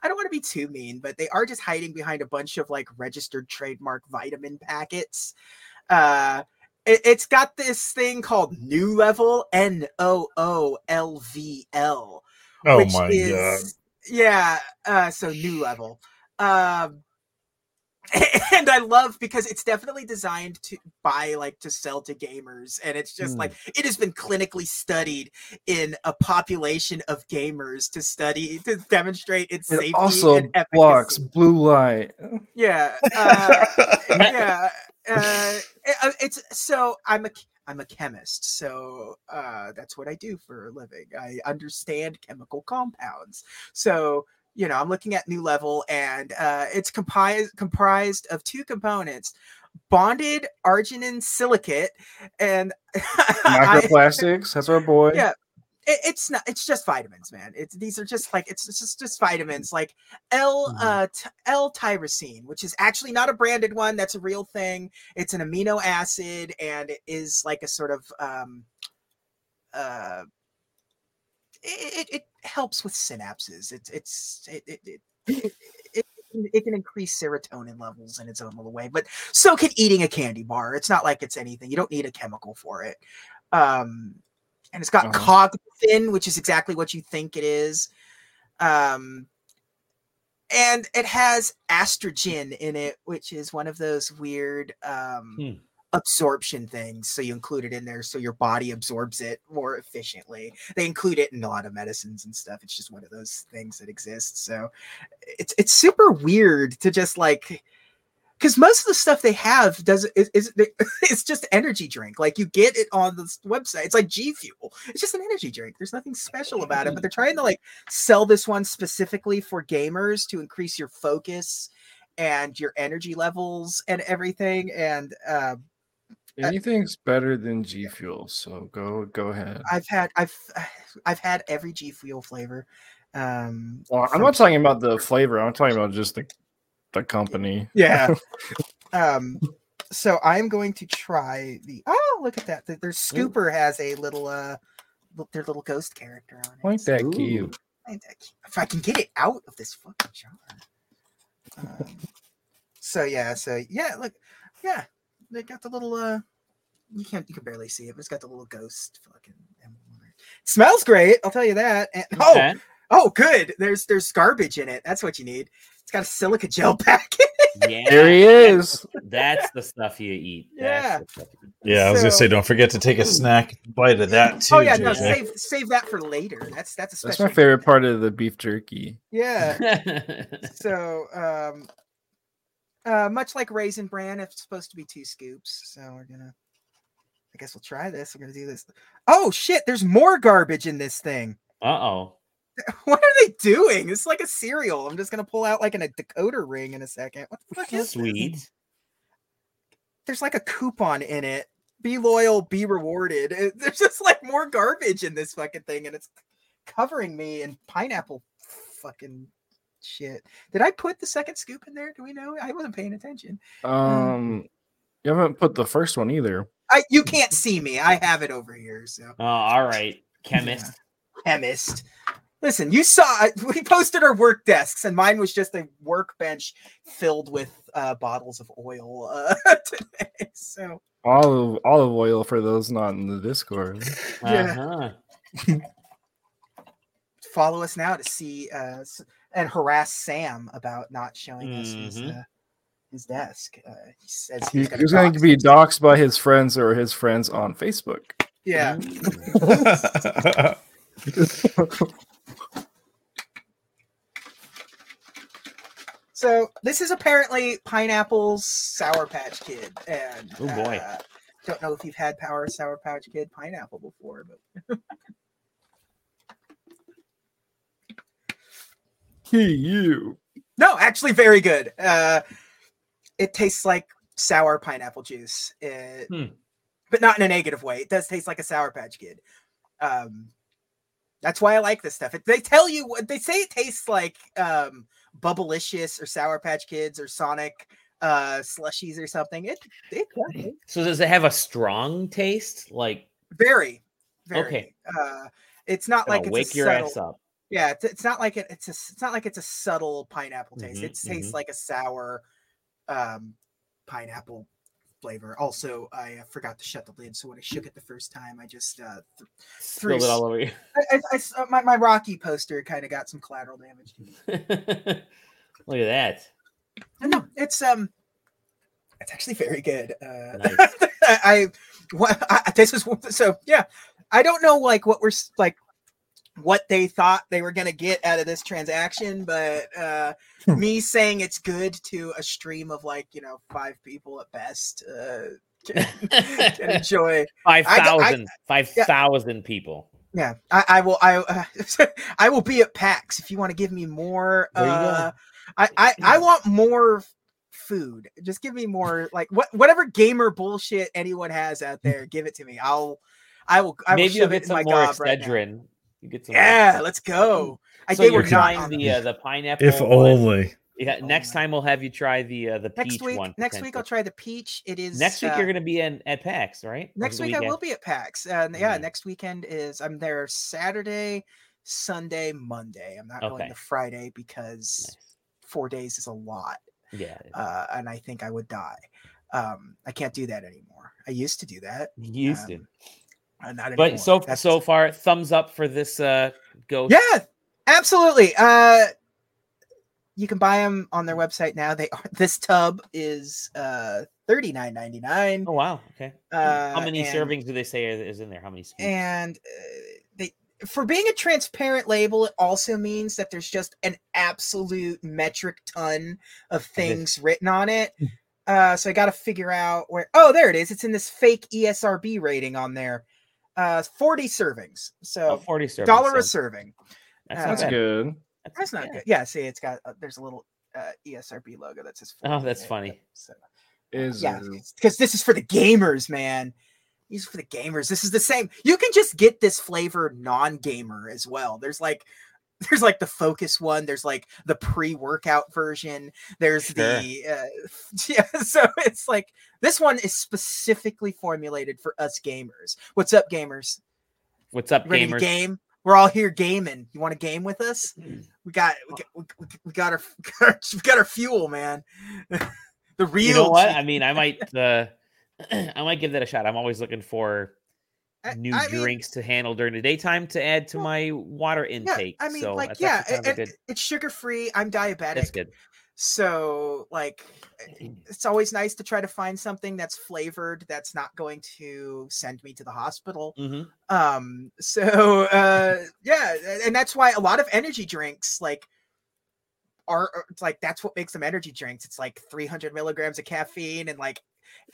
I don't want to be too mean, but they are just hiding behind a bunch of like registered trademark vitamin packets. Uh, it, it's got this thing called nooLVL, N O O L V L. Oh which my is- Yeah, uh, so nooLVL. Um, [LAUGHS] I love because it's definitely designed to buy like to sell to gamers, and it's just Hmm. like it has been clinically studied in a population of gamers to study to demonstrate its It safety also and efficacy. blocks blue light. Yeah, [LAUGHS] uh, yeah. Uh, it- uh, it's so I'm a I'm a chemist, so uh, that's what I do for a living. I understand chemical compounds. So you know, I'm looking at nooLVL, and uh, it's comprised comprised of two components: bonded arginine silicate and [LAUGHS] I- Microplastics. That's our boy. Yeah. it, it's not it's just vitamins man it's these are just like it's, it's just just vitamins like l Mhm. uh t- l tyrosine which is actually not a branded one that's a real thing it's an amino acid and it is like a sort of um uh it, it, it helps with synapses it's it's it it, it, [LAUGHS] it, it, it can increase serotonin levels in its own little way but so can eating a candy bar it's not like it's anything you don't need a chemical for it um and it's got Uh-huh. Cognizin, which is exactly what you think it is. Um, and it has AstraGin in it, which is one of those weird um, Hmm. Absorption things. So you include it in there so your body absorbs it more efficiently. They include it in a lot of medicines and stuff. It's just one of those things that exists. So it's it's super weird to just like because most of the stuff they have does is, is [LAUGHS] it's just energy drink. Like you get it on the website. It's like G Fuel. It's just an energy drink. There's nothing special about it. But they're trying to like sell this one specifically for gamers to increase your focus and your energy levels and everything. And uh, Anything's better than G Fuel, so go go ahead. I've had I've [SIGHS] I've had every G Fuel flavor. Um, Well, I'm from- not talking about the flavor. I'm talking about just the the company. Yeah. [LAUGHS] um, so I'm going to try the. Oh, look at that! Their their scooper has a little uh, their little ghost character on it. Like that Ooh. cute. Ain't that cute? If I can get it out of this fucking jar. Um, so yeah, so yeah, look, yeah, they got the little uh, you can't you can barely see it, but it's got the little ghost fucking. emblem on it. Smells great, I'll tell you that. And, oh, Okay. oh, good. There's there's garbage in it. That's what you need. It's got a silica gel [LAUGHS] pack. Yeah. There he is. That's the stuff you eat. Yeah. That's the you eat. Yeah, I was gonna say, don't forget to take a snack bite of that too. oh yeah, no, save save that for later. That's that's a That's my favorite part of the beef jerky. Yeah. [LAUGHS] so um uh much like raisin bran it's supposed to be two scoops so we're gonna i guess we'll try this we're gonna do this. Oh shit there's more garbage in this thing. Uh oh. [LAUGHS] what are they doing? It's like a cereal. I'm just gonna pull out like an, a decoder ring in a second. What the fuck is this? Sweet. there's like a coupon in it. Be loyal be rewarded. It- [LAUGHS] there's just like more garbage in this fucking thing and it's covering me in pineapple fucking shit did i put the second scoop in there do we know i wasn't paying attention Um, you haven't put the first one either. I you can't see me. I have it over here. So Oh, all right. Chemist. chemist. Listen, you saw we posted our work desks, and mine was just a workbench filled with uh, bottles of oil uh, [LAUGHS] today. So Olive olive oil for those not in the Discord. Yeah. Uh-huh. [LAUGHS] follow us now to see uh, s- and harass Sam about not showing us his uh, his desk. Uh, he says he's he was gonna to be doxxed by his friends or his friends on Facebook. Yeah. [LAUGHS] So this is apparently pineapple's Sour Patch Kid, and Oh, boy. uh, don't know if you've had Power Sour Patch Kid pineapple before, but [LAUGHS] you. no, actually very good. Uh, it tastes like sour pineapple juice, uh, Hmm. but not in a negative way. It does taste like a Sour Patch Kid. Um, that's why I like this stuff. It, they tell you what they say. It tastes like um, Bubblicious or Sour Patch Kids or Sonic uh, slushies or something. It, it does. So does it have a strong taste? Like very, very. Okay. Uh, it's not like it's wake a your subtle, ass up. Yeah, it's, it's not like it, it's a it's not like it's a subtle pineapple taste. Mhm, it tastes mhm. like a sour um, pineapple flavor. Also, I uh, forgot to shut the lid, so when I shook it the first time, I just uh, th- Spilled it all over you. I, I, I uh, my my Rocky poster kind of got some collateral damage. [LAUGHS] Look at that. No, it's um, it's actually very good. Uh, [LAUGHS] Nice. I, I, what, I this is so yeah. I don't know like what we're like what they thought they were gonna get out of this transaction, but uh, me saying it's good to a stream of like you know five people at best uh, can, [LAUGHS] can [LAUGHS] enjoy. Five I got- I- thousand. Five thousand people. Yeah, I, I will. I uh, [LAUGHS] I will be at PAX if you want to give me more. There you go. Uh, I, I I want more food. Just give me more. Like what whatever gamer bullshit anyone has out there, give it to me. I'll I will. I will Maybe you'll shove it in my more gob right. Excedrin. You get some. Yeah, Excedrin. let's go. I So they you're trying the uh, the pineapple. if one. only. Yeah, Oh next my- time we'll have you try the uh, the next peach week. one. Next week I'll try the peach. It is Next week uh, you're gonna be in at PAX, right? Next the week I will be at PAX. And yeah, Mhm. next weekend is I'm there Saturday, Sunday, Monday. I'm not going to Friday because Nice. four days is a lot. Yeah. uh, and I think I would die. Um, I can't do that anymore. I used to do that, You used um, uh, not anymore. But so That's- so far, thumbs up for this uh ghost. yeah, absolutely. Uh, you can buy them on their website now. They are [LAUGHS] this tub is uh thirty nine ninety nine. Oh wow. Okay. Uh, How many and- servings do they say is in there? How many? scoops? and uh, they for being a transparent label it also means that there's just an absolute metric ton of things written on it uh so i gotta figure out where oh there it is it's in this fake esrb rating on there uh 40 servings Oh, so 40 servings. dollar a serving That's, uh, That's good. that's not yeah. good yeah see it's got uh, there's a little uh esrb logo that says Oh, that's in it, funny. so Is yeah uh, because this is for the gamers man these are for the gamers this is the same you can just get this flavor non-gamer as well there's like there's like the focus one there's like the pre-workout version there's the uh, [LAUGHS] yeah so it's like this one is specifically formulated for us gamers. What's up gamers? What's up, ready gamers? to game? We're all here gaming. You want to game with us? We got we got, we got- got our [LAUGHS] we got our fuel man. [LAUGHS] The real you know what? i mean, I might uh [CLEARS THROAT] I might give that a shot. I'm always looking for I- new I mean- drinks to handle during the daytime to add to Well, my water intake. Yeah, I mean, so like, yeah, actually kind of a it- good. it's sugar free. I'm diabetic, That's good. so like, [CLEARS THROAT] it's always nice to try to find something that's flavored that's not going to send me to the hospital. hmm Um, [LAUGHS] so uh, [LAUGHS] yeah, and that's why a lot of energy drinks like are are- like that's what makes them energy drinks. It's like 300 milligrams of caffeine and like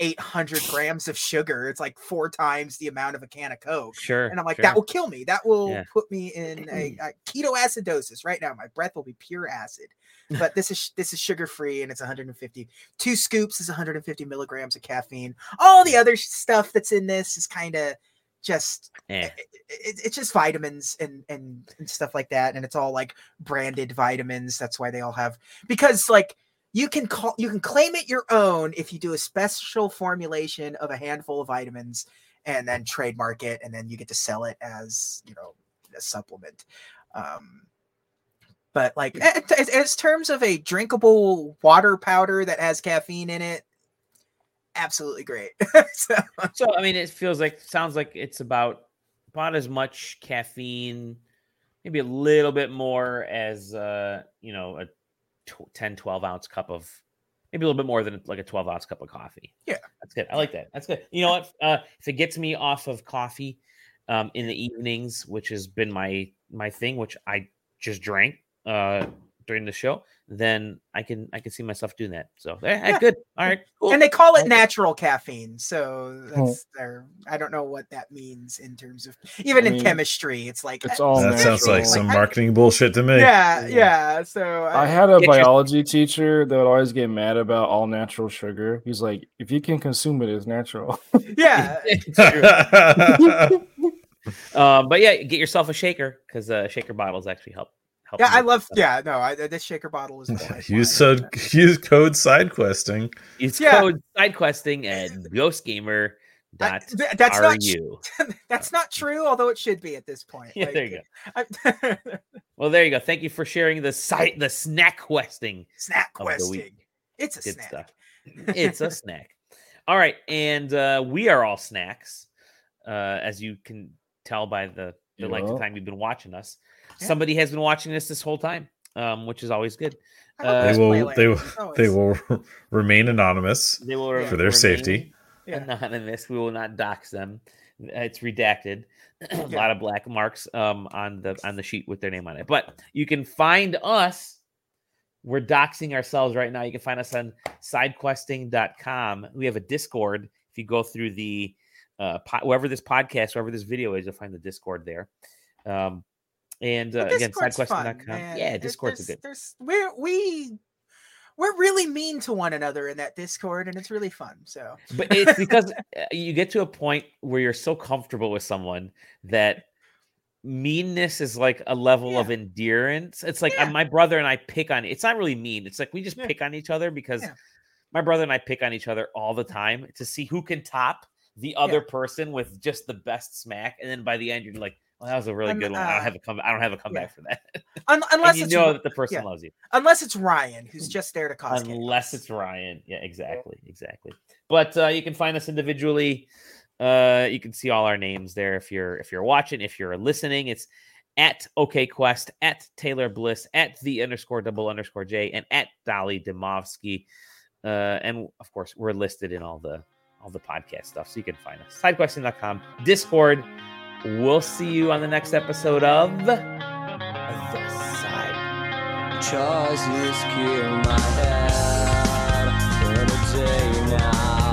800 grams of sugar. It's like four times the amount of a can of Coke. Sure. And I'm like, sure. that will kill me. That will Yeah. put me in a, a ketoacidosis right now. My breath will be pure acid. But this is this is sugar free and it's 150. Two scoops is 150 milligrams of caffeine. All the other stuff that's in this is kind of just Eh. it, it- it's just vitamins and, and and stuff like that. And it's all like branded vitamins. That's why they all have because like you can call you can claim it your own if you do a special formulation of a handful of vitamins and then trademark it and then you get to sell it as you know a supplement. Um but like as, as terms of a drinkable water powder that has caffeine in it absolutely great. [LAUGHS] So, So I mean, it feels like sounds like it's about about as much caffeine, maybe a little bit more as uh, you know, a tw- 10, 12 ounce cup of maybe a little bit more than like a 12 ounce cup of coffee. Yeah. That's good. I like that. That's good. You know what? Uh, if it gets me off of coffee um, in the evenings, which has been my my thing, which I just drank uh, during the show, then I can I can see myself doing that. So eh, eh, Yeah. good. All right. Cool. and they call it natural caffeine so that's their i don't know what that means in terms of even I in mean, chemistry it's like it's uh, all That sounds like natural. some Like, I- marketing bullshit to me. yeah yeah so I I, had a Get your- biology teacher that would always get mad about all natural sugar. He's like, if you can consume it, it's natural. [LAUGHS] yeah [LAUGHS] It's true. Um, [LAUGHS] but yeah, get yourself a shaker because uh, shaker bottles actually help. Help yeah i love stuff. yeah no I, this shaker bottle is the lifeline. use so use code side questing. Use Yeah. code questing at ghostgamer I- dot th- that's not tr- ru. [LAUGHS] that's not true although it should be at this point Yeah, there you go [LAUGHS] I, [LAUGHS] Well, there you go. Thank you for sharing the site, the snack questing. snack questing it's a Good snack stuff. It's a snack. All right, and uh, we are all snacks, uh, as you can tell by the the length of time you've been watching us. Yeah. Somebody has been watching this this whole time, um, which is always good. Uh, They will they will they [LAUGHS] will remain anonymous. They will For their safety. Yeah. Anonymous. We will not dox them. Uh, It's redacted. [CLEARS THROAT] a lot of black marks um, on the on the sheet with their name on it. But you can find us. We're doxing ourselves right now. You can find us on sidequesting.com. We have a Discord. If you go through the uh, po- wherever this podcast, wherever this video is, you'll find the Discord there. Um, and uh, again, sidequesting.com. Yeah, Discord's a good. There's we're we we're really mean to one another in that Discord, and it's really fun. So but it's [LAUGHS] because uh, you get to a point where you're so comfortable with someone that meanness is like a level of endurance. It's like uh, Yeah. my brother and I pick on. It's not really mean. It's like we just Yeah. pick on each other because Yeah. my brother and I pick on each other all the time to see who can top the other person with just the best smack, and then by the end you're like, "Well, that was a really Un- good one. I uh, don't have a come. I don't have a comeback for that." [LAUGHS] un- unless you it's know that the person yeah. loves you. unless it's Ryan who's just there to cause unless chaos. it's Ryan. Yeah, exactly, exactly. But uh, you can find us individually. Uh, you can see all our names there if you're if you're watching. If you're listening, it's at OKQuest, at Taylor Bliss, at the underscore double underscore J, and at Dali Demovsky. Uh, and of course, we're listed in all the all the podcast stuff, so you can find us. Sidequesting.com, Discord. We'll see you on the next episode of The Side. My head day now.